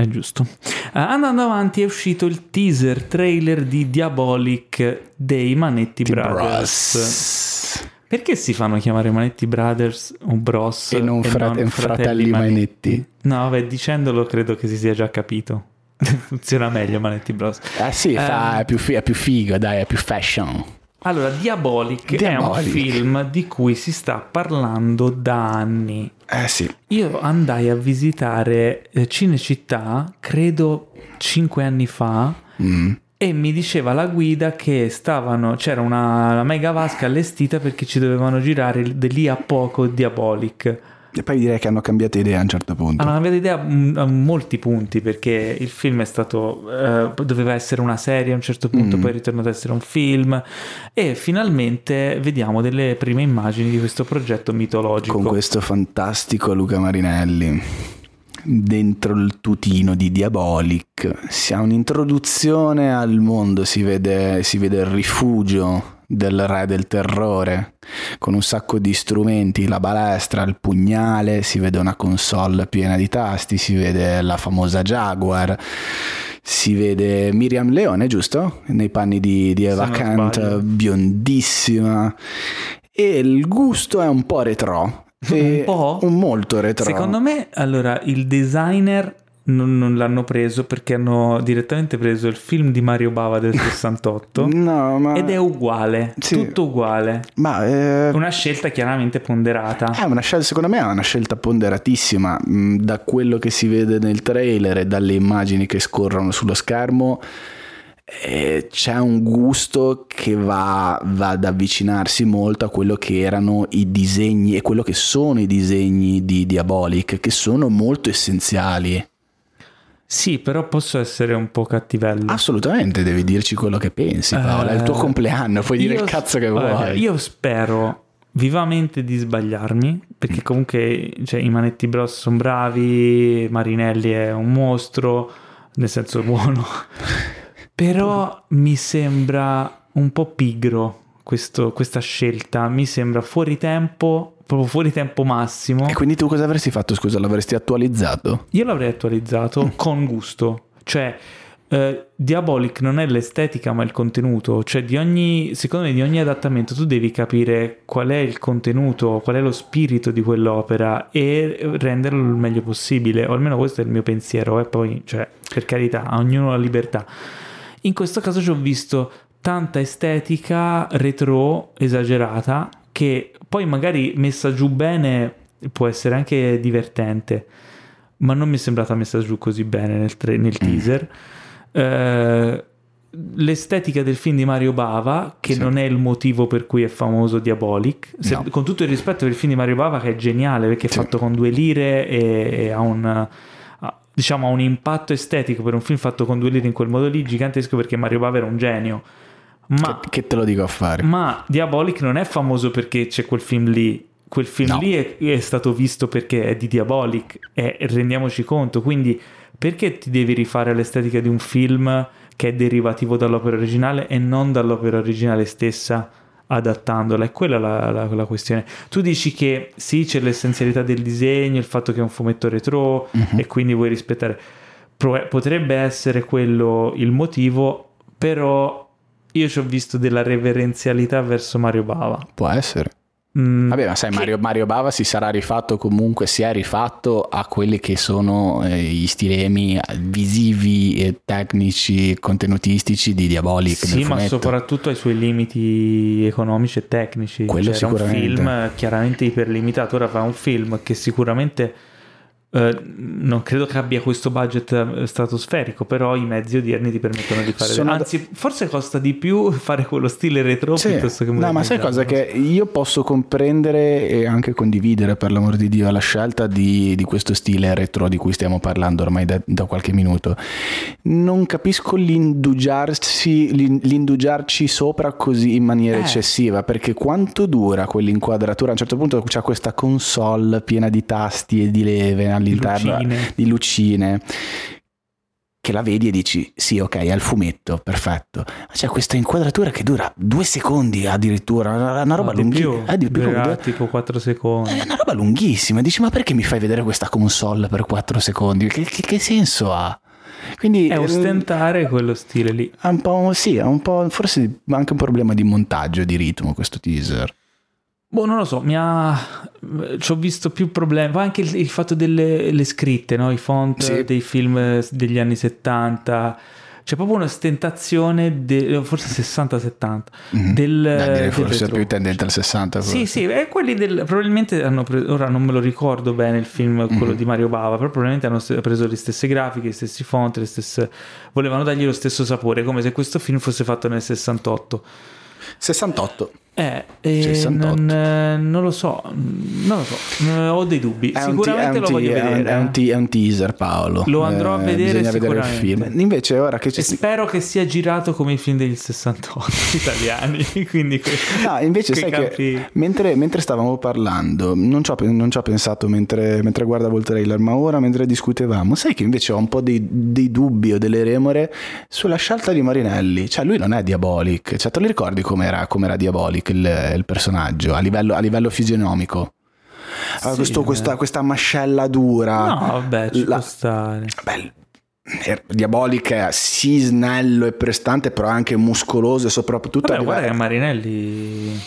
È giusto. Eh, andando avanti è uscito il teaser trailer di Diabolic dei Manetti Brothers. Bros. Perché si fanno chiamare Manetti Brothers o Bros E non frate- fratelli Manetti? No, vabbè, dicendolo credo che si sia già capito. Funziona meglio Manetti Bros. Eh sì, fa- Ehm. è, più fi- è più figo, dai, è più fashion. Allora, Diabolic, è Diabolic. un film di cui si sta parlando da anni. Eh sì. Io andai a visitare eh, Cinecittà, credo cinque anni fa, Mm. e mi diceva la guida che stavano, c'era una, una mega vasca allestita perché ci dovevano girare di lì a poco Diabolic. E poi direi che hanno cambiato idea a un certo punto. Hanno cambiato idea mm, a molti punti perché il film è stato, eh, doveva essere una serie a un certo punto, Mm. poi è ritornato ad essere un film e finalmente vediamo delle prime immagini di questo progetto mitologico. Con questo fantastico Luca Marinelli dentro il tutino di Diabolic si ha un'introduzione al mondo si vede, si vede il rifugio del re del terrore con un sacco di strumenti la balestra, il pugnale si vede una console piena di tasti si vede la famosa Jaguar si vede Miriam Leone giusto? nei panni di, di Eva Kant biondissima e il gusto è un po' retro. Un po'? Un molto retro. Secondo me, allora, il designer non, non l'hanno preso perché hanno direttamente preso il film di Mario Bava del 68 No, ma... ed è uguale, Sì. tutto uguale. Ma eh, Una scelta chiaramente ponderata. è una scelta, secondo me è una scelta ponderatissima. Mm, Da quello che si vede nel trailer e dalle immagini che scorrono sullo schermo, eh, c'è un gusto che va, va ad avvicinarsi molto a quello che erano i disegni e quello che sono i disegni di Diabolic, che sono molto essenziali. Sì, però posso essere un po' cattivello. Assolutamente, devi dirci quello che pensi, Paola. È il tuo Eh, compleanno, puoi dire il cazzo che vuoi. Io spero vivamente di sbagliarmi, Mm. perché comunque cioè, i Manetti Bros sono bravi, Marinelli è un mostro, nel senso buono, però mi sembra un po' pigro questo- questa scelta, mi sembra fuori tempo, proprio fuori tempo massimo. E quindi tu cosa avresti fatto? Scusa, l'avresti attualizzato? Io l'avrei attualizzato con gusto, cioè eh, Diabolic non è l'estetica ma il contenuto, cioè di ogni, secondo me di ogni adattamento tu devi capire qual è il contenuto, qual è lo spirito di quell'opera e renderlo il meglio possibile, o almeno questo è il mio pensiero, e poi, cioè, per carità, a ognuno la libertà. In questo caso ci ho visto tanta estetica retro esagerata che poi magari messa giù bene può essere anche divertente, ma non mi è sembrata messa giù così bene nel, tre- nel teaser. Eh, l'estetica del film di Mario Bava, che Sì. non è il motivo per cui è famoso Diabolic, se- No. con tutto il rispetto per il film di Mario Bava, che è geniale perché è Sì. fatto con due lire e, e ha un diciamo ha un impatto estetico per un film fatto con due lire in quel modo lì gigantesco perché Mario Bava era un genio. Ma Che, che te lo dico a fare? ma Diabolic non è famoso perché c'è quel film lì. Quel film No. lì è, è stato visto perché è di Diabolic e rendiamoci conto. Quindi, perché ti devi rifare all'estetica di un film che è derivativo dall'opera originale e non dall'opera originale stessa adattandola? È quella la, la- la questione. Tu dici che sì, c'è l'essenzialità del disegno, il fatto che è un fumetto retro Mhm. e quindi vuoi rispettare. Pro- Potrebbe essere quello il motivo, però io ci ho visto della reverenzialità verso Mario Bava. Può essere. Mm, Vabbè, ma sai, che- Mario, Mario Bava si sarà rifatto comunque, si è rifatto a quelli che sono eh, gli stilemi visivi e tecnici, contenutistici di Diabolic Sì, ma soprattutto ai suoi limiti economici e tecnici. Quello Cioè, era un sicuramente. film chiaramente iperlimitato. Ora fa un film che sicuramente eh, non credo che abbia questo budget eh, stratosferico, però i mezzi odierni ti permettono di fare. Sono- Anzi, forse costa di più fare quello stile retro Sì. piuttosto che No, ma sai cosa? Che io posso comprendere e anche condividere, per l'amor di Dio, la scelta di, di questo stile retro di cui stiamo parlando ormai da, da qualche minuto. Non capisco l'indugiarsi, l'in- l'indugiarci sopra così in maniera Eh. eccessiva, perché quanto dura quell'inquadratura? A un certo punto c'è questa console piena di tasti e di leve all'interno lucine. di lucine che la vedi e dici sì ok è il fumetto perfetto ma c'è questa inquadratura che dura due secondi addirittura una, una roba No, lunghissima di più, due- tipo 4 secondi. è una roba lunghissima dici ma perché mi fai vedere questa console per 4 secondi che, che- che senso ha quindi È eh, ostentare quello stile lì. un po' sì è un po' forse anche un problema di montaggio di ritmo questo teaser Boh, non lo so, mi ha. Ci ho visto più problemi. Ma anche il, il fatto delle le scritte, no? i font Sì. dei film eh, degli anni 70. C'è proprio un'ostentazione, de- forse 60-70, Mhm. del, Dai, direi del forse retro. più tendente al 60 Sì, forse. sì, e quelli del, probabilmente hanno preso, ora non me lo ricordo bene il film, quello di Mario Bava, però probabilmente hanno preso le stesse grafiche, gli stessi font, le stesse, volevano dargli lo stesso sapore, come se questo film fosse fatto nel 68. 68 Eh, e 68. non, eh, non lo so, non lo so, eh, ho dei dubbi. È sicuramente un lo voglio un- vedere. È un, eh. te- è un teaser, Paolo. Lo andrò a vedere Bisogna vedere il sicuramente. film. Invece, ora che ci E spero che sia girato come i film degli 68 italiani. Quindi que- No, invece sai campi- che mentre, mentre stavamo parlando, non ci ho, non ci ho pensato mentre, mentre guardavo il trailer, ma ora mentre discutevamo, sai che invece ho un po' dei, dei dubbi o delle remore sulla scelta di Marinelli. Cioè, lui non è Diabolic. Cioè, te lo ricordi com'era, com'era Diabolic il, il personaggio a livello, a livello fisionomico? Aveva Sì, questo- eh. questa, questa mascella dura. No, vabbè, ci La- può stare. Beh, eh, Diabolic è sì snello e prestante, però anche muscoloso e soprattutto Vabbè, a guarda che livello, Marinelli...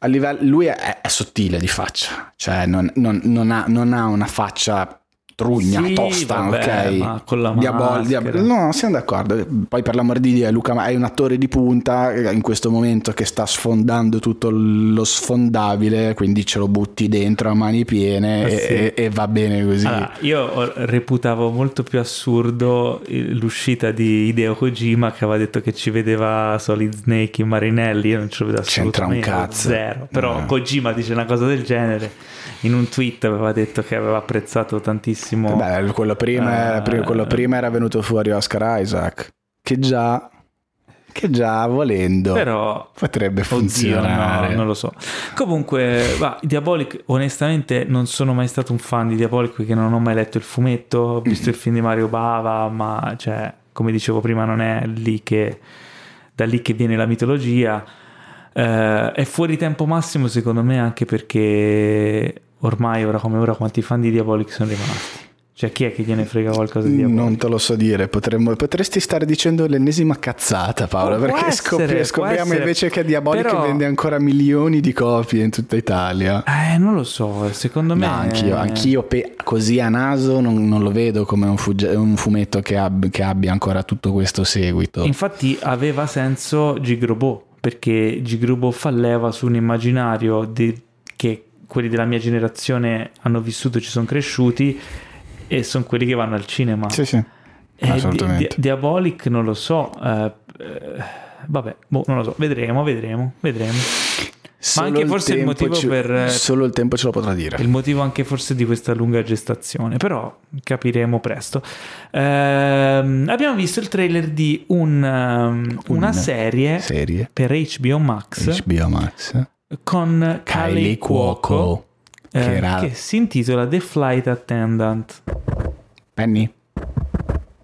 a livello- lui è, è sottile di faccia, cioè non, non- non ha, non ha una faccia trugna, Sì, tosta, vabbè, ok? ma con la Diabol-. Diab- no, siamo d'accordo. Poi per l'amor di Dio, Luca Ma- è un attore di punta eh, in questo momento che sta sfondando tutto lo sfondabile, quindi ce lo butti dentro a mani piene Eh e, sì. e- e va bene così. Allora, io reputavo molto più assurdo l'uscita di Hideo Kojima che aveva detto che ci vedeva Solid Snake in Marinelli. Io non ci lo vedo C'entra un assolutamente cazzo. zero. Però No. Kojima dice una cosa del genere. In un tweet aveva detto che aveva apprezzato tantissimo. Beh, quello prima, Eh, quello prima era venuto fuori Oscar Isaac, che già, che già volendo però potrebbe Oddio, funzionare. no, non lo so. Comunque, va, Diabolic, onestamente non sono mai stato un fan di Diabolic perché non ho mai letto il fumetto, ho visto il film di Mario Bava, ma cioè, come dicevo prima, non è lì che da lì che viene la mitologia. Eh, è fuori tempo massimo secondo me anche perché ormai ora come ora quanti fan di Diabolic sono rimasti. Cioè chi è che gliene frega qualcosa di Diabolic? Non te lo so dire, potremmo- potresti stare dicendo l'ennesima cazzata Paolo, Può perché scopri- scopriamo invece che Diabolic Però- vende ancora milioni di copie in tutta Italia. Eh, non lo so, secondo me... No, anch'io, anch'io pe- così a naso non, non lo vedo come un, fugge- un fumetto che, ab- che abbia ancora tutto questo seguito. Infatti aveva senso Gigrobot, perché Gigrobot fa leva su un immaginario di- che quelli della mia generazione hanno vissuto e ci sono cresciuti e sono quelli che vanno al cinema. Sì, sì, Eh, assolutamente. Di- Di- Diabolic non lo so, eh, eh, vabbè, boh, non lo so, vedremo, vedremo, vedremo. Solo anche forse il motivo ce- per- eh, Solo il tempo ce lo potrà dire. Il motivo anche forse di questa lunga gestazione, però capiremo presto. Ehm, abbiamo visto il trailer di un, um, una Un- serie Serie. per HBO Max HBO Max. Con Kylie Kylie Cuoco Cuoco. eh, che era che si intitola The Flight Attendant. Penny.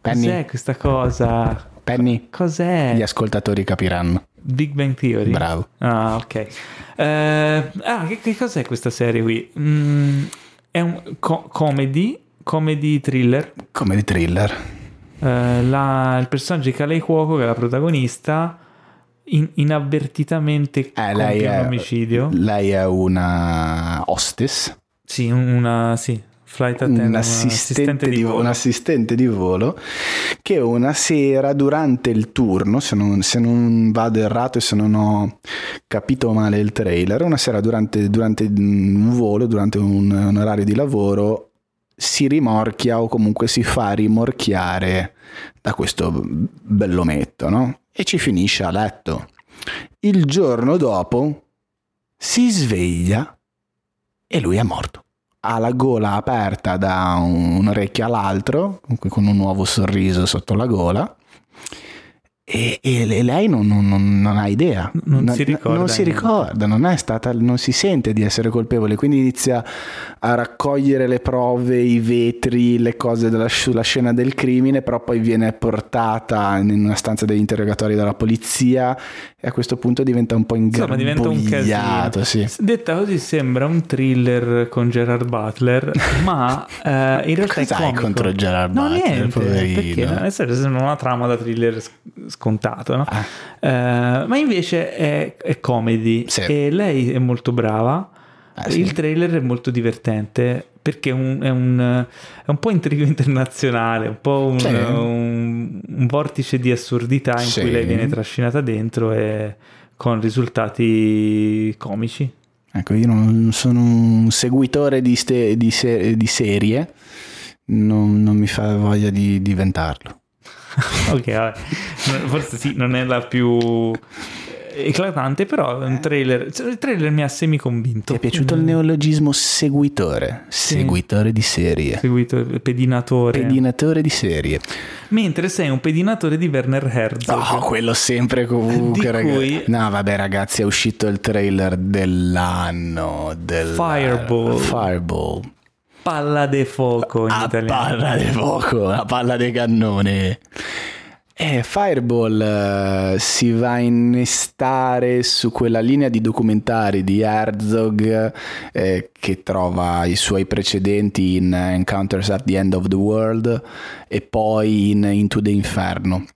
Penny. Cos'è questa cosa? Penny. Cos'è? Gli ascoltatori capiranno. Big Bang Theory. Bravo. Ah, ok. Eh, ah, che, che cos'è questa serie qui? Mm, è un co- comedy, comedy thriller. Come di thriller. Eh, la- il personaggio di Kalei Cuoco, che è la protagonista, in- inavvertitamente Eh, lei, compie un è, omicidio. lei è una hostess, Sì, una sì, flight attendant, un assistente, di, volo. un assistente di volo che una sera durante il turno, se non, se non vado errato e se non ho capito male il trailer, una sera durante, durante un volo, durante un, un orario di lavoro, si rimorchia o comunque si fa rimorchiare da questo bellometto, no? E ci finisce a letto. Il giorno dopo si sveglia e lui è morto. Ha la gola aperta da un, orecchio all'altro, con un nuovo sorriso sotto la gola. E, e le- lei non, non- non- non ha idea, Non si ricorda non si ricorda, non, è stata, non si sente di essere colpevole, quindi inizia a raccogliere le prove, i vetri, le cose della- sulla scena del crimine, però poi viene portata in una stanza degli interrogatori dalla polizia e a questo punto diventa un po' Insomma, diventa un casino. Sì. Detta così sembra un thriller con Gerard Butler, ma eh, in realtà Cos'hai è comico. contro Gerard no, Butler, niente, poverino? perché senso sembra una trama da thriller scontato, no? Ah. Eh, ma invece è, è comedy Sì. e lei è molto brava. Eh, sì. Il trailer è molto divertente perché è un, è un- è un po' intrigo internazionale, un po' un, Sì. un- un vortice di assurdità in cui lei viene trascinata dentro e con risultati comici. Ecco, io non sono un seguitore di, ste- di se- di serie, non, non mi fa voglia di diventarlo. ok, vabbè. forse sì, non è la più eclatante, però è un trailer. cioè, Il trailer mi ha semi convinto. Ti è piaciuto il neologismo seguitore? Seguitore di serie. Seguito il pedinatore. Pedinatore di serie. Mentre sei un pedinatore di Werner Herzog. Oh, quello sempre comunque, ragazzi. cui- No, vabbè, ragazzi, è uscito il trailer dell'anno. Del... Fireball. Fireball. Palla de fuoco in A italiano. palla di fuoco, a palla di cannone. E Fireball eh, si va a innestare su quella linea di documentari di Herzog eh, che trova i suoi precedenti in Encounters at the End of the World e poi in Into the Inferno.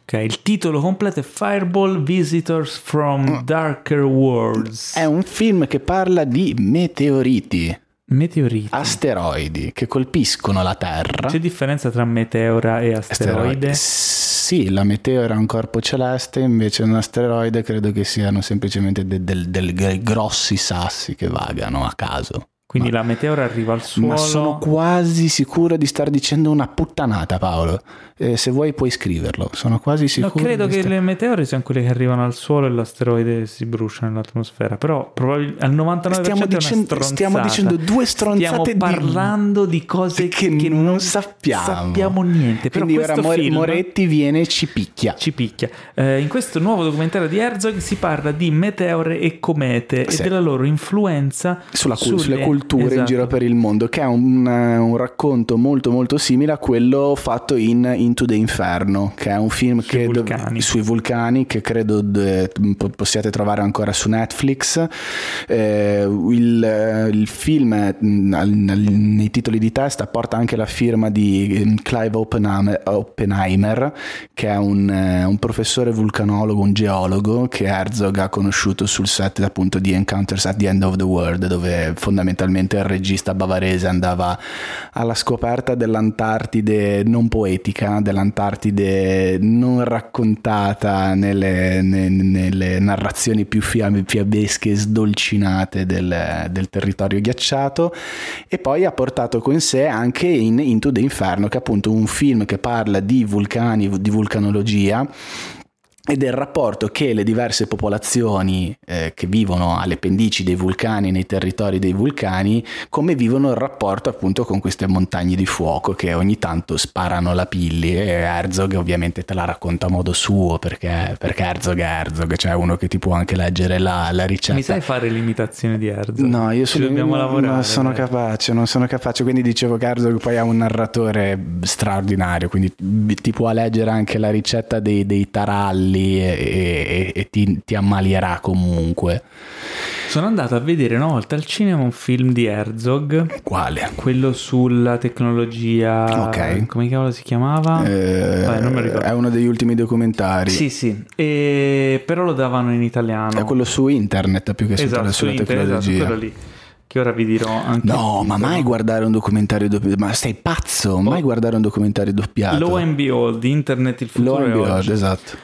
Ok, il titolo completo è Fireball Visitors from Darker Worlds. È un film che parla di meteoriti, Meteoriti. asteroidi che colpiscono la Terra. C'è differenza tra meteora e asteroide? Sì, la meteora è un corpo celeste, invece un asteroide credo che siano semplicemente de- del- del- dei grossi sassi che vagano a caso. Quindi la meteora arriva al suolo. Ma sono quasi sicuro di star dicendo una puttanata, Paolo. Eh, se vuoi puoi scriverlo. Sono quasi No, sicuro. credo di che star- le meteore siano quelle che arrivano al suolo e l'asteroide si brucia nell'atmosfera. Però probabil- al 99% Stiamo dicendo- stiamo dicendo due stronzate Stiamo di- parlando di cose che, non sappiamo. sappiamo niente. Però Quindi ora More- film Moretti viene e ci picchia. ci picchia. Eh, in questo nuovo documentario di Herzog si parla di meteore e comete Sì. e della loro influenza sulla cul- sulle culture in esatto. giro per il mondo, che è un, un racconto molto molto simile a quello fatto in Into the Inferno, che è un film Sui che vulcani. sui vulcani che credo de- po- possiate trovare ancora su Netflix. Eh, il, il film nel- nei titoli di testa porta anche la firma di eh, Clive Oppenheimer, Oppenheimer, che è un, eh, un professore vulcanologo, un geologo che Herzog ha conosciuto sul set appunto di Encounters at the End of the World, dove fondamentalmente il regista bavarese andava alla scoperta dell'Antartide non poetica, dell'Antartide non raccontata nelle, ne- nelle narrazioni più fia- fiabesche e sdolcinate del, del territorio ghiacciato e poi ha portato con sé anche in Into the Inferno che è appunto un film che parla di vulcani, di vulcanologia e del rapporto che le diverse popolazioni eh, che vivono alle pendici dei vulcani, nei territori dei vulcani, come vivono il rapporto appunto con queste montagne di fuoco che ogni tanto sparano la pilli e Herzog ovviamente te la racconta a modo suo perché, perché Herzog è Herzog, cioè uno che ti può anche leggere la, la ricetta. Mi sai fare l'imitazione di Herzog? No, io sono, lavorare. non sono dai. capace, non sono capace. Quindi dicevo che Herzog poi ha un narratore straordinario, quindi ti può leggere anche la ricetta dei, dei taralli lì e, e- e ti, ti ammalierà comunque. Sono andato a vedere una volta al cinema un film di Herzog, Quale? quello sulla tecnologia. Ok. Come cavolo si chiamava? Eh, Vabbè, non me lo ricordo. è uno degli ultimi documentari. Sì, sì, e... però lo davano in italiano. È quello su internet più che su- esatto, su sulla internet, esatto, tecnologia. quello lì. Che ora vi dirò anche. No, ma mai guardare un documentario doppiato? Ma sei pazzo? Mai guardare un documentario doppiato? Lo and Behold, Internet il Lo futuro and è Behold, esatto.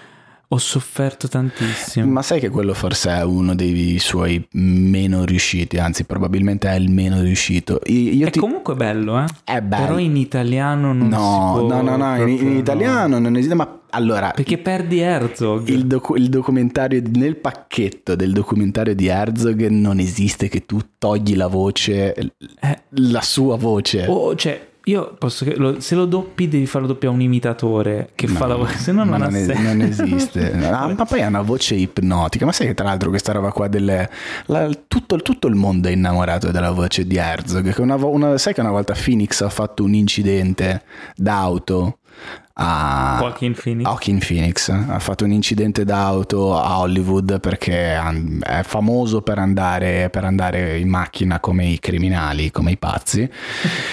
Ho sofferto tantissimo. Ma sai che quello forse è uno dei suoi meno riusciti, anzi probabilmente è il meno riuscito. Io, io È ti... comunque bello, eh? È bello. Però in italiano non si No, può no, no, no, in, in no. italiano non esiste, ma allora... Perché perdi Herzog. Il, docu- il documentario nel pacchetto del documentario di Herzog non esiste che tu togli la voce, Eh. la sua voce. O, cioè, io posso lo- se lo doppi devi farlo doppiare un imitatore che fa la voce, se no non non, es- non esiste. Ah, ma poi ha una voce ipnotica. Ma sai che tra l'altro questa roba qua delle... la- tutto, tutto il mondo è innamorato della voce di Herzog. Che una una- sai che una volta Phoenix ha fatto un incidente d'auto a... Joaquin Phoenix. Joaquin Phoenix ha fatto un incidente d'auto a Hollywood perché è famoso per andare, per andare in macchina come i criminali, come i pazzi.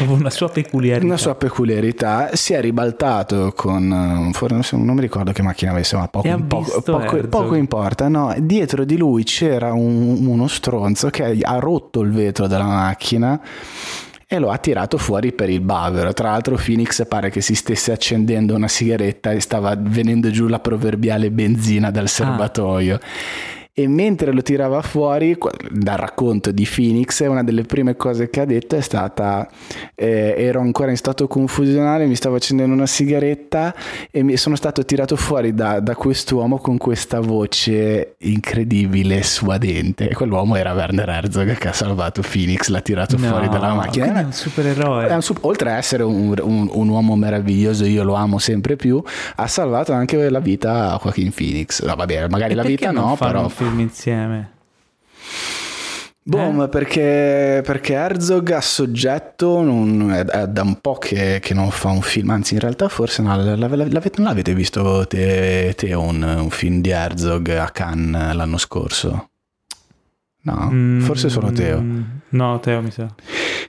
Una sua peculiarità. Una sua peculiarità si è ribaltato con forse non mi ricordo che macchina avesse, ma poco, poco, poco- poco importa. No, dietro di lui c'era un- uno stronzo che ha rotto il vetro della macchina e lo ha tirato fuori per il bavero. Tra l'altro, Phoenix pare che si stesse accendendo una sigaretta e stava venendo giù la proverbiale benzina dal serbatoio. E mentre lo tirava fuori, dal racconto di Phoenix, una delle prime cose che ha detto è stata: eh, Ero ancora in stato confusionale, mi stavo accendendo una sigaretta e mi sono stato tirato fuori da, da quest'uomo con questa voce incredibile, suadente. E quell'uomo era Werner Herzog che ha salvato Phoenix, l'ha tirato No, fuori dalla macchina. è un supereroe. È un oltre a essere un, un- un uomo meraviglioso, io lo amo sempre più, ha salvato anche la vita a Joaquin Phoenix. No, vabbè, magari E la vita no, però. Film insieme. Boh, Eh? ma perché, perché Herzog a soggetto non- è, è da un po' che, che non fa un film, anzi in realtà forse no, la- la- la- l'avete, non l'avete visto te, te un, un film di Herzog a Cannes l'anno scorso? No, Mm, forse solo Teo. No, Teo mi sa.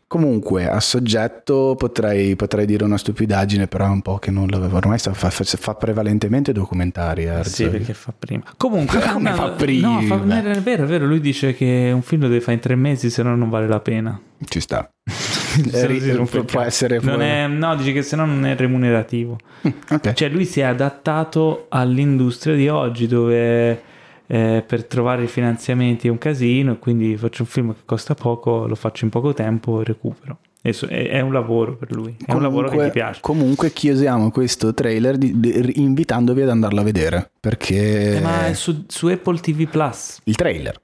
Comunque, a soggetto potrei, potrei dire una stupidaggine, però è un po' che non l'avevo. Ormai sta- fa, fa- prevalentemente documentari. Eh Sì, perché fa prima. Comunque, come no, fa prima? No, fa- è vero, è vero. Lui dice che un film lo deve fare in tre mesi, se no non vale la pena. Ci sta. Rompe può, può essere. Non è- no, dice che se no non è remunerativo. Ok. Cioè, lui si è adattato all'industria di oggi, dove eh, per trovare i finanziamenti è un casino. e Quindi faccio un film che costa poco, lo faccio in poco tempo e recupero. È, è un lavoro per lui. È un lavoro che Comunque- ti piace. Comunque chiusiamo questo trailer di- di- invitandovi ad andarlo a vedere perché Eh, ma è su, su Apple TV Plus. il trailer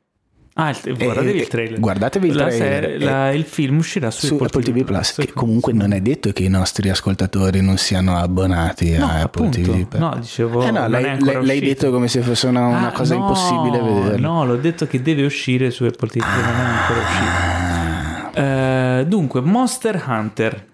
Ah, il- guardatevi Eh, il trailer. guardatevi il trailer. serie- la- il film uscirà su, su Apple TV Plus che comunque non è detto che i nostri ascoltatori non siano abbonati No, a Apple appunto. TV Plus. No, dicevo, Eh no, l'hai uscito. detto come se fosse una, una Ah, cosa no, impossibile vederlo No, l'ho detto che deve uscire su Apple TV, non è ancora uscito. Eh, dunque, Monster Hunter.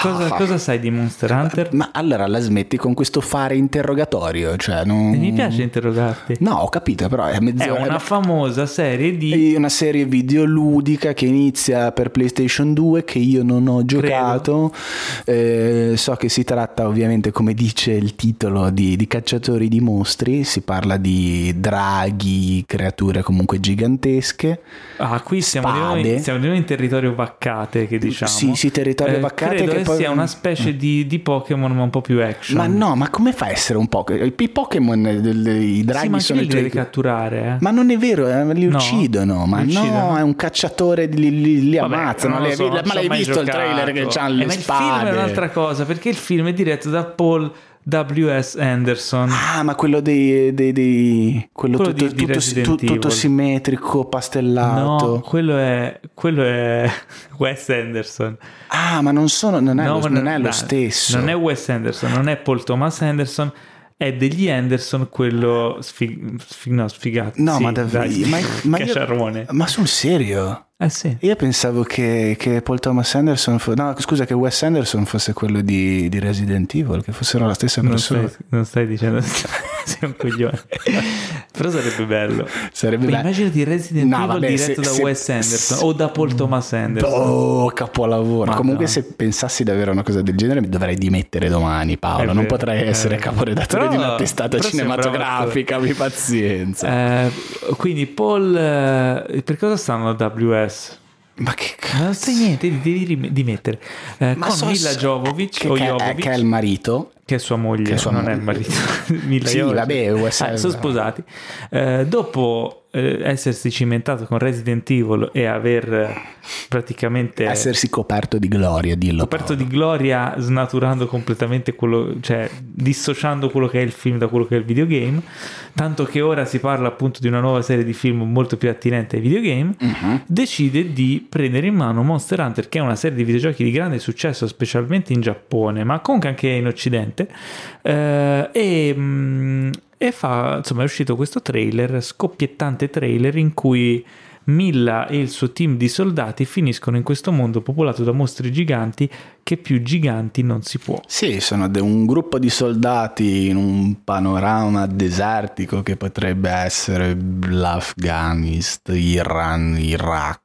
Cosa, Ah. cosa sai di Monster Hunter? Ma allora la smetti con questo fare interrogatorio, cioè non... Mi piace interrogarti. No, ho capito, però è È mezz'ora. una famosa serie di... È una serie videoludica che inizia per PlayStation 2 che io non ho giocato. Eh, so che si tratta ovviamente, come dice il titolo, di, di cacciatori di mostri. Si parla di draghi, creature comunque gigantesche. Ah, qui siamo di, nuovo, siamo di nuovo in territorio vaccate, che diciamo. Sì, sì, territorio Eh, vaccate Credo che poi- sia una specie di, di Pokémon, ma un po' più action. Ma no, ma come fa a essere un Pokémon? I Pokémon, eh, i sì, draghi ma sono i li deve tuoi. catturare, eh? Ma non è vero, eh, li No? uccidono. Ma Li no, uccidono? è un cacciatore, li, li- li Vabbè, ammazzano. Le- so, ma l'hai visto il giocato. trailer che hanno Eh, le ma il film è spade? un'altra cosa, perché il film è diretto da Paul W.S. Anderson. Ah, ma quello dei. dei- dei- quello, Quello tutto, di- di tutto- tutto simmetrico, pastellato. No, quello è, quello è Wes Anderson. Ah, ma non sono. Non è, No, lo, ma non è lo stesso. Non è Wes Anderson, non è Paul Thomas Anderson, è degli Anderson quello sfig- sfig- no, sfigato. No, Sì, ma davvero. dai, Ma, ma io- ma sul serio? Eh sì. Io pensavo che, che Paul Thomas Anderson fosse. No, scusa, che Wes Anderson fosse quello di, di Resident Evil, che fossero la stessa Non persona. stai, non stai dicendo sei un coglione. Però sarebbe bello. Sarebbe bello. Immaginati Resident No, Evil vabbè, diretto se- da se- Wes Anderson se- o da Paul Thomas Anderson. Oh, capolavoro. Madonna. Comunque, se pensassi di avere una cosa del genere, mi dovrei dimettere domani, Paolo. È non vero, potrei essere caporedattore di Però- una testata cinematografica. Abbi pazienza. Eh, quindi Paul, eh, per cosa stanno a WS? Ma che Non sai niente, devi dimettere. Eh, Ma con so- Mila Jovovic che, o è, Jovovic, che è il marito. che è sua moglie, che è sua non mo- è il marito. Mila Sì, Jovovich. vabbè, Ah, sono sposati. Eh, dopo eh, essersi cimentato con Resident Evil e aver eh, praticamente Essersi coperto di gloria, dillo. coperto Paolo. di gloria, snaturando completamente quello, cioè dissociando quello che è il film da quello che è il videogame. Tanto che ora si parla appunto di una nuova serie di film molto più attinente ai videogame. Mhm. Decide di prendere in mano Monster Hunter, che è una serie di videogiochi di grande successo, specialmente in Giappone, ma comunque anche in Occidente. eh, e. mm, e fa, insomma, è uscito questo trailer, scoppiettante trailer in cui Milla e il suo team di soldati finiscono in questo mondo popolato da mostri giganti che più giganti non si può. Sì, sono un gruppo di soldati in un panorama desertico che potrebbe essere l'Afghanistan, Iran, Iraq,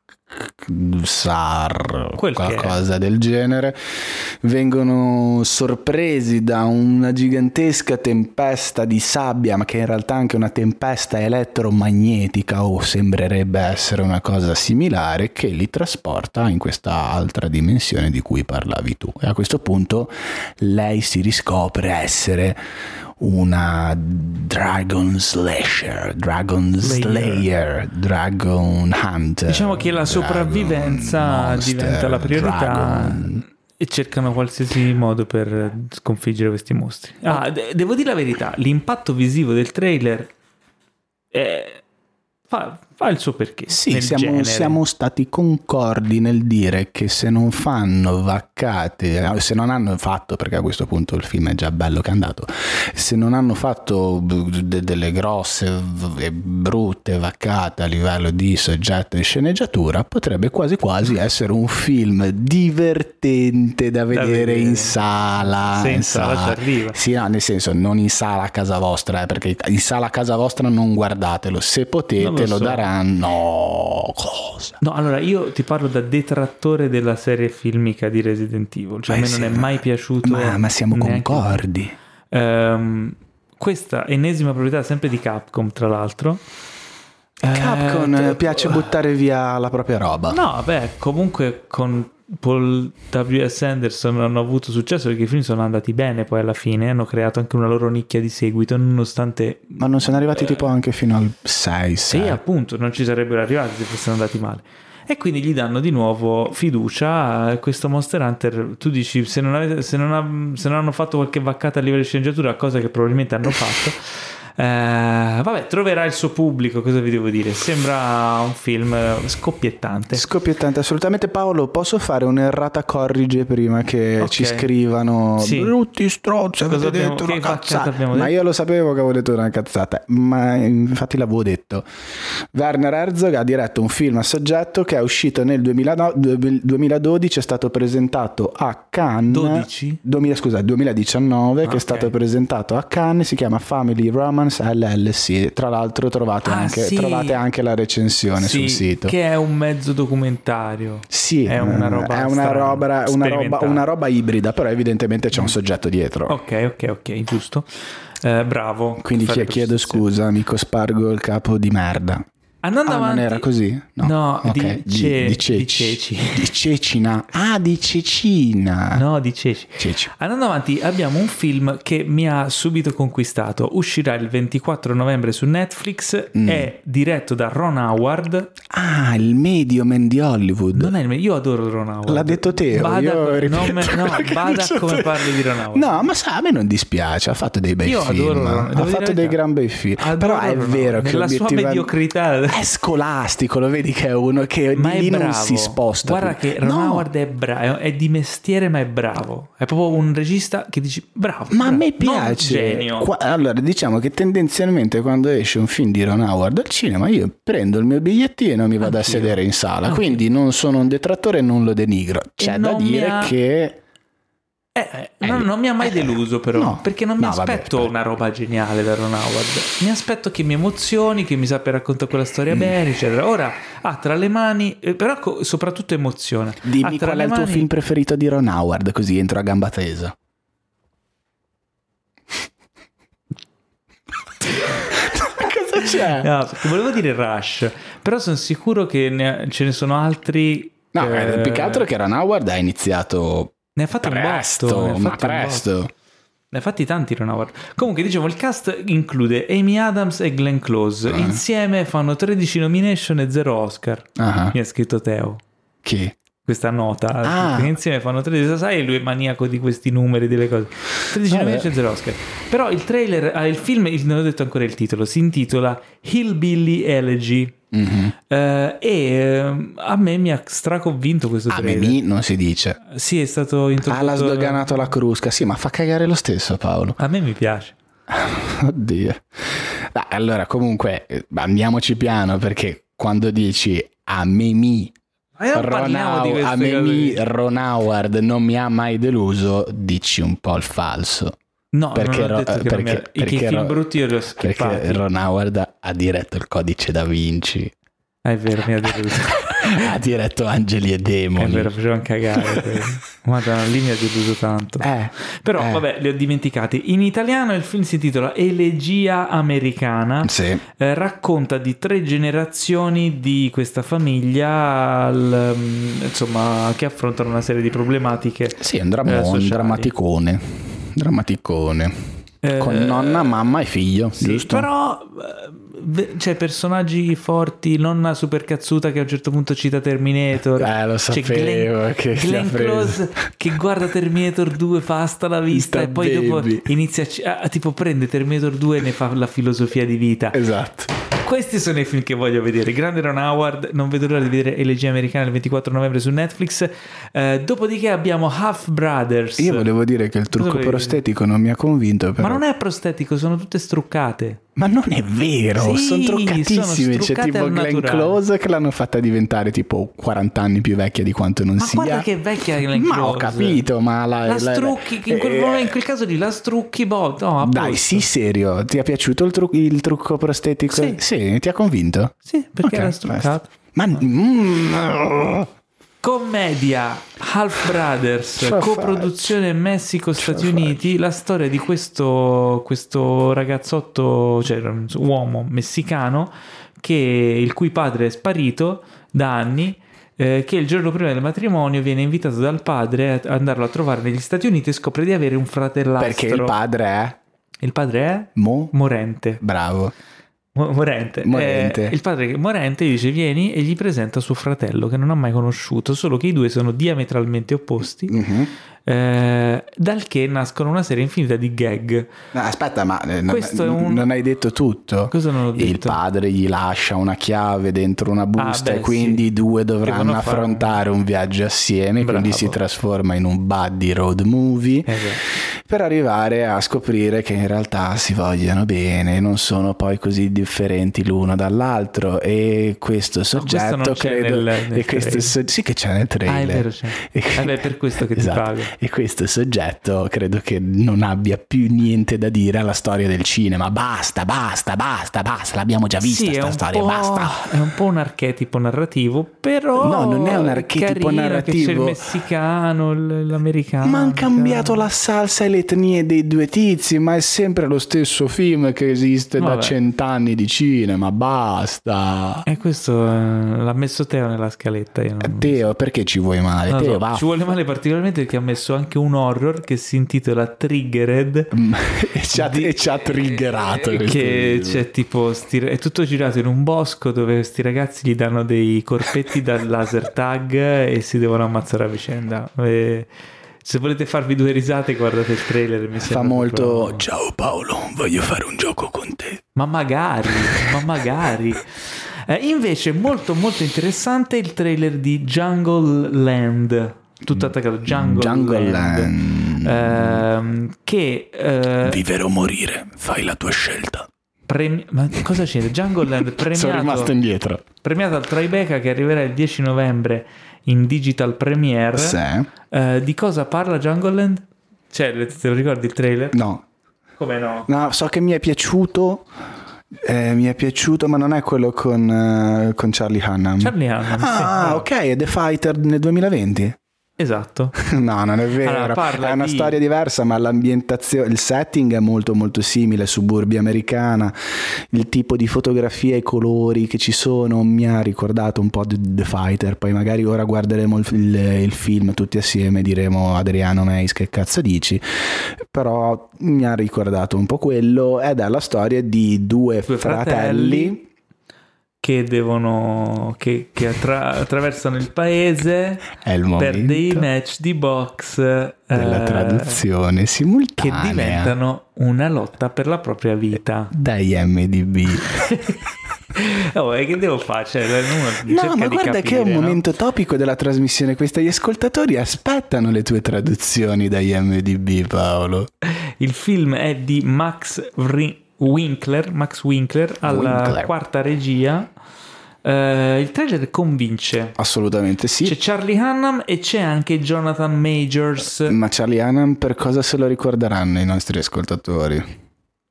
SAR, Quel qualcosa del genere. Vengono sorpresi da una gigantesca tempesta di sabbia, ma che in realtà è anche una tempesta elettromagnetica o sembrerebbe essere una cosa similare che li trasporta in questa altra dimensione di cui parlavi tu. E a questo punto lei si riscopre essere una Dragon Slasher, Dragon Slayer, Dragon Hunter. Diciamo che la sopravvivenza Monster, diventa la priorità Dragon- e cercano qualsiasi modo per sconfiggere questi mostri. Ah, de- devo dire la verità, l'impatto visivo del trailer è- fa, fa il suo perché. Sì, siamo, siamo stati concordi nel dire che se non fanno vaccate, se non hanno fatto, perché a questo punto il film è già bello che è andato, se non hanno fatto de- delle grosse e brutte vaccate a livello di soggetto e sceneggiatura, potrebbe quasi quasi essere un film divertente da vedere, vedere. in sala. Se in sala arriva. Sì, no, nel senso, non in sala a casa vostra, eh, perché in sala a casa vostra non guardatelo, se potete Non lo, lo so. daranno. No, cosa? No, allora io ti parlo da detrattore della serie filmica di Resident Evil, cioè a Eh me non è ma- mai piaciuto. Ma, ma siamo neanche- concordi. Ehm, questa ennesima proprietà sempre di Capcom, tra l'altro. Capcom Eh, piace buttare via la propria roba. No, vabbè, comunque con Paul W.S. Anderson hanno avuto successo perché i film sono andati bene poi alla fine, hanno creato anche una loro nicchia di seguito, nonostante... Ma non sono arrivati tipo anche fino al 6, Sì, 6. appunto, non ci sarebbero arrivati se fossero andati male. E quindi gli danno di nuovo fiducia a questo Monster Hunter. Tu dici, se non, avete- se non ha- se non hanno fatto qualche vaccata a livello di sceneggiatura, cosa che probabilmente hanno fatto, eh, vabbè, troverà il suo pubblico, cosa vi devo dire? Sembra un film scoppiettante. Scoppiettante, assolutamente Paolo, posso fare un'errata corrige prima che Ok. ci scrivano Sì. brutti strozzi, avete Cosa abbiamo- detto una cazzata. abbiamo Ma detto? io lo sapevo che avevo detto una cazzata, ma infatti l'avevo detto. Werner Herzog ha diretto un film a soggetto che è uscito nel 2009 2012, è stato presentato a Cannes. 12? 2000, scusa, 2019, che Ok. è stato presentato a Cannes, si chiama Family Romance LLC. Tra l'altro trovate, Ah, anche, sì. trovate anche la recensione Sì, sul sito. Che è un mezzo documentario. Sì, È una eh, roba è una roba, una, roba, una roba ibrida, però evidentemente c'è un soggetto dietro. Ok, ok, ok, giusto. Eh, bravo. Quindi chiedo scusa, amico Spargo il capo di merda. Andando ah, avanti, non era così? No, Ok, di, ce- di, ceci. di ceci. Di cecina. Ah, di cecina. No, di ceci. Ceci. Andando avanti, abbiamo un film che mi ha subito conquistato. Uscirà il 24 novembre su Netflix. Mm. È diretto da Ron Howard. Ah, il medio man di Hollywood. Non è il me- Io adoro Ron Howard. L'ha detto Teo, Bada, io ripeto me- no, bada come te. parli di Ron Howard. No, ma sa, a me non dispiace, ha fatto dei bei Io film. adoro ha la fatto dei gran bei film. Adoro Però è vero che Nella sua mediocrità. È scolastico, lo vedi che è uno che ma di lì non si sposta. Guarda più. che Ron No, Howard è bravo, è di mestiere ma è bravo. È proprio un regista che dici bravo. Ma a bravo. me Non piace. Qua- allora, diciamo che tendenzialmente quando esce un film di Ron Howard al cinema, io prendo il mio bigliettino e mi vado a Anch'io. sedere in sala. Anch'io. Quindi non sono un detrattore e non lo denigro. C'è da non mi dire ha- che Eh, eh, non, non mi ha mai deluso però, no. perché non mi No, vabbè, aspetto aspetta. una roba geniale da Ron Howard. Mi aspetto che mi emozioni, che mi sappia raccontare quella storia Mm. bene, eccetera. Ora ha tra le mani, eh, però co- soprattutto emoziona. Dimmi tra qual è il tuo mani- film preferito di Ron Howard, così entro a gamba tesa. Cosa c'è? No, volevo dire Rush, però sono sicuro che ne- ce ne sono altri. No, eh, eh, più che altro che Ron Howard ha iniziato Ne ha fatti un botto. ne presto, ha ma fatti presto. Ne ha fatti tanti Ron Howard. Comunque, diciamo, il cast include Amy Adams e Glenn Close. Insieme fanno 13 nomination e 0 Oscar. Ah, Mi ha scritto Teo. Chi? Questa nota. Ah. Insieme fanno 13. Sai, lui è maniaco di questi numeri, delle cose. 13 Vabbè. nomination e 0 Oscar. Però il trailer, ah, il film, non ho detto ancora il titolo, si intitola Hillbilly Elegy. Mhm. Eh, e eh, a me mi ha straconvinto questo Ah, trailer. Mimì non si dice. Sì, è stato introdotto. Ah, l'ha sdoganato la crusca. Sì, ma fa cagare lo stesso Paolo. A me mi piace. Oddio. Allora, comunque, eh, andiamoci piano perché quando dici a Ma non Ron, queste a cose. Mimì Ron Howard non mi ha mai deluso, dici un po' il falso. No, Perché Ro- mi perché- era- i- perché film Ro- brutti io li ho Perché. Ron Howard ha diretto il codice da Vinci, Ah, è vero, mi ha deluso. ha diretto Angeli e è Demoni. vero, facevano cagare. Madonna, lì mi ha deluso tanto. Eh, Però, eh. vabbè, li ho dimenticati. In italiano il film si intitola Elegia americana. Sì. Eh, racconta di tre generazioni di questa famiglia al- mm, insomma, che affrontano una serie di problematiche. Sì, è un, Eh, drammo- un sociali. drammaticone. Drammaticone. Eh, Con nonna, mamma e figlio, Sì, giusto? però eh, ve- c'è personaggi forti, nonna super cazzuta che a un certo punto cita Terminator. Eh, lo C'è sapevo Glenn, che Glenn. Close che guarda Terminator 2, fa sta la vista Sta e poi dopo baby. inizia a, ci- a- tipo prende Terminator 2 e ne fa la filosofia di vita. Esatto. Questi sono i film che voglio vedere. Grande Ron Howard, non vedo l'ora di vedere Elegia Americana il 24 novembre su Netflix. Eh, dopodiché abbiamo Half Brothers. Io volevo dire che il trucco prostetico non mi ha convinto, però. Ma non è prostetico, sono tutte struccate. Ma non è vero, Sì, sono truccatissime. sono C'è tipo Glenn. Close che l'hanno fatta diventare tipo 40 anni più vecchia di quanto non Ma sia. guarda che vecchia Glenn Ma ho Close. capito, ma la, La strucchi, in quel, eh, in quel caso lì la strucchi, boh, no, Dai, sì, serio, ti è piaciuto il, tru- il trucco prostetico? Sì. ti ha convinto? Sì, perché Ok, era struccato. basta. Ma mm, Commedia Half Brothers, Fa coproduzione Messico-Stati Uniti, la storia di questo, questo ragazzotto, cioè uomo messicano, che, il cui padre è sparito da anni, eh, che il giorno prima del matrimonio viene invitato dal padre ad andarlo a trovare negli Stati Uniti e scopre di avere un fratellastro. perché il padre è Il padre è Mo? morente. Bravo. Mo- Morente. Morente. Eh, il padre morente gli dice vieni e gli presenta suo fratello che non ha mai conosciuto, solo che i due sono diametralmente opposti, Mhm. Eh, dal che nascono una serie infinita di gag. No, aspetta, ma eh, non, Questo un- non hai detto tutto. Detto? Il padre gli lascia una chiave dentro una busta Ah, beh, e quindi sì. i due dovranno Devono fare- affrontare un viaggio assieme, quindi Bravo. si trasforma in un buddy road movie Esatto. per arrivare a scoprire che in realtà si vogliono bene, non sono poi così differenti l'uno dall'altro e questo questo soggetto non c'è credo nel- nel e questo so- sì che c'è nel trailer. Ah, è vero, c'è. E- Eh per questo che ti Esatto. pago. E questo soggetto credo che non abbia più niente da dire alla storia del cinema. Basta, basta, basta, basta. L'abbiamo già vista Sì, sta storia, basta. è un po' un archetipo narrativo, però No, non è un archetipo C'è narrativo. il messicano, l'americano. Ma hanno cambiato la salsa e le etnie dei due tizi, ma è sempre lo stesso film che esiste da Vabbè. cent'anni di cinema. Basta. E questo eh, l'ha messo Teo nella scaletta. Io non... Teo, perché ci vuoi male? Lo Teo, va. ci vuole male particolarmente perché ha messo anche un horror che si intitola Triggered. e, ci ha, Di- e ci ha triggerato. Che c'è tipo sti- è tutto girato in un bosco dove questi ragazzi gli danno dei corpetti dal laser tag e si devono ammazzare a vicenda. E se volete farvi due risate, guardate il trailer. Mi Fa molto. proprio- Ciao Paolo, voglio fare un gioco con te. Ma magari, ma magari. Eh, invece, molto molto interessante il trailer di Jungle Land. Tutto attaccato, Jungle, Jungle Land. Land. Ehm, che eh, Vivere o morire, fai la tua scelta. premi- ma cosa c'è? Jungle Land Sono rimasto premiato, indietro. premiato al Tribeca che arriverà il 10 novembre in digital premiere. Sì. Eh, di cosa parla Jungle Land? Cioè, te lo ricordi il trailer? No, Come no? no, so che mi è piaciuto. eh, mi è piaciuto, ma non è quello con, eh, con Charlie Hunnam. Charlie Hunnam, Ah, sì. ok, è The Fighter nel 2020. Esatto. No, non è vero. Allora, parla è una di- storia diversa, ma l'ambientazione, il setting è molto molto simile, suburbia americana. Il tipo di fotografia e i colori che ci sono mi ha ricordato un po' di The Fighter. Poi magari ora guarderemo il, il- il film tutti assieme e diremo Adriano Meis che cazzo dici. Però mi ha ricordato un po' quello ed è la storia di due, Due fratelli fratelli. Che devono che, che attra- attraversano il paese per dei match di box eh, della traduzione che simultanea diventano una lotta per la propria vita. dai MDB. Oh, e che devo fare? Cioè, No, ma guarda che è un capire, no? momento topico della trasmissione questa. Gli ascoltatori aspettano le tue traduzioni da IMDB, Paolo. Il film è di Max Winkler, Max Winkler alla Winkler. quarta regia. Eh, il trailer convince. Assolutamente sì. C'è Charlie Hunnam e c'è anche Jonathan Majors. Ma Charlie Hannan per cosa se lo ricorderanno i nostri ascoltatori?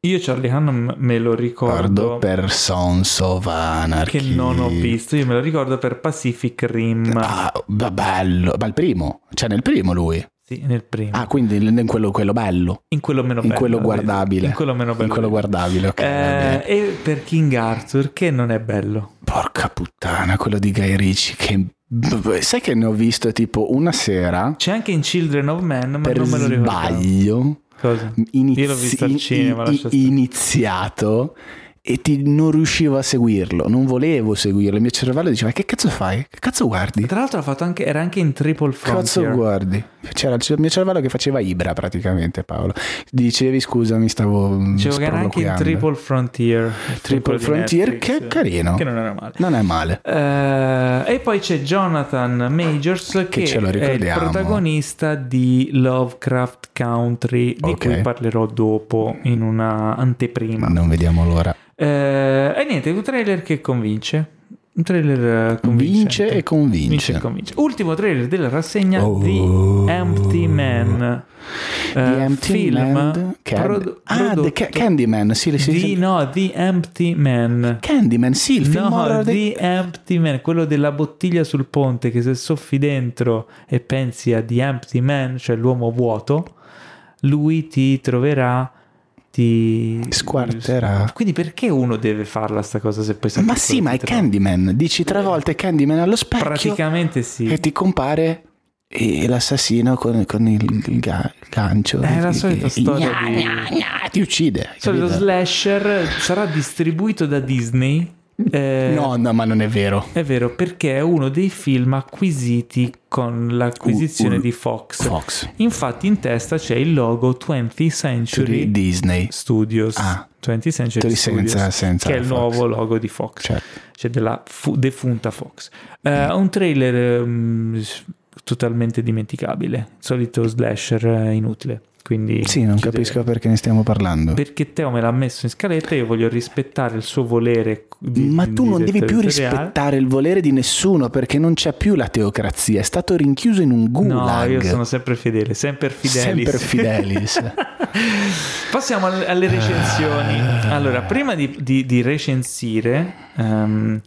Io Charlie Hunnam me lo ricordo Ricordo per Sons of Anarchy. che non ho visto. Io me lo ricordo per Pacific Rim. Ah, bello. Ma il primo? Cioè nel primo lui? Sì, nel primo. Ah, quindi in quello, quello bello. in quello meno In bello. quello sì. guardabile. In quello meno bello. In quello guardabile, ok. Eh, e per King Arthur che non è bello. Porca puttana, quello di Guy Ritchie che... Sai che ne ho visto tipo una sera C'è anche in Children of Men, ma per non me lo ricordo. sbaglio Cosa? inizi- Io l'ho visto al in- cinema, in- iniziato e ti- non riuscivo a seguirlo, non volevo seguirlo. Il mio cervello diceva: Che cazzo fai? Che cazzo guardi? Tra l'altro anche, era anche in Triple Che cazzo Frontier. guardi? C'era il mio cervello che faceva Ibra praticamente, Paolo. Dicevi scusami, stavo. mm, Dicevo che era anche in. Triple Frontier. Triple Frontier, Netflix, che carino. Che non era male. Non è male. Eh, e poi c'è Jonathan Majors che, ce lo è il protagonista di Lovecraft Country di Ok. cui parlerò dopo in una anteprima. Non vediamo l'ora. Eh, e niente, un trailer che convince. Un trailer eh. Vince e convince. Vince e convince. Ultimo trailer della rassegna Oh. The Empty Man. The Eh, Empty film Man. Can- prodo- ah, The Ca- Candyman. Sì, sì, The- sì. no, The Empty Man. Candyman, sì, il film No, The dei- Empty Man, quello della bottiglia sul ponte che se soffi dentro e pensi a The Empty Man, cioè l'uomo vuoto, lui ti troverà, ti Squarterà. Quindi perché uno deve farla sta cosa se poi sa Ma sì, ma è? Candyman. Dici tre volte Candyman allo specchio Praticamente sì. e ti compare eh, l'assassino con, con il, il ga- il gancio. È la E- solita e- storia gna, di- gna, gna, ti uccide. solito capito? slasher sarà distribuito da Disney. Eh, No, no, ma non è vero. È vero, perché è uno dei film acquisiti con l'acquisizione Uh, uh, di Fox. Fox. Infatti in testa c'è il logo 20th Century Disney. Studios. Ah. 20th Century Senza- Studios, senza che è il Fox. nuovo logo di Fox. Certo. Cioè della fu- defunta Fox. Eh, un trailer ehm, totalmente dimenticabile. Solito slasher eh, inutile. Quindi Sì, non chiuderei. capisco perché ne stiamo parlando. Perché Teo me l'ha messo in scaletta e io voglio rispettare il suo volere. di- Ma tu non devi più rispettare il volere di nessuno perché non c'è più la teocrazia, è stato rinchiuso in un No, gulag. io sono sempre fedele, sempre fidelis. Sempre fidelis. Passiamo alle recensioni. Ah. Allora, prima di, di- di recensire, ehm,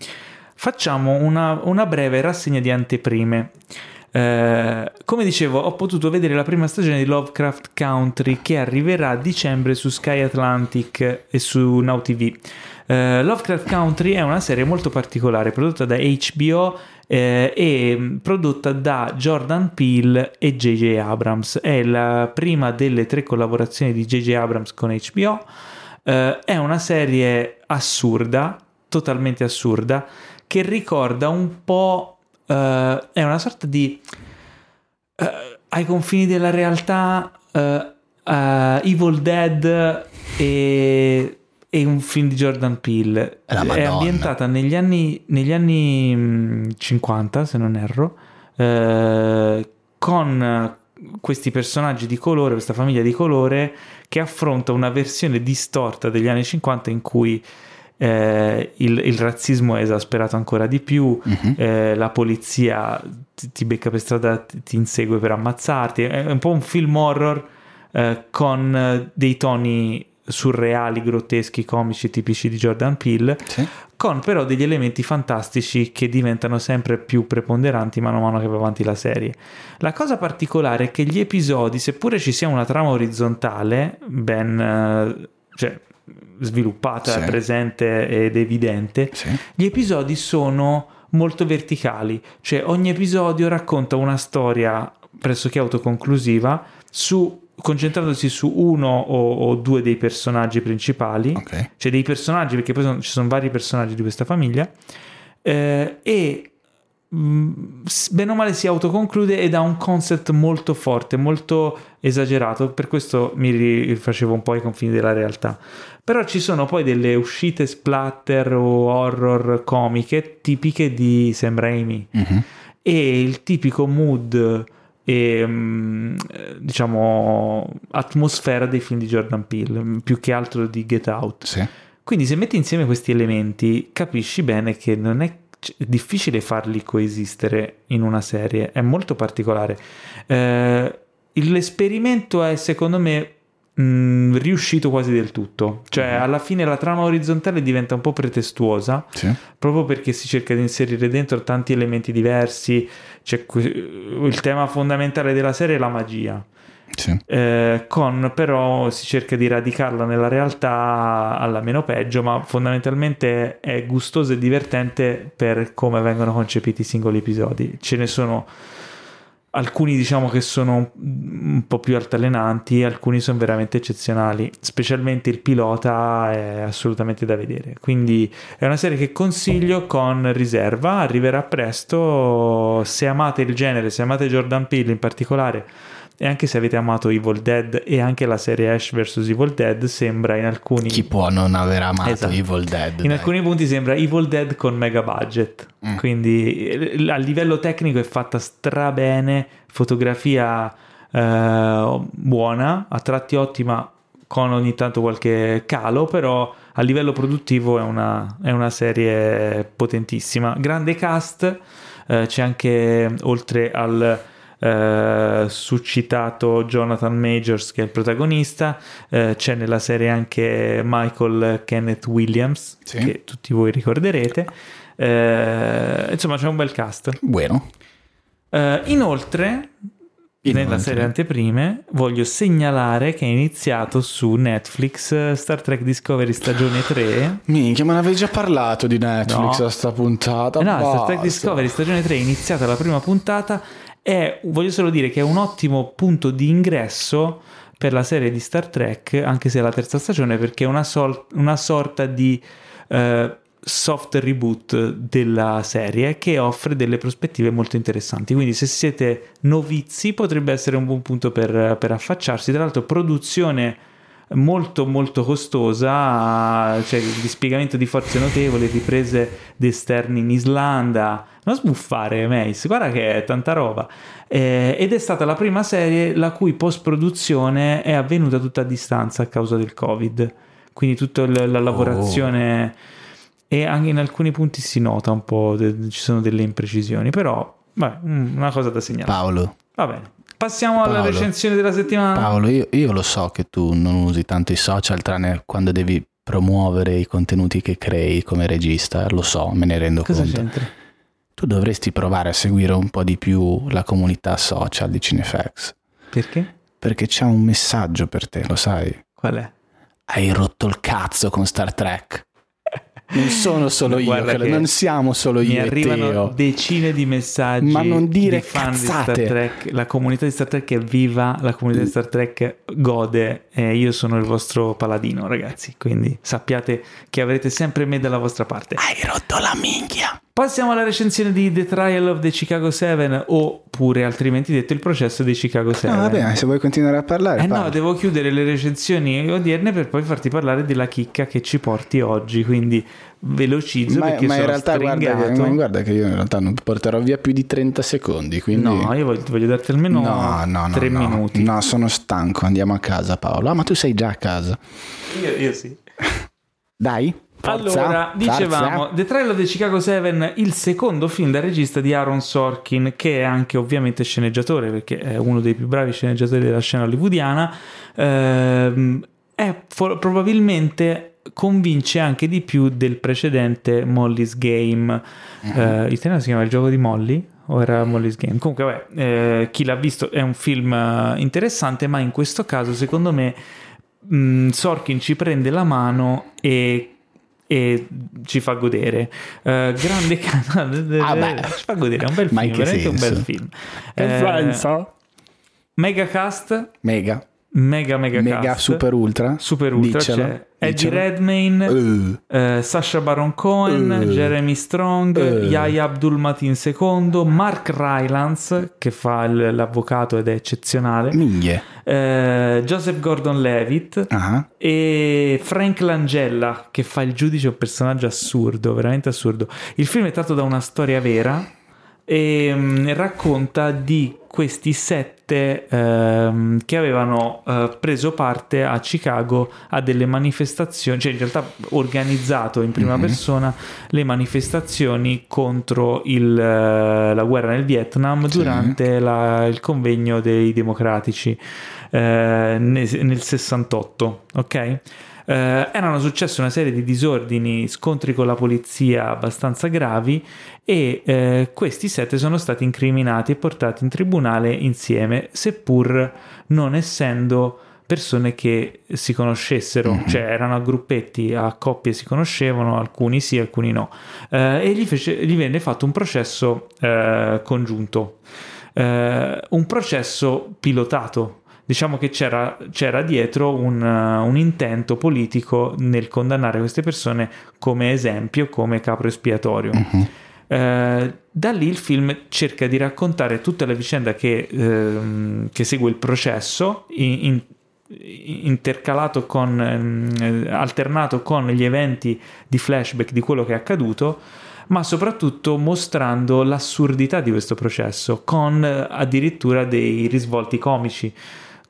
facciamo una, una breve rassegna di anteprime. Eh, come dicevo, ho potuto vedere la prima stagione di Lovecraft Country che arriverà a dicembre su Sky Atlantic e su Now TV. Eh, Lovecraft Country è una serie molto particolare prodotta da HBO eh, e prodotta da Jordan Peele e J.J. Abrams. È la prima delle tre collaborazioni di J.J. Abrams con HBO. Eh, è una serie assurda, totalmente assurda, che ricorda un po'. Eh, è una sorta di. eh, ai confini della realtà, eh, Evil Dead e, e un film di Jordan Peele. È ambientata negli anni, negli anni mm, 50, se non erro, eh, con questi personaggi di colore, questa famiglia di colore che affronta una versione distorta degli anni 50 in cui eh, il, il razzismo è esasperato ancora di più, Mhm. eh, la polizia ti, ti becca per strada, ti, ti insegue per ammazzarti, è un po' un film horror eh, con eh, dei toni surreali, grotteschi, comici, tipici di Jordan Peele, Sì. con però degli elementi fantastici che diventano sempre più preponderanti mano a mano che va avanti la serie. La cosa particolare è che gli episodi, seppure ci sia una trama orizzontale, ben eh, cioè, sviluppata, Sì. presente ed evidente, Sì. gli episodi sono molto verticali, cioè ogni episodio racconta una storia pressoché autoconclusiva su, concentrandosi su uno o, o due dei personaggi principali, Ok. cioè dei personaggi, perché poi sono- ci sono vari personaggi di questa famiglia, eh, e mh, s- bene o male si autoconclude ed ha un concept molto forte, molto esagerato, per questo mi rifacevo un po' ai confini della realtà. Però ci sono poi delle uscite splatter o horror comiche tipiche di Sam Raimi Mhm. e il tipico mood e mm, diciamo atmosfera dei film di Jordan Peele, più che altro di Get Out. Sì. Quindi se metti insieme questi elementi capisci bene che non è difficile farli coesistere in una serie, è molto particolare. Eh, l'esperimento è secondo me mh, riuscito quasi del tutto, cioè alla fine la trama orizzontale diventa un po' pretestuosa Sì. proprio perché si cerca di inserire dentro tanti elementi diversi. C'è que- il tema fondamentale della serie è la magia. Sì. Eh, con però si cerca di radicarla nella realtà alla meno peggio, ma fondamentalmente è gustoso e divertente per come vengono concepiti i singoli episodi. Ce ne sono alcuni, diciamo, che sono un po' più altalenanti, alcuni sono veramente eccezionali, specialmente il pilota è assolutamente da vedere. Quindi è una serie che consiglio con riserva, arriverà presto. Se amate il genere, se amate Jordan Peele in particolare, e anche se avete amato Evil Dead e anche la serie Ash vs Evil Dead, sembra in alcuni Chi può non aver amato Esatto. Evil Dead? in dai? alcuni punti sembra Evil Dead con mega budget. Mm. Quindi a livello tecnico è fatta strabene, fotografia eh, buona, a tratti ottima, con ogni tanto qualche calo, però a livello produttivo è una, è una serie potentissima. Grande cast, eh, c'è anche oltre al eh, suscitato Jonathan Majors che è il protagonista eh, c'è nella serie anche Michael Kenneth Williams Sì. che tutti voi ricorderete Eh, insomma c'è un bel cast Bueno. Eh, inoltre nella Inoltre. serie anteprime voglio segnalare che è iniziato su Netflix Star Trek Discovery stagione 3 Minchia, ma ne avevi già parlato di Netflix No. a sta puntata? Eh no, Star Trek. Discovery stagione 3 è iniziata la prima puntata e voglio solo dire che è un ottimo punto di ingresso per la serie di Star Trek, anche se è la terza stagione, perché è una, sol- una sorta di eh, soft reboot della serie che offre delle prospettive molto interessanti. Quindi se siete novizi potrebbe essere un buon punto per, per affacciarsi. Tra l'altro produzione molto molto costosa, cioè il dispiegamento di forze notevoli, riprese d'esterni in Islanda. Non sbuffare, Mace, guarda che è tanta roba. Eh, ed è stata la prima serie la cui post-produzione è avvenuta tutta a distanza a causa del Covid. Quindi tutta l- la lavorazione e anche in alcuni punti si nota un po', de- ci sono delle imprecisioni, però vabbè, mm, una cosa da segnalare. Paolo, Va bene. Passiamo alla Paolo. recensione della settimana. Paolo, io, io lo so che tu non usi tanto i social tranne quando devi promuovere i contenuti che crei come regista, lo so, me ne rendo Cosa conto. c'entra? Tu dovresti provare a seguire un po' di più la comunità social di Cinefax, Perché? perché c'è un messaggio per te, lo sai? Qual è? Hai rotto il cazzo con Star Trek. Non sono solo io, non siamo solo Mi io e arrivano Teo. decine di messaggi Ma non dire di fan cazzate. di Star Trek. La comunità di Star Trek è viva, la comunità di Star Trek gode e io sono il vostro paladino, ragazzi. Quindi sappiate che avrete sempre me dalla vostra parte. Hai rotto la minchia. Passiamo alla recensione di The Trial of the Chicago 7 oppure altrimenti detto il processo dei Chicago 7. No, va bene, se vuoi continuare a parlare. Eh no, parla. devo chiudere le recensioni odierne per poi farti parlare della chicca che ci porti oggi, quindi velocizzo ma, perché ma in realtà guarda che, guarda che io in realtà non porterò via più di 30 secondi, quindi... No, io voglio, voglio darti almeno no, no, no, tre no. minuti. No, sono stanco, andiamo a casa Paolo. Ah, ma tu sei già a casa. Io, io sì. Dai, Forza, allora, dicevamo forza. The Trial of the Chicago 7, il secondo film da regista di Aaron Sorkin, che è anche ovviamente sceneggiatore, perché è uno dei più bravi sceneggiatori della scena hollywoodiana. Ehm, è fo- probabilmente convince anche di più del precedente Molly's Game. Eh, in italiano si chiama Il gioco di Molly? O era Molly's Game? Comunque, vabbè, eh, chi l'ha visto è un film eh, interessante, ma in questo caso, secondo me, mh, Sorkin ci prende la mano e, e ci fa godere. Eh, grande canale, Ah, ci fa godere, è un bel film, che veramente un bel senso? film. Eh, Megacast, Mega, mega mega, mega, cast, super ultra. super ultra, Diccelo, c'è Eddie. Redmayne, Uh, eh, Sacha Baron Cohen, Eh. Jeremy Strong, Eh. Yahya Abdul Mateen II, Mark Rylance che fa il- l'avvocato ed è eccezionale, minghie. eh, Joseph Gordon-Levitt Ah, e Frank Langella che fa il giudice, un personaggio assurdo, veramente assurdo. Il film è tratto da una storia vera e mm, racconta di questi sette ehm, che avevano eh, preso parte a Chicago a delle manifestazioni, cioè in realtà organizzato in prima persona le manifestazioni contro il, eh, la guerra nel Vietnam durante la- il convegno dei democratici eh, nel, nel 68, ok? Eh, erano successe una serie di disordini, scontri con la polizia abbastanza gravi e eh, questi sette sono stati incriminati e portati in tribunale insieme, seppur non essendo persone che si conoscessero, cioè erano a gruppetti, a coppie si conoscevano, alcuni sì, alcuni no, Eh, e gli, fece- gli venne fatto un processo eh, congiunto, Eh, un processo pilotato. Diciamo che c'era, c'era dietro un, uh, un intento politico nel condannare queste persone come esempio, come capro espiatorio. Eh, da lì il film cerca di raccontare tutta la vicenda che, ehm, che segue il processo, in- in- intercalato con, eh, alternato con gli eventi di flashback di quello che è accaduto, ma soprattutto mostrando l'assurdità di questo processo, con eh, addirittura dei risvolti comici.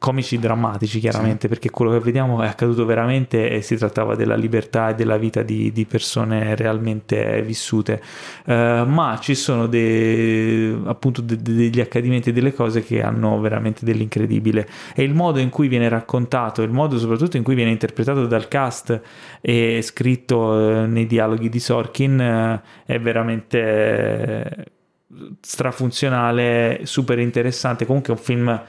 Comici drammatici, chiaramente, perché quello che vediamo è accaduto veramente e si trattava della libertà e della vita di, di persone realmente vissute. Eh, ma ci sono de- appunto de- de- degli accadimenti e delle cose che hanno veramente dell'incredibile. E il modo in cui viene raccontato, il modo soprattutto in cui viene interpretato dal cast e scritto eh, nei dialoghi di Sorkin eh, è veramente strafunzionale, super interessante. Comunque è un film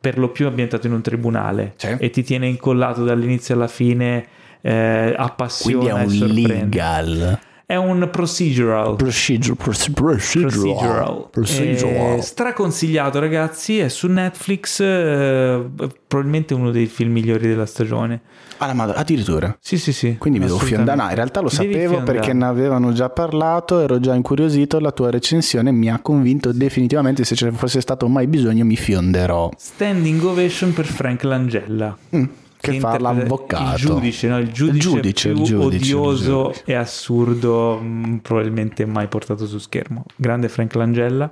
per lo più ambientato in un tribunale Sì. e ti tiene incollato dall'inizio alla fine, eh, appassiona quindi è un legal. È un procedural. Procedure, procedural. Procedural. Eh, straconsigliato, ragazzi. È su Netflix. eh, probabilmente uno dei film migliori della stagione. Ah, ma addirittura. Sì, sì, sì. Quindi mi devo fiondare. No, in realtà lo devi sapevo fiondare. perché ne avevano già parlato, ero già incuriosito. La tua recensione mi ha convinto definitivamente. Se ce ne fosse stato mai bisogno, mi fionderò. Standing ovation per Frank Langella. Mm, che fa interpreta l'avvocato. Il giudice, no? il giudice, Il giudice, più il giudice, odioso giudice. e assurdo mh, probabilmente mai portato su schermo. Grande Frank Langella.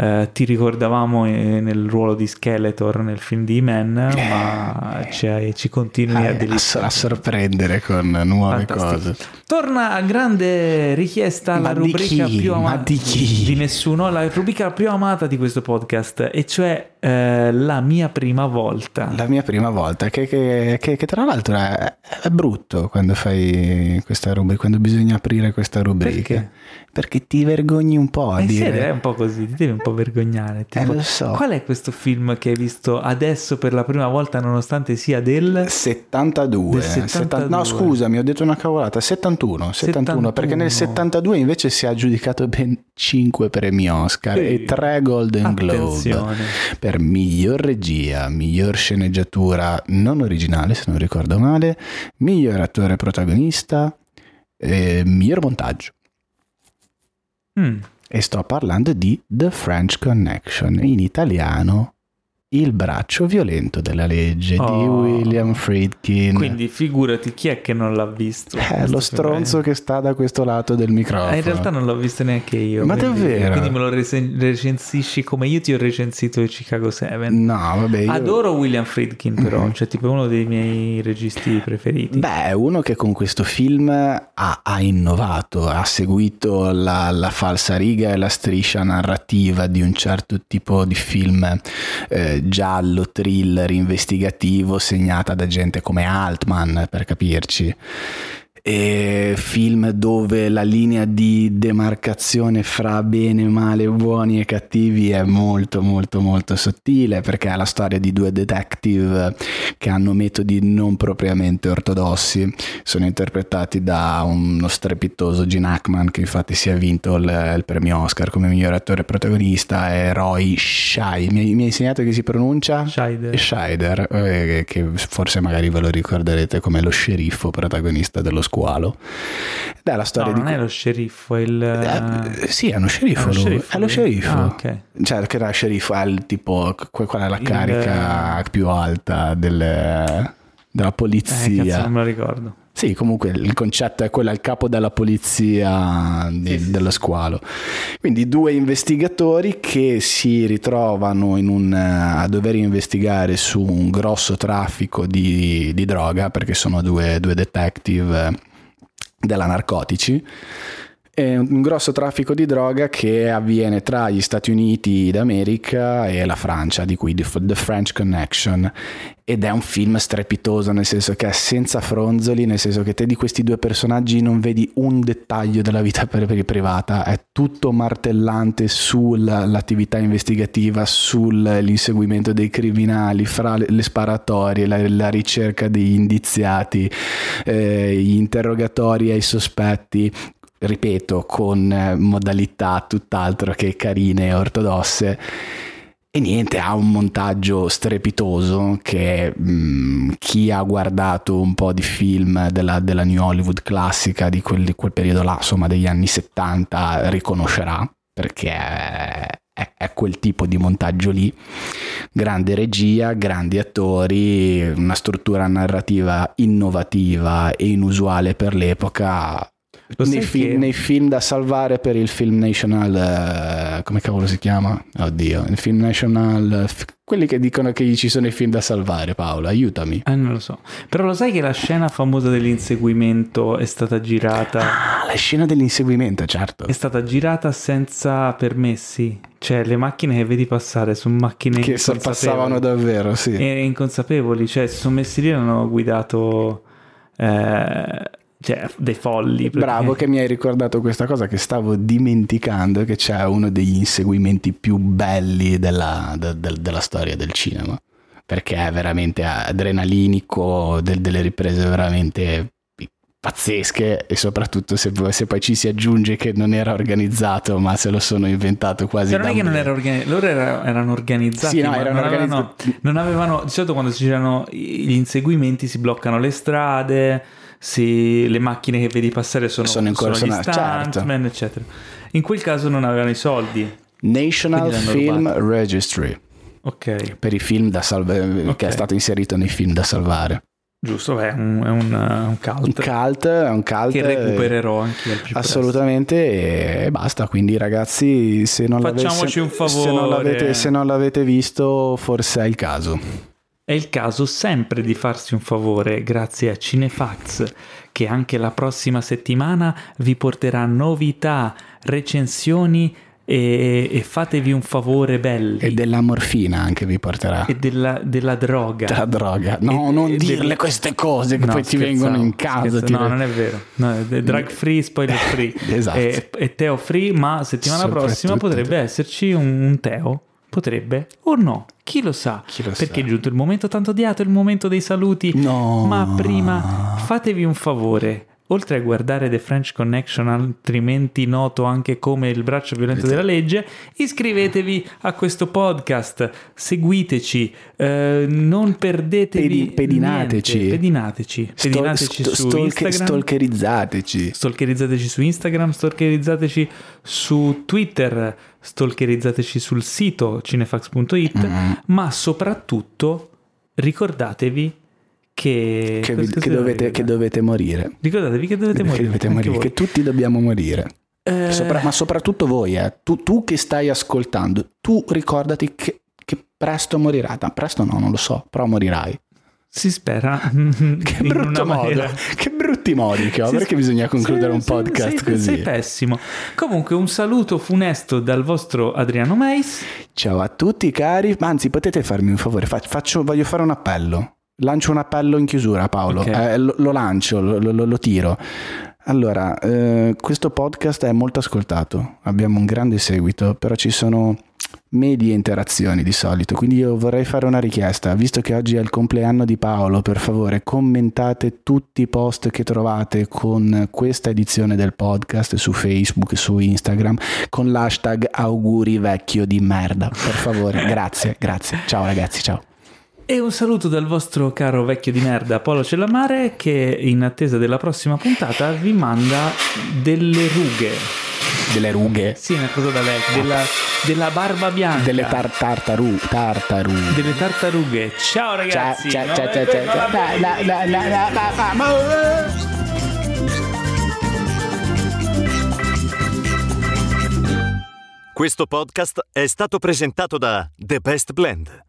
Eh, ti ricordavamo eh, nel ruolo di Skeletor nel film di Man, ma ci, ci continui a Eh, a, deliziare. a sorprendere con nuove Fantastico. cose. Torna a grande richiesta Ma di rubrica chi? più Ma amata di di nessuno, la rubrica più amata di questo podcast, e cioè eh, la mia prima volta. La mia prima volta, che, che- che- che tra l'altro è, è brutto quando fai questa rubrica, quando bisogna aprire questa rubrica. Perché? Perché ti vergogni un po' a Eh sì, dire. è un po' così, ti devi un po' vergognare. Tipo, Eh, lo so. Qual è questo film che hai visto adesso per la prima volta, nonostante sia del 72, Del Setta- 72. no scusami ho detto una cavolata 71, 71 perché nel 72 invece si è aggiudicato ben 5 premi Oscar Sì. e 3 Golden Globe per miglior regia, miglior sceneggiatura non originale se non ricordo male, miglior attore protagonista e miglior montaggio Mm, e sto parlando di The French Connection in italiano Il braccio violento della legge di Oh. William Friedkin. Quindi figurati chi è che non l'ha visto. Eh, lo film? stronzo che sta da questo lato del microfono. Eh, in realtà non l'ho visto neanche io. Ma quindi- davvero? Quindi me lo recensisci come io ti ho recensito il Chicago 7. No, vabbè. Io... Adoro William Friedkin però, cioè tipo uno dei miei registi preferiti. Beh, è uno che con questo film ha, ha innovato, ha seguito la, la falsa riga e la striscia narrativa di un certo tipo di film eh, giallo, thriller, investigativo, segnata da gente come Altman, per capirci. E film dove la linea di demarcazione fra bene, male, buoni e cattivi è molto molto molto sottile perché è la storia di due detective che hanno metodi non propriamente ortodossi, sono interpretati da uno strepitoso Gene Hackman che infatti si è vinto il, il premio Oscar come miglior attore protagonista e Roy Scheider, mi, mi hai insegnato che si pronuncia? Scheider. Scheider, eh, che forse magari ve lo ricorderete come lo sceriffo protagonista dello squalo. È la No, storia di... non è lo sceriffo, è il... Eh, sì, è uno sceriffo. È lo sceriffo, È lo sceriffo. Ah, ok. Cioè, che era sceriffo, è il tipo, qual è la Il- carica più alta del- della Eh, cazzo, polizia? non me lo ricordo. Sì, comunque il concetto è quello, il capo della polizia di- Sì, sì, dello squalo. Quindi due investigatori che si ritrovano in un, eh, a dover investigare su un grosso traffico di, di droga, perché sono due, due detective eh, della narcotici. È un grosso traffico di droga che avviene tra gli Stati Uniti d'America e la Francia, di cui The French Connection. Ed è un film strepitoso, nel senso che è senza fronzoli, nel senso che te di questi due personaggi non vedi un dettaglio della vita privata, è tutto martellante sull'attività investigativa, sull'inseguimento dei criminali, fra le sparatorie, la, la ricerca degli indiziati, eh, gli interrogatori ai sospetti, ripeto, con eh, modalità tutt'altro che carine e ortodosse. E niente, ha un montaggio strepitoso che mh, chi ha guardato un po' di film della, della New Hollywood classica di quel, di quel periodo là, insomma degli anni 70, riconoscerà perché è- è quel tipo di montaggio lì. Grande regia, grandi attori, una struttura narrativa innovativa e inusuale per l'epoca. Nei, fi- nei film da salvare per il film National, eh, come cavolo si chiama? Oddio, il film National, eh, f- quelli che dicono che ci sono i film da salvare, Paolo, aiutami. Eh, non lo so. Però lo sai che la scena famosa dell'inseguimento è stata girata... Ah, la scena dell'inseguimento, certo. È stata girata senza permessi. Cioè, le macchine che vedi passare sono macchine Che passavano davvero, sì. E inconsapevoli, cioè si sono messi lì e hanno guidato eh, cioè, dei folli. Bravo che mi hai ricordato questa cosa che stavo dimenticando, che c'è uno degli inseguimenti più belli della, de- del- della storia del cinema, perché è veramente adrenalinico, del- delle riprese veramente pazzesche e soprattutto se, se poi ci si aggiunge che non era organizzato ma se lo sono inventato quasi Cioè, non è che non era organizzato, loro era- erano organizzati, Sì, no, erano non, avevano, organizzati. non avevano, di solito quando si girano gli inseguimenti si bloccano le strade, si- le macchine che vedi passare sono, Sono in sono corso- gli certo. stuntman, eccetera. In quel caso non avevano i soldi, National Film rubato. Registry ok, per i film da salvare Ok. che è stato inserito nei film da salvare giusto, è un, è un, uh, un un cult cult è un cult che recupererò anche presto. Assolutamente e basta, quindi ragazzi se non, Facciamoci un se non favore. se non l'avete visto forse è il caso. È il caso sempre di farsi un favore grazie a Cinefax che anche la prossima settimana vi porterà novità, recensioni e, e fatevi un favore belli. E della morfina anche vi porterà. E della, della droga. Della droga. No, E- non e dirle del- queste cose che No, poi ti vengono in casa. ti No, non è vero. No, è drug free, spoiler free. Esatto. E, e Teo free, ma settimana prossima potrebbe esserci un, un Teo. Potrebbe o no, chi lo sa? Chi lo Perché sa? è giunto il momento tanto odiato, il momento dei saluti. No. Ma prima fatevi un favore. Oltre a guardare The French Connection, altrimenti noto anche come il braccio violento della legge, iscrivetevi a questo podcast, seguiteci, eh, non perdetevi Pedi- pedinateci. niente. pedinateci, pedinateci sto- su stalke- Instagram. stalkerizzateci. Stalkerizzateci su Instagram, stalkerizzateci su Twitter, stalkerizzateci sul sito cinefax.it, Mm-hmm. ma soprattutto ricordatevi che... Che, vi- che si dovete, che dovete morire. Ricordatevi che dovete Che morire. dovete morire, che tutti dobbiamo morire. Eh, Sopra- ma soprattutto voi, eh. tu, tu che stai ascoltando, tu ricordati che, che presto morirai. No, presto no, non lo so, però morirai. Si spera. Che brutto modo, che brutti modi che ho, Sì, perché bisogna concludere sei- un podcast sei- così. Sei pessimo. Comunque, un saluto funesto dal vostro Adriano Meis. Ciao a tutti cari, anzi potete farmi un favore, Fac- faccio- voglio fare un appello. Lancio un appello in chiusura Paolo, Ok. Eh, lo, lo lancio, lo, lo- lo tiro. Allora, eh, questo podcast è molto ascoltato, abbiamo un grande seguito, però ci sono medie interazioni di solito, quindi io vorrei fare una richiesta, visto che oggi è il compleanno di Paolo, per favore commentate tutti i post che trovate con questa edizione del podcast su Facebook, su Instagram, con l'hashtag auguri vecchio di merda, per favore, grazie, grazie, ciao ragazzi, ciao. E un saluto dal vostro caro vecchio di merda Paolo Cellamare che in attesa della prossima puntata vi manda delle rughe. Delle rughe, Sì, una cosa da vecchio, della, della barba bianca. delle tar- tartaru, tartaru. delle tartarughe. Ciao ragazzi. Ciao, ciao, ciao, eh, ciao, ciao. no, La, la, la, la, la, la, ma- Questo podcast è stato presentato da The Best Blend,